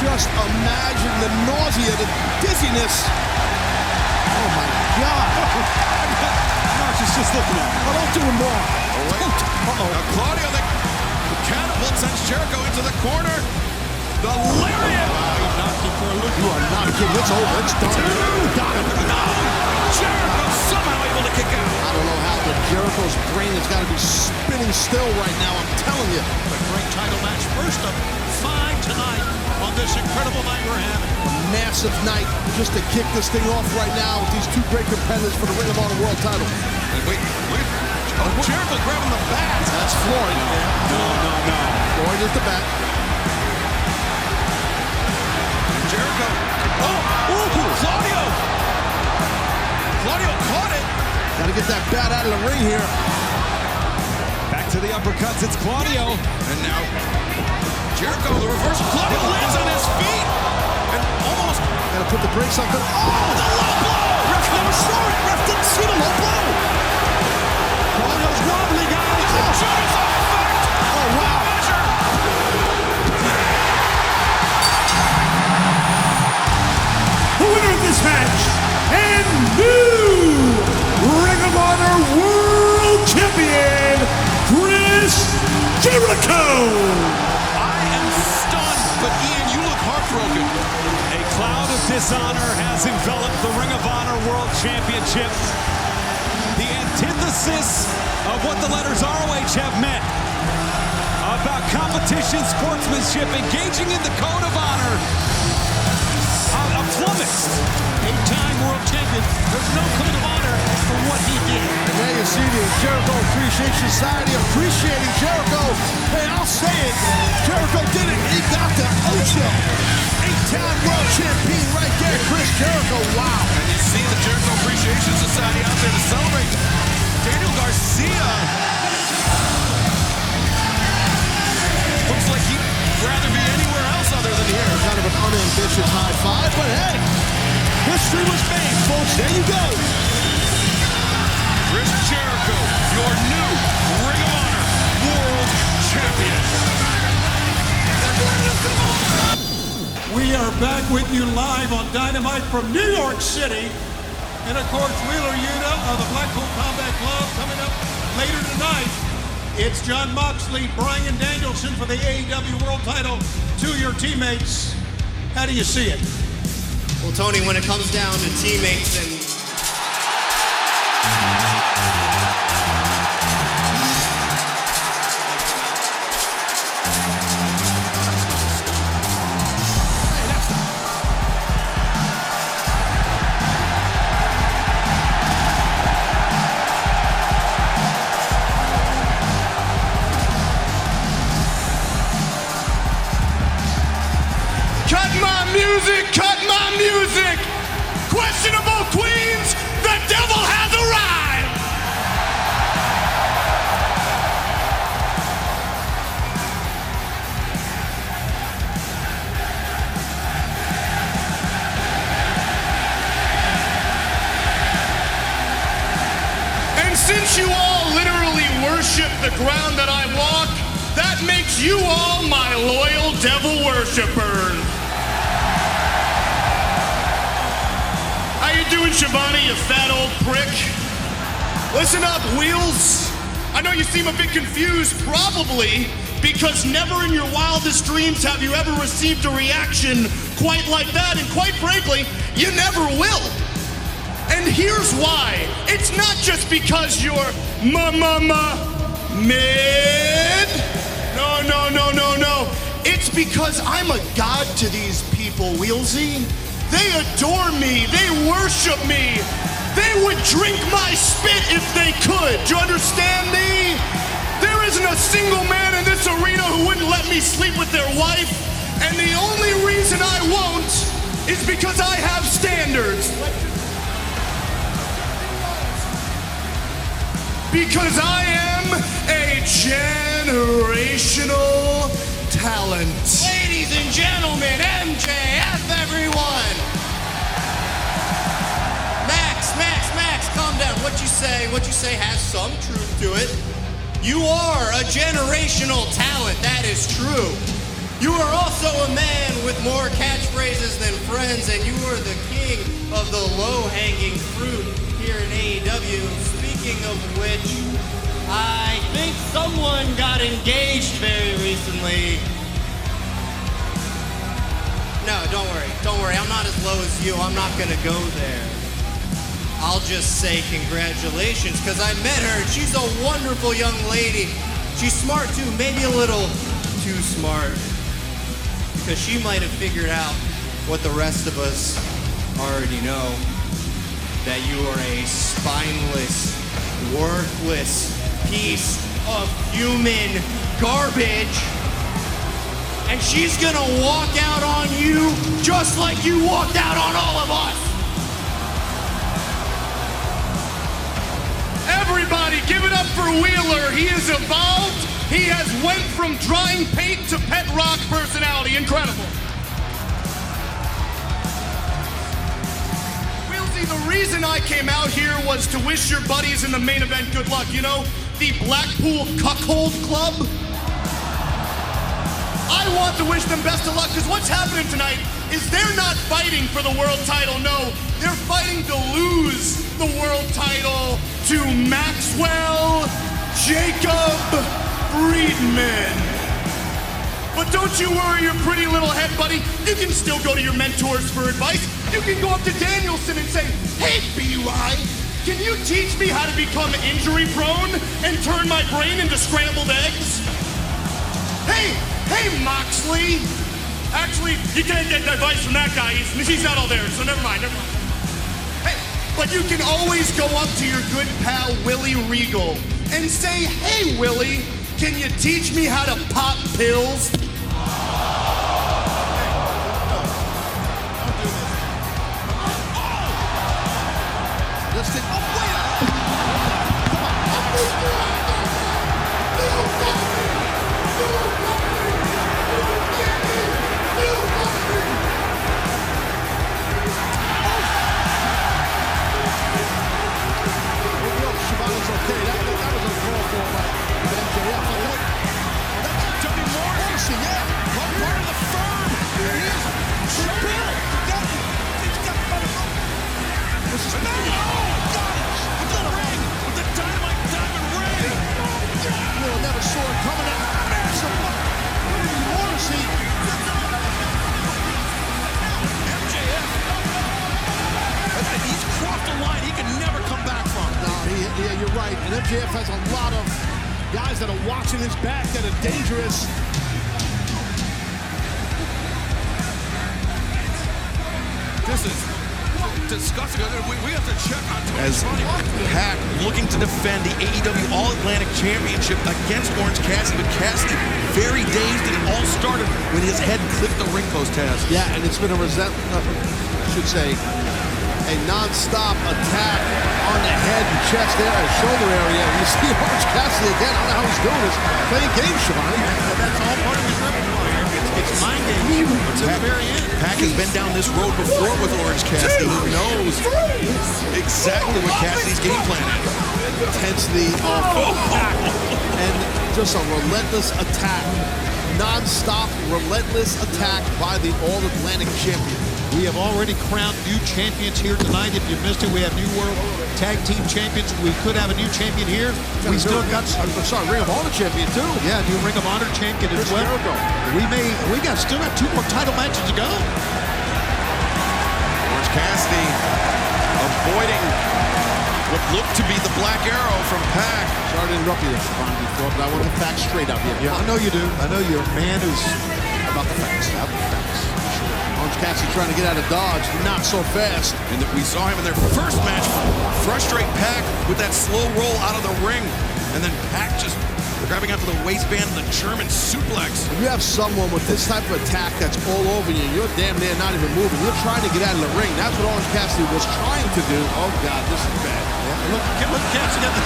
Just imagine the nausea, the dizziness. Oh my God. Marcus just looking at him. Oh, don't do him wrong. Oh, wait. Uh-oh. Now Claudio, the catapult sends Jericho into the corner. The lariat. He knocked him for a loop. You are not kidding. It's over. It's done. Got him. Jericho somehow able to kick out. I don't know how, but Jericho's brain has got to be spinning still right now. I'm telling you. A great title match. First of five tonight on this incredible night we're having. A massive night just to kick this thing off right now with these two great competitors for the Ring of Honor World title. And wait, wait. Oh, Jericho grabbing the bat. That's Floyd. No, no, no. Floyd is the bat. Jericho. Oh, ooh, Claudio. Claudio caught it. Got to get that bat out of the ring here. Back to the uppercuts. It's Claudio. And now Jericho, the reverse. Claudio lands on his feet. And almost. Got to put the brakes on. Oh, the low blow. Ref never saw it. Ref didn't see the low blow. Claudio's wobbly, guys. Oh, Oh, wow. Match and new Ring of Honor World Champion, Chris Jericho. I am stunned, but Ian, you look heartbroken. A cloud of dishonor has enveloped the Ring of Honor World Championship. The antithesis of what the letters ROH have meant about competition, sportsmanship, engaging in the code of honor. A, a flummoxed. Eight-time world champion. There's no code of honor for what he did. And there you see the Jericho Appreciation Society appreciating Jericho. Hey, I'll say it. Jericho did it. He got the Ocho. Eight-time world champion right there, Chris Jericho. Wow. And you see the Jericho Appreciation Society out there to celebrate. Daniel Garcia looks like he'd rather be anywhere else other than here. Kind of an unambitious high five, but hey, history was made, There you go. Chris Jericho, your new Ring of Honor World Champion. We are back with you live on Dynamite from New York City. And of course, Wheeler Yuta of the Blackpool Combat Club coming up later tonight. It's Jon Moxley, Bryan Danielson for the AEW World title to your teammates. How do you see it? Well, Tony, when it comes down to teammates and Listen up, Wheels. I know you seem a bit confused, probably because never in your wildest dreams have you ever received a reaction quite like that, and quite frankly, you never will. And here's why. It's not just because you're ma ma ma mid. No, no, no, no, no. It's because I'm a god to these people, Wheelsy. They adore me. They worship me. They would drink my spit if they could. Do you understand me? There isn't a single man in this arena who wouldn't let me sleep with their wife. And the only reason I won't is because I have standards. Because I am a generational talent. Ladies and gentlemen, MJF, everyone. Calm down. What you say, what you say has some truth to it. You are a generational talent, that is true. You are also a man with more catchphrases than friends, and you are the king of the low-hanging fruit here in AEW. Speaking of which, I think someone got engaged very recently. No, don't worry. Don't worry. I'm not as low as you. I'm not going to go there. I'll just say congratulations because I met her. She's a wonderful young lady. She's smart too, maybe a little too smart. Because she might have figured out what the rest of us already know that you are a spineless, worthless piece of human garbage. And she's gonna walk out on you just like you walked out on all of us. Give it up for Wheeler. He has evolved. He has went from drawing paint to pet rock personality. Incredible. Wheelsy, the reason I came out here was to wish your buddies in the main event good luck. You know, the Blackpool Cuckold Club. I want to wish them best of luck because what's happening tonight is they're not fighting for the world title. No, they're fighting to lose the world title to Maxwell Jacob Friedman. But don't you worry your pretty little head, buddy. You can still go to your mentors for advice. You can go up to Danielson and say, Hey, B.Y., can you teach me how to become injury prone and turn my brain into scrambled eggs? Hey, hey, Moxley. Actually, you can't get advice from that guy. He's, he's not all there, so never mind, never mind. But you can always go up to your good pal Willie Regal and say, Hey, Willie, can you teach me how to pop pills? Championship against Orange Cassidy, but Cassidy very dazed, and it all started when his head clipped the ring post has. Yeah, and it's been a resent, uh, I should say, a non-stop attack on the head and chest there and shoulder area. And you see Orange Cassidy again. I don't know how he's doing this. Playing games, Schiavone. That's all part of his repertoire. It's, it's mind games. It's at the very end. Pac has been down this road before with Orange Cassidy. He knows exactly what Cassidy's game plan is. Intensity of attack and just a relentless attack. Non-stop, relentless attack by the All-Atlantic Champion. We have already crowned new champions here tonight. If you missed it, we have new World Tag Team Champions. We could have a new champion here. We still got. I'm sorry, Ring of Honor champion too. Yeah, new Ring of Honor champion as well. We may. We got still got two more title matches to go. Orange Cassidy avoiding what looked to be the black arrow from Pac. Sorry to interrupt you Schiavone, before, but I want the facts straight up here. Yeah, I know you do. I know you're a man who's about the facts. About the facts. Orange Cassidy trying to get out of Dodge, not so fast. And we saw him in their first match frustrate Pac with that slow roll out of the ring. And then Pac just grabbing onto the waistband and the German suplex. When you have someone with this type of attack that's all over you, you're damn near not even moving. You're trying to get out of the ring. That's what Orange Cassidy was trying to do. Oh, God, this is bad. Yeah, look, get look Cassidy at the.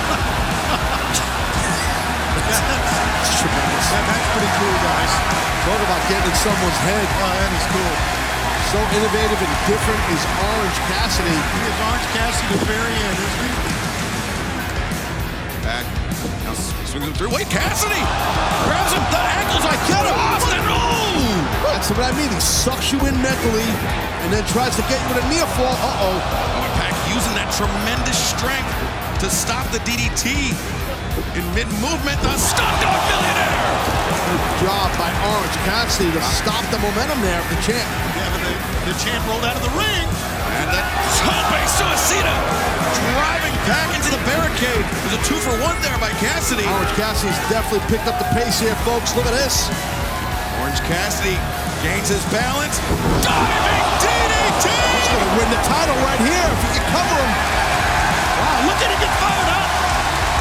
That- That's pretty cool, guys. Talk about getting in someone's head. Oh, that is cool. So innovative and different is Orange Cassidy. He is Orange Cassidy to the very end, isn't he? Pac now swings him through. Wait, Cassidy grabs him the ankles. I get him. Oh, then, oh! That's what I mean. He sucks you in mentally and then tries to get you with a near fall. Uh-oh. Oh, and Pac using that tremendous strength to stop the DDT in mid-movement. The Stundog Millionaire. Good job by Orange Cassidy to stop the momentum there of the champ. Yeah, but the, the champ rolled out of the ring. And the Tope Suicida driving back into the barricade. There's a two for one there by Cassidy. Orange Cassidy's definitely picked up the pace here, folks. Look at this. Orange Cassidy gains his balance. Diving DDT! He's going to win the title right here if he can cover him. Wow, look at him get fired up.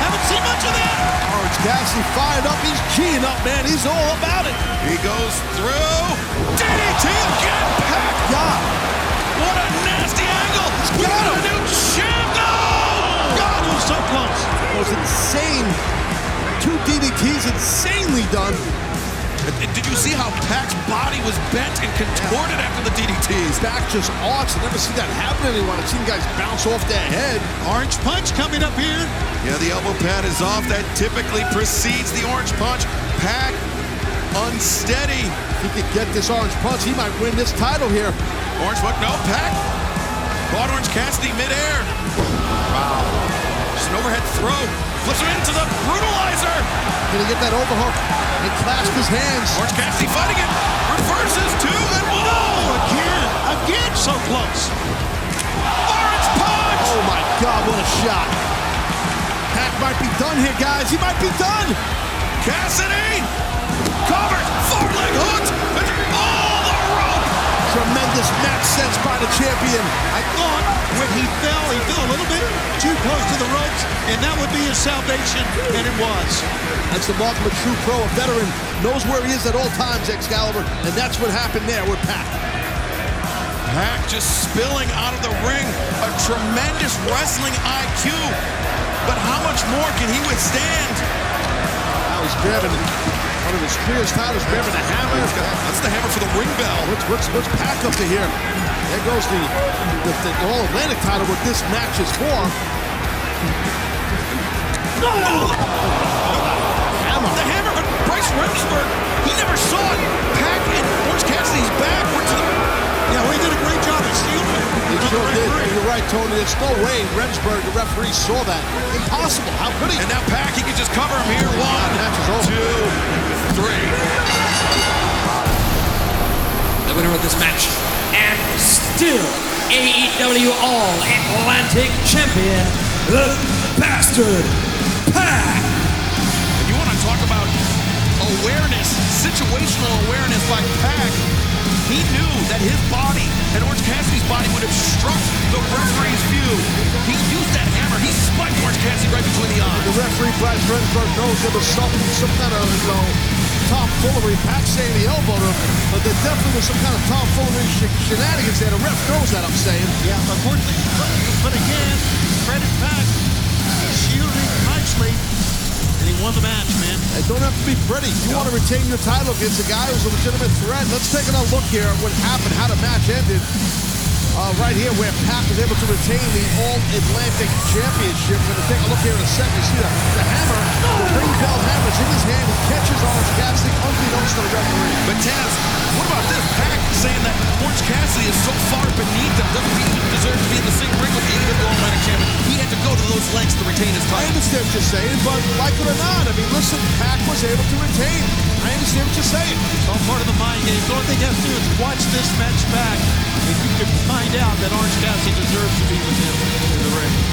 Haven't seen much of that. Orange Cassidy fired up. He's G'ing up, man. He's all about it. He goes through. DDT again. Pac. God. What a nasty angle. We got got a him. new champ. No! Oh, God, it was so close. That was insane. Two DDTs insanely done. Did you see how Pac's body was bent and contorted after the DDTs? Back just arched. I never seen that happen to anyone. I've seen guys bounce off their head. Orange punch coming up here. Yeah, the elbow pad is off. That typically precedes the orange punch. Pac unsteady. If he could get this orange punch, he might win this title here. Orange punch, no, Pac. Caught Orange Cassidy midair. Wow. Just an overhead throw. Flips him into the brutalizer. Can he get that overhook and clasp his hands? Orange Cassidy fighting it. Reverses two and one. Oh, oh again. Again, so close. Orange punch. Oh my God, what a shot. Pac might be done here, guys. He might be done. Cassidy. Covered. Four leg hooks. Tremendous match sense by the champion. I thought when he fell, he fell a little bit too close to the ropes, and that would be his salvation, and it was. That's the mark of a true pro. A veteran knows where he is at all times, Excalibur, and that's what happened there with Pac. Pac just spilling out of the ring. A tremendous wrestling IQ. But how much more can he withstand? Now he's grabbing one of his clearest titles, grabbing the hammer. That's the hammer for the ring bell. What's, what's, what's Pac up to here? There goes the, the, the All-Atlantic title, what this match is for. Hammer. The hammer, but Bryce Remsburg, he never saw it. Pac and Orange Cassidy's back were to the... Yeah, well, he did a great job of shielding it. He sure did. referee. You're right, Tony. There's no way Remsburg, the referee, saw that. Impossible. How could he? And now Pac, he can just cover him here. One, match is over. two, three. The winner of this match, and still AEW All Atlantic Champion, the Bastard Pac. And you want to talk about awareness, situational awareness by Pac. He knew that his body and Orange Cassidy's body would have struck the referee's view. He used that hammer. He spiked Orange Cassidy right between the eyes. The referee, Bryce Remsburg, knows there was something, some kind of, you know, tomfoolery. Pac saying he elbowed him, but there definitely was some kind of tomfoolery sh- shenanigans there. The ref knows that, I'm saying. Yeah, unfortunately. But, but again, credit Pac. He shielded nicely, and he won the match, man. It don't have to be pretty. You want to retain your title against a guy who's a legitimate threat. Let's take a look here at what happened, how the match ended. Uh, right here, where Pac was able to retain the All-Atlantic Championship. We're going to take a look here in a second. You see the, the hammer, the ring bell hammer's in his hand. He catches Orange Cassidy unbeknownst to the referee. But Taz, what about this? Pac saying that Orange Cassidy is so far beneath him, doesn't even deserve to be in the same ring with the AEW All-Atlantic Champion. He had to go to those lengths to retain his title. I understand what you're saying, but like it or not, I mean, listen, Pac was able to retain. I understand what you're saying. It's all part of the mind game. The only thing you have to do is watch this match back, and you can find out that Orange Cassidy deserves to be with him in the ring.